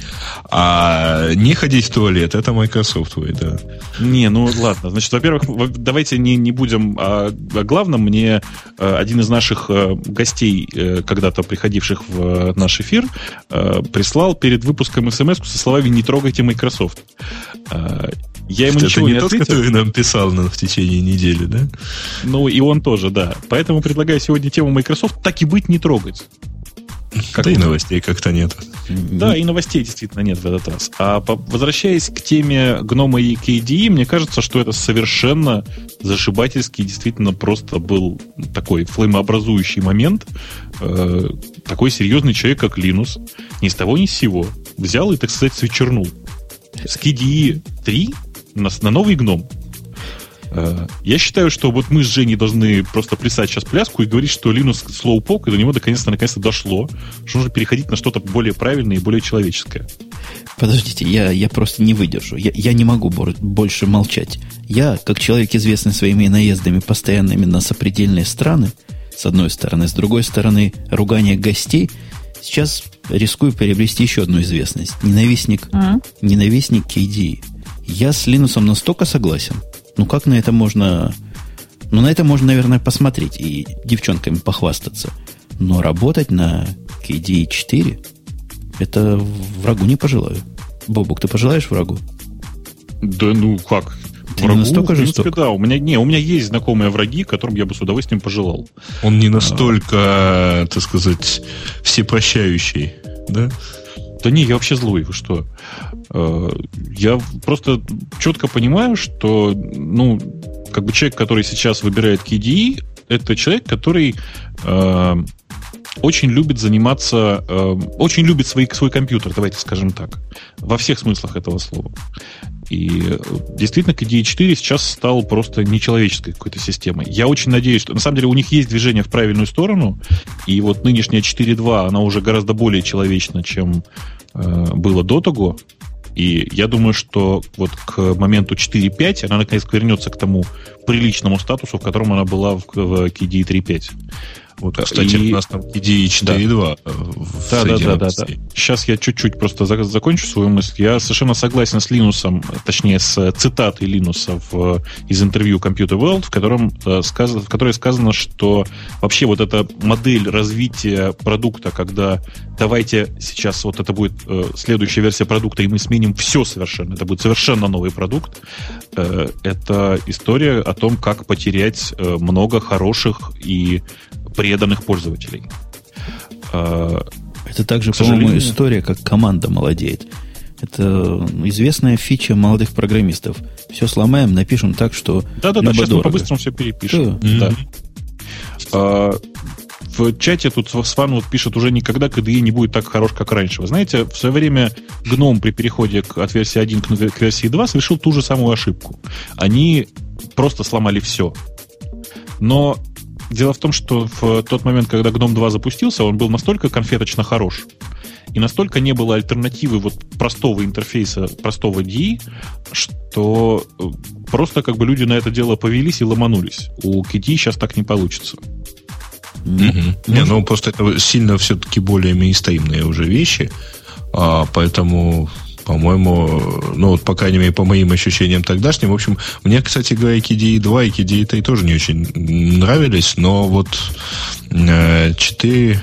а не ходить в туалет это Microsoft way, да. Не, ну ладно. Значит, во-первых, давайте не, не будем о, о главном. Мне э, один из наших гостей, когда-то приходивших в в наш эфир, э, прислал перед выпуском смс со словами «Не трогайте Microsoft». Э, я ему это ничего не, не тот, ответил. который нам писал на, в течение недели, да? Ну, и он тоже, да. Поэтому предлагаю сегодня тему Microsoft так и быть не трогать. Как да и новостей как-то нет. Да, и новостей действительно нет в этот раз. А по, возвращаясь к теме гнома и KDE, мне кажется, что это совершенно зашибательский, действительно просто был такой флеймообразующий момент. Э, такой серьезный человек, как Линус, ни с того ни с сего взял и, так сказать, свечернул. С KDE 3 на, на новый гном я считаю, что вот мы с Женей должны просто плясать сейчас пляску и говорить, что Linux Slowpoke, и до него наконец-то наконец-то дошло, что нужно переходить на что-то более правильное и более человеческое. Подождите, я, я просто не выдержу. Я, я не могу больше молчать. Я, как человек, известный своими наездами постоянными на сопредельные страны, с одной стороны, с другой стороны, ругание гостей, сейчас рискую приобрести еще одну известность. Ненавистник, mm-hmm. ненавистник KDE. Я с Линусом настолько согласен, ну, как на это можно... Ну, на это можно, наверное, посмотреть и девчонками похвастаться. Но работать на KDE 4 это врагу не пожелаю. Бобук, ты пожелаешь врагу? Да ну как? Ты врагу, настолько в принципе, жесток? да. У меня, не, у меня есть знакомые враги, которым я бы с удовольствием пожелал. Он не настолько, а... так сказать, всепрощающий, да? Да не, я вообще злой, вы что? Э, я просто четко понимаю, что, ну, как бы человек, который сейчас выбирает KDE, это человек, который э, очень любит заниматься, э, очень любит свой, свой компьютер, давайте скажем так, во всех смыслах этого слова. И э, действительно, KDE 4 сейчас стал просто нечеловеческой какой-то системой. Я очень надеюсь, что на самом деле у них есть движение в правильную сторону, и вот нынешняя 4.2, она уже гораздо более человечна, чем было до того. И я думаю, что вот к моменту 4.5 она наконец вернется к тому приличному статусу, в котором она была в, в KDE 3.5. Вот, Кстати, и... у нас там IDE 4.2 да. да, да, да, да, да. Сейчас я чуть-чуть просто закончу свою мысль. Я совершенно согласен с Линусом, точнее, с цитатой Линуса в, из интервью Computer World, в, котором, э, сказано, в которой сказано, что вообще вот эта модель развития продукта, когда давайте сейчас вот это будет э, следующая версия продукта, и мы сменим все совершенно, это будет совершенно новый продукт, э, это история о том, как потерять э, много хороших и преданных пользователей. А, Это также, по-моему, история, как команда молодеет. Это известная фича молодых программистов. Все сломаем, напишем так, что Да-да-да, сейчас дорого. мы по-быстрому все перепишем. Да. да. А, в чате тут с вами вот пишет, уже никогда KDE не будет так хорош, как раньше. Вы знаете, в свое время GNOME при переходе к, от версии 1 к, к версии 2 совершил ту же самую ошибку. Они просто сломали все. Но Дело в том, что в тот момент, когда GNOME 2 запустился, он был настолько конфеточно хорош, и настолько не было альтернативы вот простого интерфейса, простого DI, что э, просто как бы люди на это дело повелись и ломанулись. У KDE сейчас так не получится. Mm-hmm. Не, ну просто это сильно все-таки более мейнстримные уже вещи, а, поэтому по-моему, ну вот, по крайней мере, по моим ощущениям тогдашним. В общем, мне, кстати говоря, KDE 2 и KDE 3 тоже не очень нравились, но вот 4 э,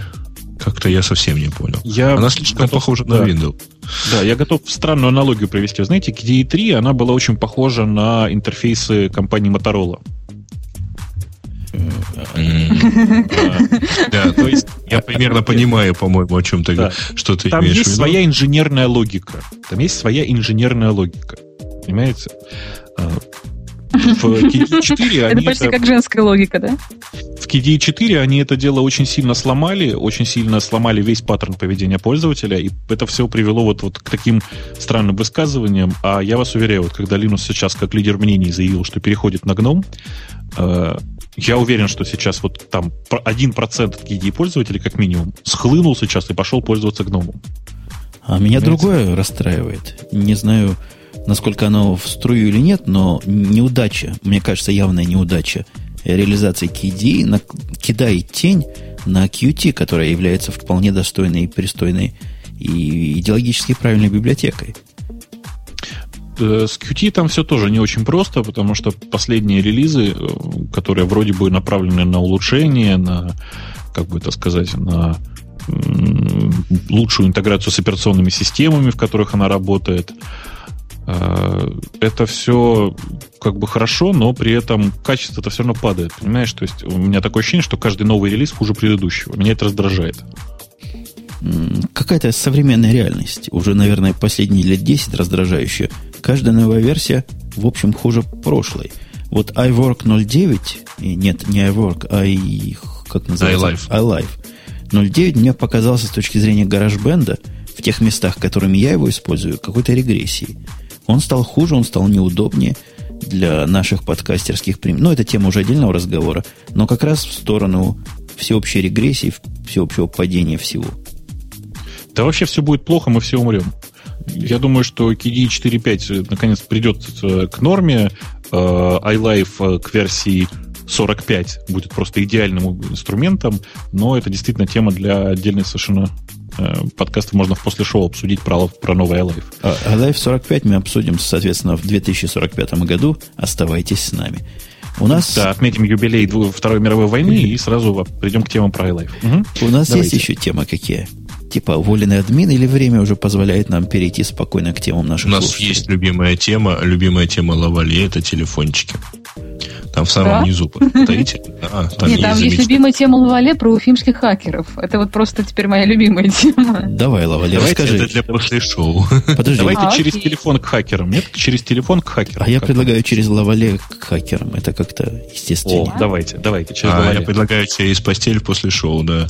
как-то я совсем не понял. Я она слишком готов, похожа да. на Windows. Да, я готов странную аналогию провести. Вы знаете, KDE 3, она была очень похожа на интерфейсы компании Motorola. Да, то есть я примерно понимаю, по-моему, о чем ты, что ты Там есть своя инженерная логика. Там есть своя инженерная логика. Понимаете? А, в KDE 4 они... Это почти как женская логика, да? В KDE 4 они это дело очень сильно сломали, очень сильно сломали весь паттерн поведения пользователя, и это все привело вот, вот к таким странным высказываниям. А я вас уверяю, вот когда Linux сейчас как лидер мнений заявил, что переходит на гном, э, я уверен, что сейчас вот там 1% KDE пользователей, как минимум, схлынул сейчас и пошел пользоваться гномом. А меня Понимаете? другое расстраивает. Не знаю, насколько оно в струю или нет, но неудача, мне кажется, явная неудача реализации KDE на, кидает тень на Qt, которая является вполне достойной и пристойной и идеологически правильной библиотекой. Э, с Qt там все тоже не очень просто, потому что последние релизы, э, которые вроде бы направлены на улучшение, на, как бы это сказать, на лучшую интеграцию с операционными системами, в которых она работает, это все как бы хорошо, но при этом качество это все равно падает, понимаешь? То есть у меня такое ощущение, что каждый новый релиз хуже предыдущего. Меня это раздражает. Какая-то современная реальность, уже, наверное, последние лет 10 раздражающая. Каждая новая версия, в общем, хуже прошлой. Вот iWork 0.9, нет, не iWork, а и, как называется? iLife. iLife 0.9 мне показался с точки зрения гараж-бенда в тех местах, которыми я его использую, какой-то регрессией. Он стал хуже, он стал неудобнее для наших подкастерских премий. Ну, это тема уже отдельного разговора, но как раз в сторону всеобщей регрессии, всеобщего падения всего. Да вообще все будет плохо, мы все умрем. Я думаю, что KDE 4.5 наконец придет э, к норме, э, iLife э, к версии 45 будет просто идеальным инструментом, но это действительно тема для отдельной совершенно Э, подкастов можно после шоу обсудить про, про новый iLife. А iLife 45 мы обсудим, соответственно, в 2045 году. Оставайтесь с нами. У нас... Да, отметим юбилей Второй мировой войны и сразу придем к темам про iLife. Угу. У нас Давайте. есть еще темы какие? Типа воленный админ или время уже позволяет нам перейти спокойно к темам наших У нас есть любимая тема, любимая тема Лавали, это телефончики. Там в самом да? низу стоите. А, там Нет, там есть любимая тема Лавале про уфимских хакеров. Это вот просто теперь моя любимая тема. Давай, Лавале, расскажи. это для после шоу. Подожди. Давайте а, через окей. телефон к хакерам. Нет, через телефон к хакерам. А я предлагаю через Лавале к хакерам. Это как-то естественно. О, давайте, давайте. Через а, я предлагаю через постель после шоу, да.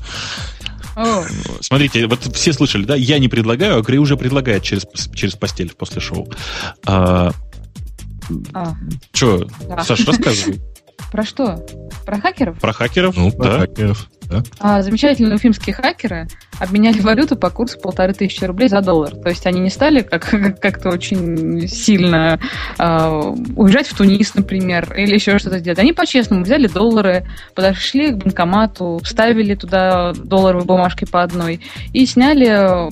Смотрите, вот все слышали, да? Я не предлагаю, а Грей уже предлагает через, через постель после шоу. А, а. Че, да. Саша, рассказывай. Про что? Про хакеров? Про хакеров, ну, про да. хакеров. Да. А, замечательные уфимские хакеры обменяли валюту по курсу полторы тысячи рублей за доллар. То есть они не стали как, как-то очень сильно э, уезжать в Тунис, например, или еще что-то сделать. Они по-честному взяли доллары, подошли к банкомату, вставили туда долларовые бумажки по одной и сняли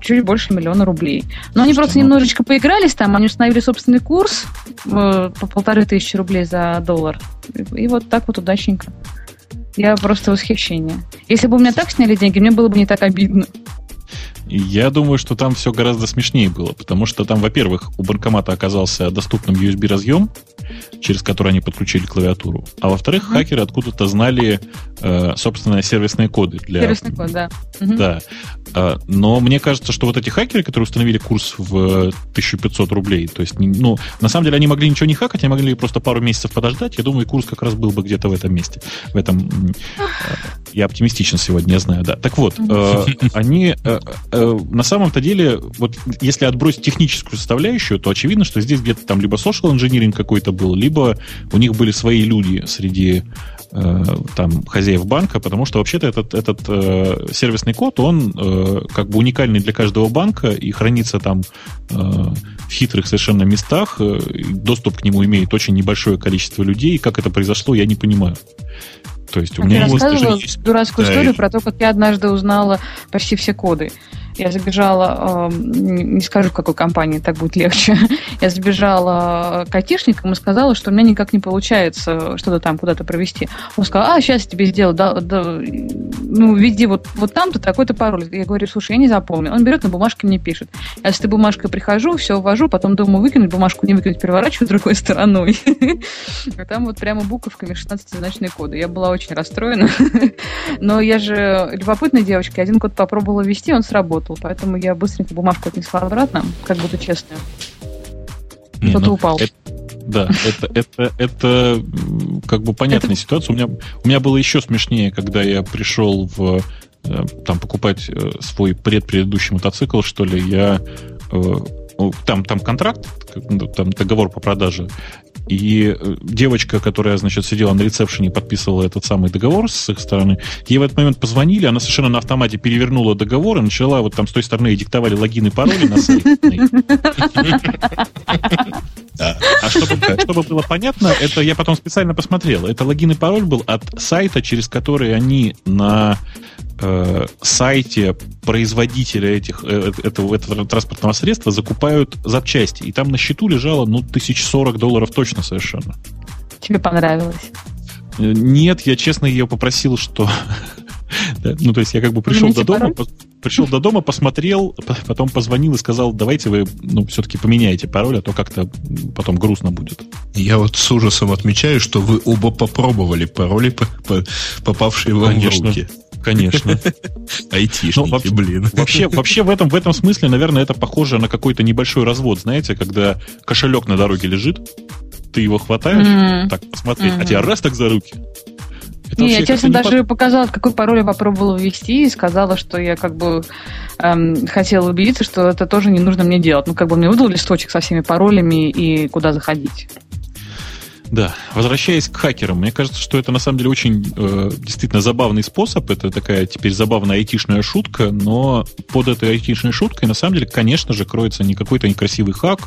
чуть больше миллиона рублей. Но они просто ну... немножечко поигрались там, они установили собственный курс э, по полторы тысячи рублей за доллар. И, и вот так вот удачненько. Я просто восхищение. Если бы у меня так сняли деньги, мне было бы не так обидно. Я думаю, что там все гораздо смешнее было, потому что там, во-первых, у банкомата оказался доступным USB-разъем, через который они подключили клавиатуру, а во-вторых, uh-huh. хакеры откуда-то знали, э, собственно, сервисные коды. Для... Сервисный код, да. Uh-huh. Да. А, но мне кажется, что вот эти хакеры, которые установили курс в 1500 рублей, то есть, ну, на самом деле они могли ничего не хакать, они могли просто пару месяцев подождать. Я думаю, курс как раз был бы где-то в этом месте. В этом я оптимистичен сегодня, я знаю, да. Так вот, э, они э, э, на самом-то деле, вот если отбросить техническую составляющую, то очевидно, что здесь где-то там либо social engineering какой-то был, либо у них были свои люди среди Э, там хозяев банка, потому что вообще-то этот, этот э, сервисный код, он э, как бы уникальный для каждого банка и хранится там э, в хитрых совершенно местах. Э, доступ к нему имеет очень небольшое количество людей. Как это произошло, я не понимаю. То есть у меня... Ты рассказывала есть... дурацкую да, историю и... про то, как я однажды узнала почти все коды. Я забежала, не скажу, в какой компании, так будет легче. Я забежала к айтишникам и сказала, что у меня никак не получается что-то там куда-то провести. Он сказал, а, сейчас я тебе сделаю, да, да, ну, введи вот, вот там-то такой-то пароль. Я говорю, слушай, я не запомню. Он берет на бумажке мне пишет. Я с этой бумажкой прихожу, все ввожу, потом думаю выкинуть, бумажку не выкинуть, переворачиваю другой стороной. А там вот прямо буковками 16-значные коды. Я была очень расстроена. Но я же любопытная девочка, один код попробовала ввести, он сработал. Поэтому я быстренько бумажку отнесла обратно, как будто честная. Кто-то ну, упал. Это, да, это, это, это как бы понятная это... ситуация. У меня, у меня было еще смешнее, когда я пришел в э, там покупать э, свой предпредыдущий мотоцикл, что ли, я э, там, там контракт, ну, там договор по продаже, и э, девочка, которая, значит, сидела на ресепшене и подписывала этот самый договор с их стороны, ей в этот момент позвонили, она совершенно на автомате перевернула договор и начала вот там с той стороны и диктовали логины и пароли на сайт. А чтобы, чтобы было понятно, это я потом специально посмотрел. Это логин и пароль был от сайта, через который они на э, сайте производителя этих, э, этого, этого транспортного средства закупают запчасти. И там на счету лежало, ну, тысяч сорок долларов точно совершенно. Тебе понравилось? Э, нет, я честно ее попросил, что Ну, то есть я как бы пришел до дома, пришел до дома, посмотрел, потом позвонил и сказал, давайте вы, ну, все-таки поменяете пароль, а то как-то потом грустно будет. Я вот с ужасом отмечаю, что вы оба попробовали пароли, попавшие вам Конечно. в руки. Конечно. Айтишники, ну, вообще, блин. Вообще, вообще в, этом, в этом смысле, наверное, это похоже на какой-то небольшой развод, знаете, когда кошелек на дороге лежит, ты его хватаешь, mm-hmm. так посмотреть, mm-hmm. а тебя раз так за руки, это не, я, честно, даже под... показала, какой пароль я попробовала ввести, и сказала, что я как бы эм, хотела убедиться, что это тоже не нужно мне делать. Ну, как бы мне выдал листочек со всеми паролями и куда заходить. Да, возвращаясь к хакерам, мне кажется, что это на самом деле очень э, действительно забавный способ. Это такая теперь забавная айтишная шутка, но под этой айтишной шуткой на самом деле, конечно же, кроется не какой-то некрасивый хак,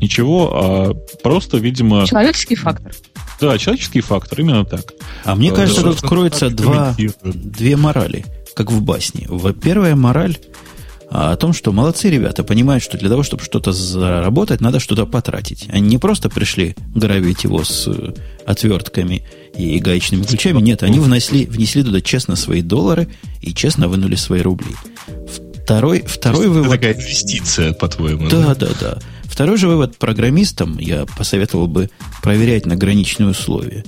ничего, а просто, видимо... Человеческий фактор. Да, человеческий фактор, именно так. А мне кажется, тут кроется два, две морали, как в басне. Во-первых, мораль а о том, что молодцы ребята, понимают, что для того, чтобы что-то заработать, надо что-то потратить. Они не просто пришли грабить его с э, отвертками и гаечными ключами. Нет, они внесли, внесли туда честно свои доллары и честно вынули свои рубли. Второй, второй вывод... Это такая инвестиция, по-твоему. Да, да, да, да. Второй же вывод программистам я посоветовал бы проверять на граничные условия.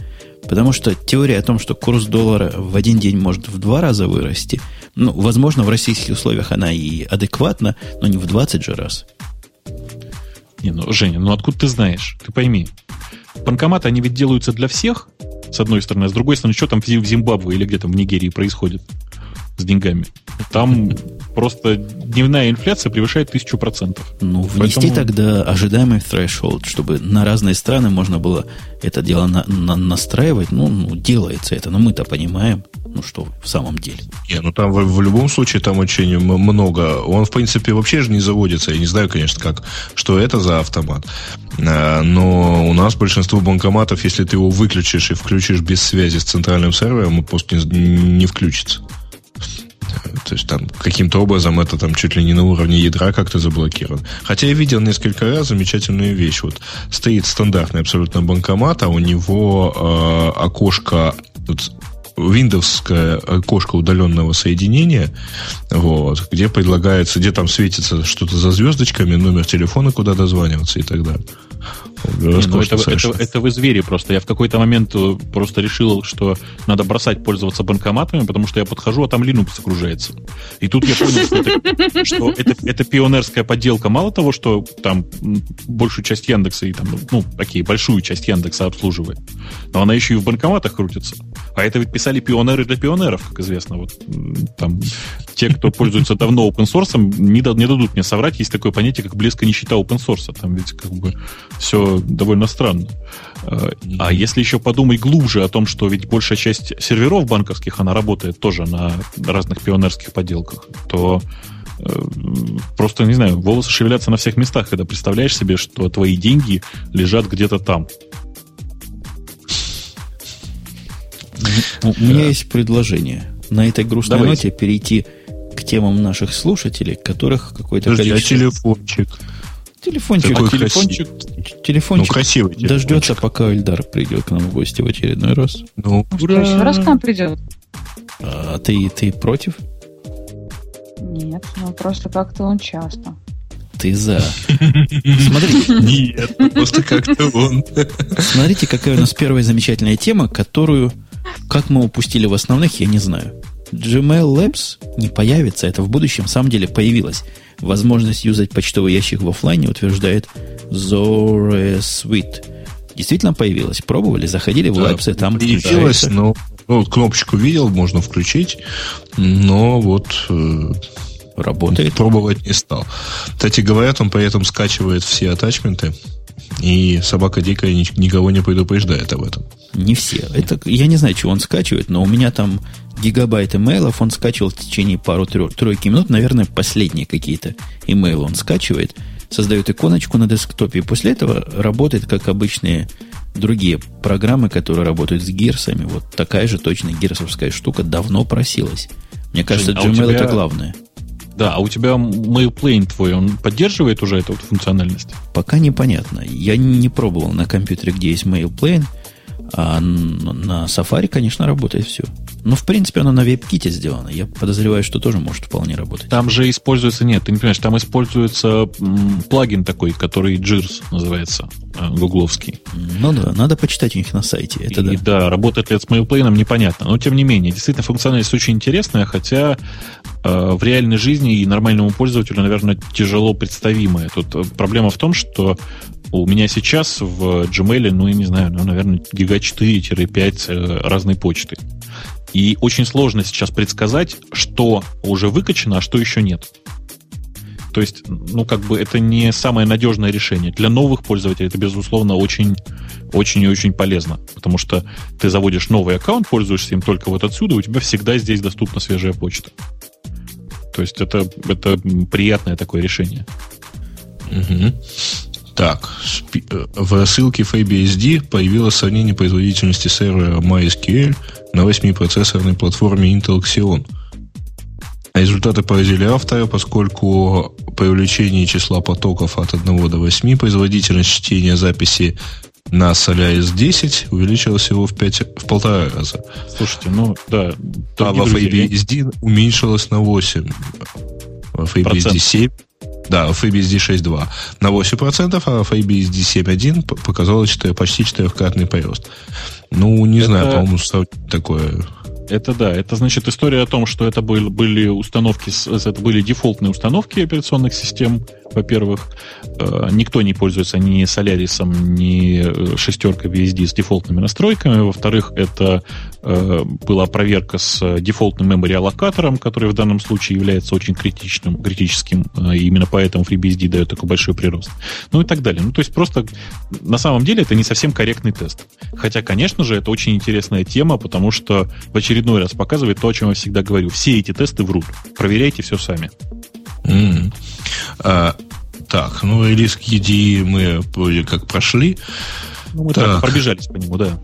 Потому что теория о том, что курс доллара в один день может в два раза вырасти – ну, возможно, в российских условиях она и адекватна, но не в 20 же раз. Не, ну, Женя, ну откуда ты знаешь? Ты пойми. Банкоматы, они ведь делаются для всех, с одной стороны, а с другой стороны, что там в Зимбабве или где там в Нигерии происходит с деньгами? Там просто дневная инфляция превышает тысячу процентов. Ну, внести Поэтому... тогда ожидаемый threshold, чтобы на разные страны можно было это дело на, на, настраивать. Ну, ну, делается это, но мы-то понимаем, ну что в самом деле. Не, ну там в, в любом случае там очень много. Он, в принципе, вообще же не заводится. Я не знаю, конечно, как, что это за автомат. А, но у нас большинство банкоматов, если ты его выключишь и включишь без связи с центральным сервером, он просто не, не включится. То есть там каким-то образом это там чуть ли не на уровне ядра как-то заблокировано. Хотя я видел несколько раз замечательную вещь. Вот стоит стандартный абсолютно банкомат, а у него э, окошко вот, виндовское окошко удаленного соединения, вот, где предлагается, где там светится что-то за звездочками, номер телефона, куда дозваниваться и так далее. Не, ну это, это, это вы звери просто. Я в какой-то момент э, просто решил, что надо бросать пользоваться банкоматами, потому что я подхожу, а там Linux загружается. И тут я понял, что, это, что это, это пионерская подделка. Мало того, что там большую часть Яндекса и там, ну, такие, большую часть Яндекса обслуживает, но она еще и в банкоматах крутится. А это ведь писали пионеры для пионеров, как известно. Вот там те, кто пользуется давно open source, не, не дадут мне соврать, есть такое понятие, как блеск и нищета open source. Там ведь как бы все довольно странно. А, если еще подумать глубже о том, что ведь большая часть серверов банковских, она работает тоже на разных пионерских поделках, то э, просто, не знаю, волосы шевелятся на всех местах, когда представляешь себе, что твои деньги лежат где-то там. У меня есть предложение. На этой грустной Давайте. ноте перейти к темам наших слушателей, которых какой-то Подожди, количество... а телефончик? Телефончик. Такой телефончик. Телефончик. Ну, красивый телефончик. Дождется, пока Эльдар придет к нам в гости в очередной раз. Ну, Ура! еще раз к нам придет. А ты, ты против? Нет, ну просто как-то он часто. Ты за. Смотри. Нет, просто как-то он. Смотрите, какая у нас первая замечательная тема, которую, как мы упустили в основных, я не знаю. Gmail Labs не появится, это в будущем, в самом деле, появилось. Возможность юзать почтовый ящик в офлайне утверждает Zora Suite. Действительно появилась. Пробовали, заходили в да, Labs, и там появилась, но ну, кнопочку видел, можно включить, но вот э, работает. Пробовать не стал. Кстати, говорят, он при этом скачивает все атачменты, и собака дикая никого не предупреждает об этом. Не все. Это, я не знаю, чего он скачивает, но у меня там гигабайт имейлов он скачивал в течение пару-тройки минут. Наверное, последние какие-то имейлы он скачивает, создает иконочку на десктопе, и после этого работает, как обычные другие программы, которые работают с гирсами. Вот такая же точно гирсовская штука давно просилась. Мне кажется, Жень, а Gmail тебя... это главное. Да, а у тебя MailPlane твой, он поддерживает уже эту вот функциональность? Пока непонятно. Я не пробовал на компьютере, где есть MailPlane, а на Safari, конечно, работает все. Но, в принципе, оно на WebKit сделано. Я подозреваю, что тоже может вполне работать. Там же используется, нет, ты не понимаешь, там используется плагин такой, который JIRS называется, э, гугловский. Ну да, надо почитать у них на сайте. Это И да. да, работает ли это с MailPlane, непонятно. Но, тем не менее, действительно, функциональность очень интересная, хотя э, в реальной жизни и нормальному пользователю, наверное, тяжело представимая. Тут э, проблема в том, что у меня сейчас в Gmail, ну, я не знаю, ну, наверное, гига 4-5 э, разной почты. И очень сложно сейчас предсказать, что уже выкачано, а что еще нет. То есть, ну, как бы это не самое надежное решение. Для новых пользователей это, безусловно, очень, очень и очень полезно. Потому что ты заводишь новый аккаунт, пользуешься им только вот отсюда, у тебя всегда здесь доступна свежая почта. То есть это, это приятное такое решение. Угу. Так, э, в рассылке FreeBSD появилось сравнение производительности сервера MySQL на 8-процессорной платформе Intel Xeon. Результаты поразили автора, поскольку при увеличении числа потоков от 1 до 8 производительность чтения записи на Solaris 10 увеличилась всего в, 5, в полтора раза. Слушайте, ну да. А во FreeBSD уменьшилась на 8. Во FreeBSD 7 да, FreeBSD 6.2 на 8%, а FreeBSD 7.1 показало 4, почти четырехкратный прирост. Ну, не Это... знаю, по-моему, такое это да, это значит история о том, что это были, были установки, это были дефолтные установки операционных систем, во-первых. Э, никто не пользуется ни Solaris, ни э, шестеркой VSD с дефолтными настройками. Во-вторых, это была проверка с дефолтным memory аллокатором, который в данном случае является очень критичным, критическим, и именно поэтому FreeBSD дает такой большой прирост. Ну и так далее. Ну, то есть просто на самом деле это не совсем корректный тест. Хотя, конечно же, это очень интересная тема, потому что в очередной раз показывает то, о чем я всегда говорю. Все эти тесты врут. Проверяйте все сами. Mm. А, так, ну релиз KDE мы вроде как прошли. Ну, мы так, так пробежались по нему, да.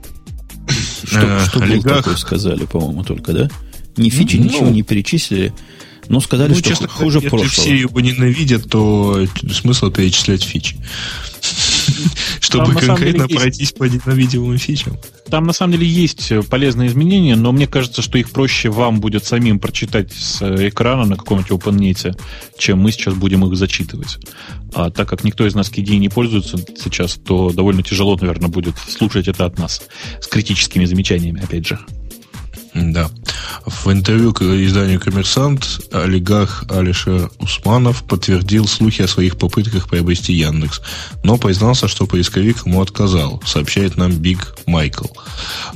Что, а, что олигарх... такое сказали, по-моему, только, да? Ни фичи, ну, ничего не перечислили. Но сказали, ну, что честно, хуже если прошлого. Если все его ненавидят, то смысл перечислять фичи. Чтобы конкретно пройтись по ненавидимым фичам. Там на самом деле есть полезные изменения, но мне кажется, что их проще вам будет самим прочитать с экрана на каком-нибудь OpenNet, чем мы сейчас будем их зачитывать. А так как никто из нас KDE не пользуется сейчас, то довольно тяжело, наверное, будет слушать это от нас с критическими замечаниями, опять же. Да. В интервью к изданию «Коммерсант» олигарх Алишер Усманов подтвердил слухи о своих попытках приобрести Яндекс, но признался, что поисковик ему отказал, сообщает нам Биг Майкл.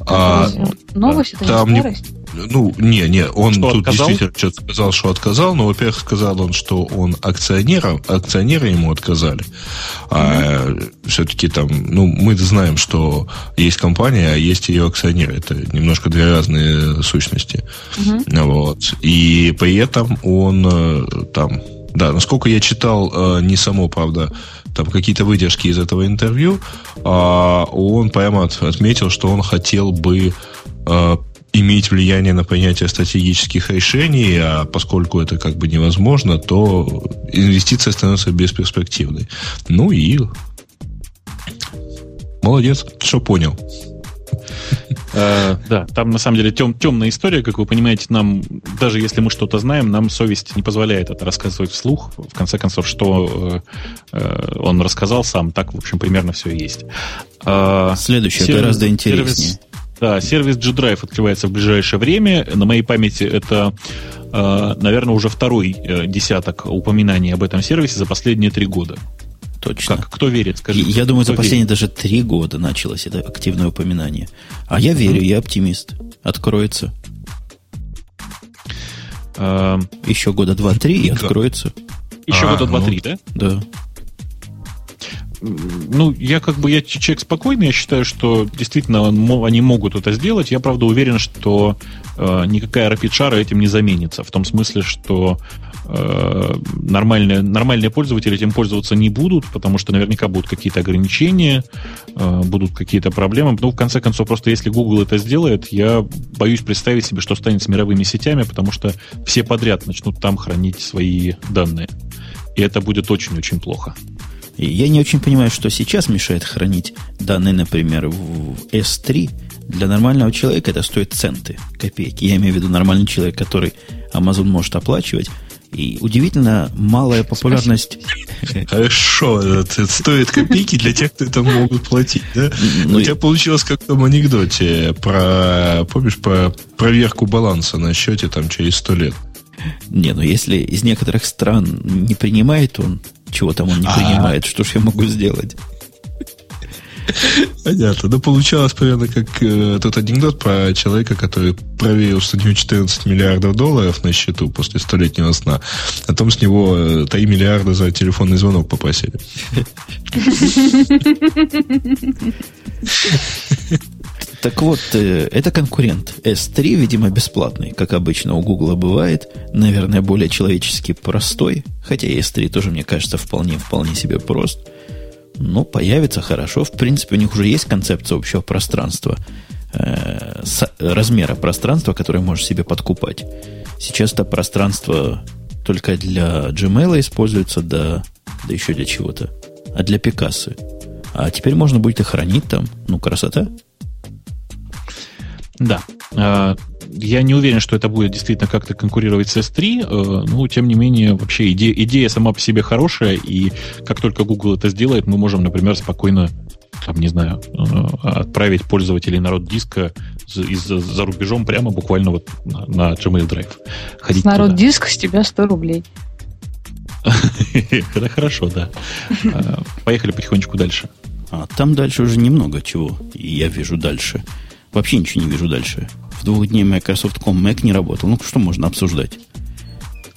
А, Новость это там не старость? Ну, не, не, он что, тут отказал? действительно что-то сказал, что отказал, но, во-первых, сказал он, что он акционером, акционеры ему отказали. А mm все-таки там, ну, мы знаем, что есть компания, а есть ее акционеры. Это немножко две разные сущности. mm Вот. И при этом он э, там, да, насколько я читал, э, не само, правда, там какие-то выдержки из этого интервью, а он прямо отметил, что он хотел бы э, иметь влияние на принятие стратегических решений, а поскольку это как бы невозможно, то инвестиция становится бесперспективной. Ну и молодец, что понял. Э, да, там на самом деле тем, темная история, как вы понимаете, нам, даже если мы что-то знаем, нам совесть не позволяет это рассказывать вслух. В конце концов, что э, э, он рассказал сам, так, в общем, примерно все и есть. Следующее сервис, гораздо интереснее. Сервис, да, сервис G-Drive открывается в ближайшее время. На моей памяти это, наверное, уже второй десяток упоминаний об этом сервисе за последние три года. Точно. Как? Кто верит, скажи. Я думаю, за последние верит? даже три года началось это активное упоминание. А я верю, я оптимист. Откроется. А, Еще года два-три и откроется. Еще а, года два-три, ну, да? Да. Ну, я как бы, я человек спокойный, я считаю, что действительно они могут это сделать. Я, правда, уверен, что э, никакая RapidShare этим не заменится. В том смысле, что э, нормальные, нормальные пользователи этим пользоваться не будут, потому что наверняка будут какие-то ограничения, э, будут какие-то проблемы. Ну, в конце концов, просто если Google это сделает, я боюсь представить себе, что станет с мировыми сетями, потому что все подряд начнут там хранить свои данные. И это будет очень-очень плохо. И я не очень понимаю, что сейчас мешает хранить данные, например, в S3. Для нормального человека это стоит центы, копейки. Я имею в виду нормальный человек, который Amazon может оплачивать. И удивительно малая популярность... Хорошо, это стоит копейки для тех, кто это могут платить, да? Ну, У тебя получилось как в том анекдоте про, помнишь, про проверку баланса на счете там через сто лет. Не, ну если из некоторых стран не принимает он, чего там он не А-а-а. принимает, что ж я могу сделать? Понятно. Ну, получалось примерно как э, тот анекдот про человека, который проверил, что у него 14 миллиардов долларов на счету после столетнего сна. А потом с него 3 э, миллиарда за телефонный звонок попросили. Так вот, э, это конкурент. S3, видимо, бесплатный, как обычно у Google бывает. Наверное, более человечески простой. Хотя S3 тоже, мне кажется, вполне-вполне себе прост. Но появится хорошо. В принципе, у них уже есть концепция общего пространства. Э, с, размера пространства, которое можешь себе подкупать. Сейчас это пространство только для Gmail используется, да, да еще для чего-то. А для Пикассы. А теперь можно будет и хранить там. Ну, красота. Да. А, я не уверен, что это будет действительно как-то конкурировать с S3, э, но тем не менее, вообще идея, идея сама по себе хорошая, и как только Google это сделает, мы можем, например, спокойно там, не знаю, э, отправить пользователей народ диска из, за рубежом прямо буквально вот на, на Gmail Drive. Ходить народ туда. диск с тебя 100 рублей. Это хорошо, да. А, поехали потихонечку дальше. А там дальше уже немного чего. Я вижу дальше. Вообще ничего не вижу дальше. В двух дней Microsoft.com Mac не работал. Ну, что можно обсуждать?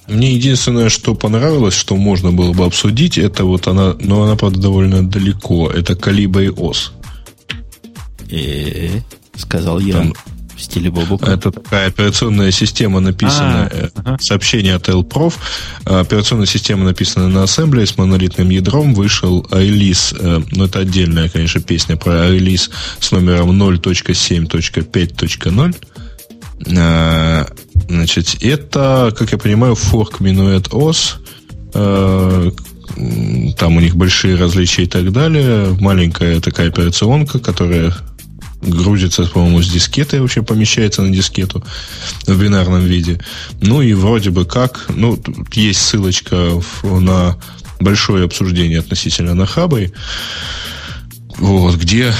Мне единственное, что понравилось, что можно было бы обсудить, это вот она, но она, правда, довольно далеко. Это Калиба ОС. Э, сказал я. Там, в стиле Бобука. Это такая операционная система, написанная, а, э, ага. сообщение от Elprof. Операционная система написана на ассемблере с монолитным ядром. Вышел релиз, э, ну это отдельная, конечно, песня про релиз с номером 0.7.5.0. Э, значит, это, как я понимаю, форк Minuet OS. Там у них большие различия и так далее. Маленькая такая операционка, которая грузится, по-моему, с дискеты, вообще помещается на дискету в бинарном виде. Ну и вроде бы как, ну, есть ссылочка на большое обсуждение относительно нахабой, вот, где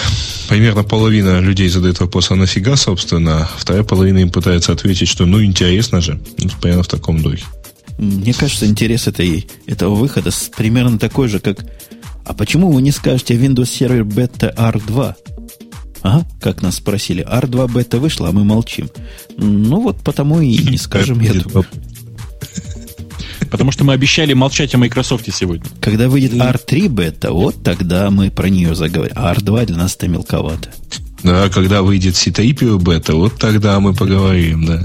примерно половина людей задает вопрос, а нафига, собственно, вторая половина им пытается ответить, что ну интересно же, ну, примерно в таком духе. Мне кажется, интерес этой, этого выхода примерно такой же, как а почему вы не скажете Windows Server Beta R2? Ага, как нас спросили. R2 бета вышла, а мы молчим. Ну вот потому и не скажем, я думаю. Потому что мы обещали молчать о Microsoft сегодня. Когда выйдет R3 бета, вот тогда мы про нее заговорим. А R2 для нас это мелковато. Да, когда выйдет C3 бета, вот тогда мы поговорим, да.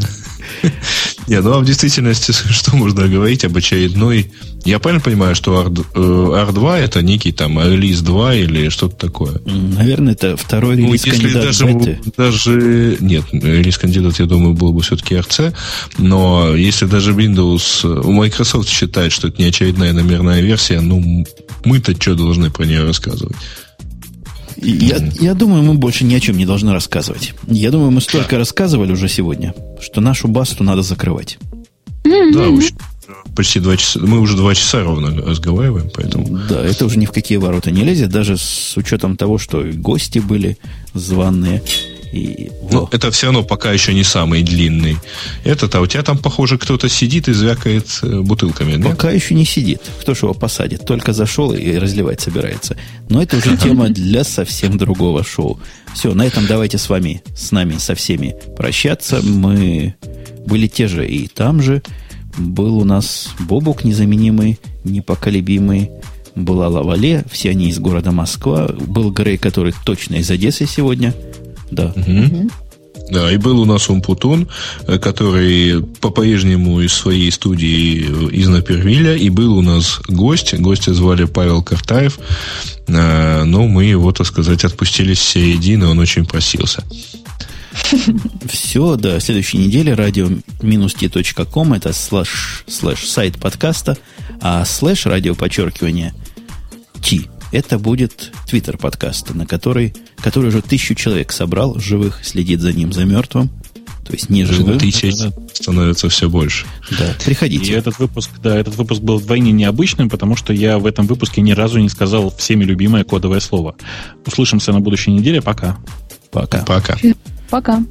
Не, ну а в действительности, что можно говорить об очередной... Я правильно понимаю, что R2 э, это некий там релиз 2 или что-то такое? Наверное, это второй ну, релиз ну, кандидат даже, беты. даже Нет, релиз кандидат, я думаю, был бы все-таки RC, но если даже Windows... У Microsoft считает, что это не очередная номерная версия, ну, мы-то что должны про нее рассказывать? Я, я думаю, мы больше ни о чем не должны рассказывать. Я думаю, мы столько да. рассказывали уже сегодня, что нашу басту надо закрывать. Да, почти два часа. Мы уже два часа ровно разговариваем, поэтому. Да, это уже ни в какие ворота не лезет, даже с учетом того, что гости были званые. И, ну, это все равно пока еще не самый длинный. Этот, а у тебя там, похоже, кто-то сидит и звякает э, бутылками, да? Пока еще не сидит. Кто ж его посадит? Только зашел и разливать собирается. Но это уже тема для совсем другого шоу. Все, на этом давайте с вами, с нами, со всеми прощаться. Мы были те же и там же. Был у нас Бобук незаменимый, непоколебимый. Была Лавале, все они из города Москва. Был Грей, который точно из Одессы сегодня – да. Угу. Да, и был у нас Умпутун, э, который по-прежнему из своей студии э, из Напервиля, и был у нас гость, гостя звали Павел Картаев, э, но мы его, так сказать, отпустили с середины, он очень просился. Все, до следующей недели радио-t.ком это слэш, слэш сайт подкаста, а слэш радио подчеркивание T это будет твиттер подкаста, на который, который уже тысячу человек собрал, живых, следит за ним, за мертвым. То есть не живым. Тысяч становится все больше. Да, приходите. И этот выпуск, да, этот выпуск был вдвойне необычным, потому что я в этом выпуске ни разу не сказал всеми любимое кодовое слово. Услышимся на будущей неделе. Пока. Пока. Пока. Пока.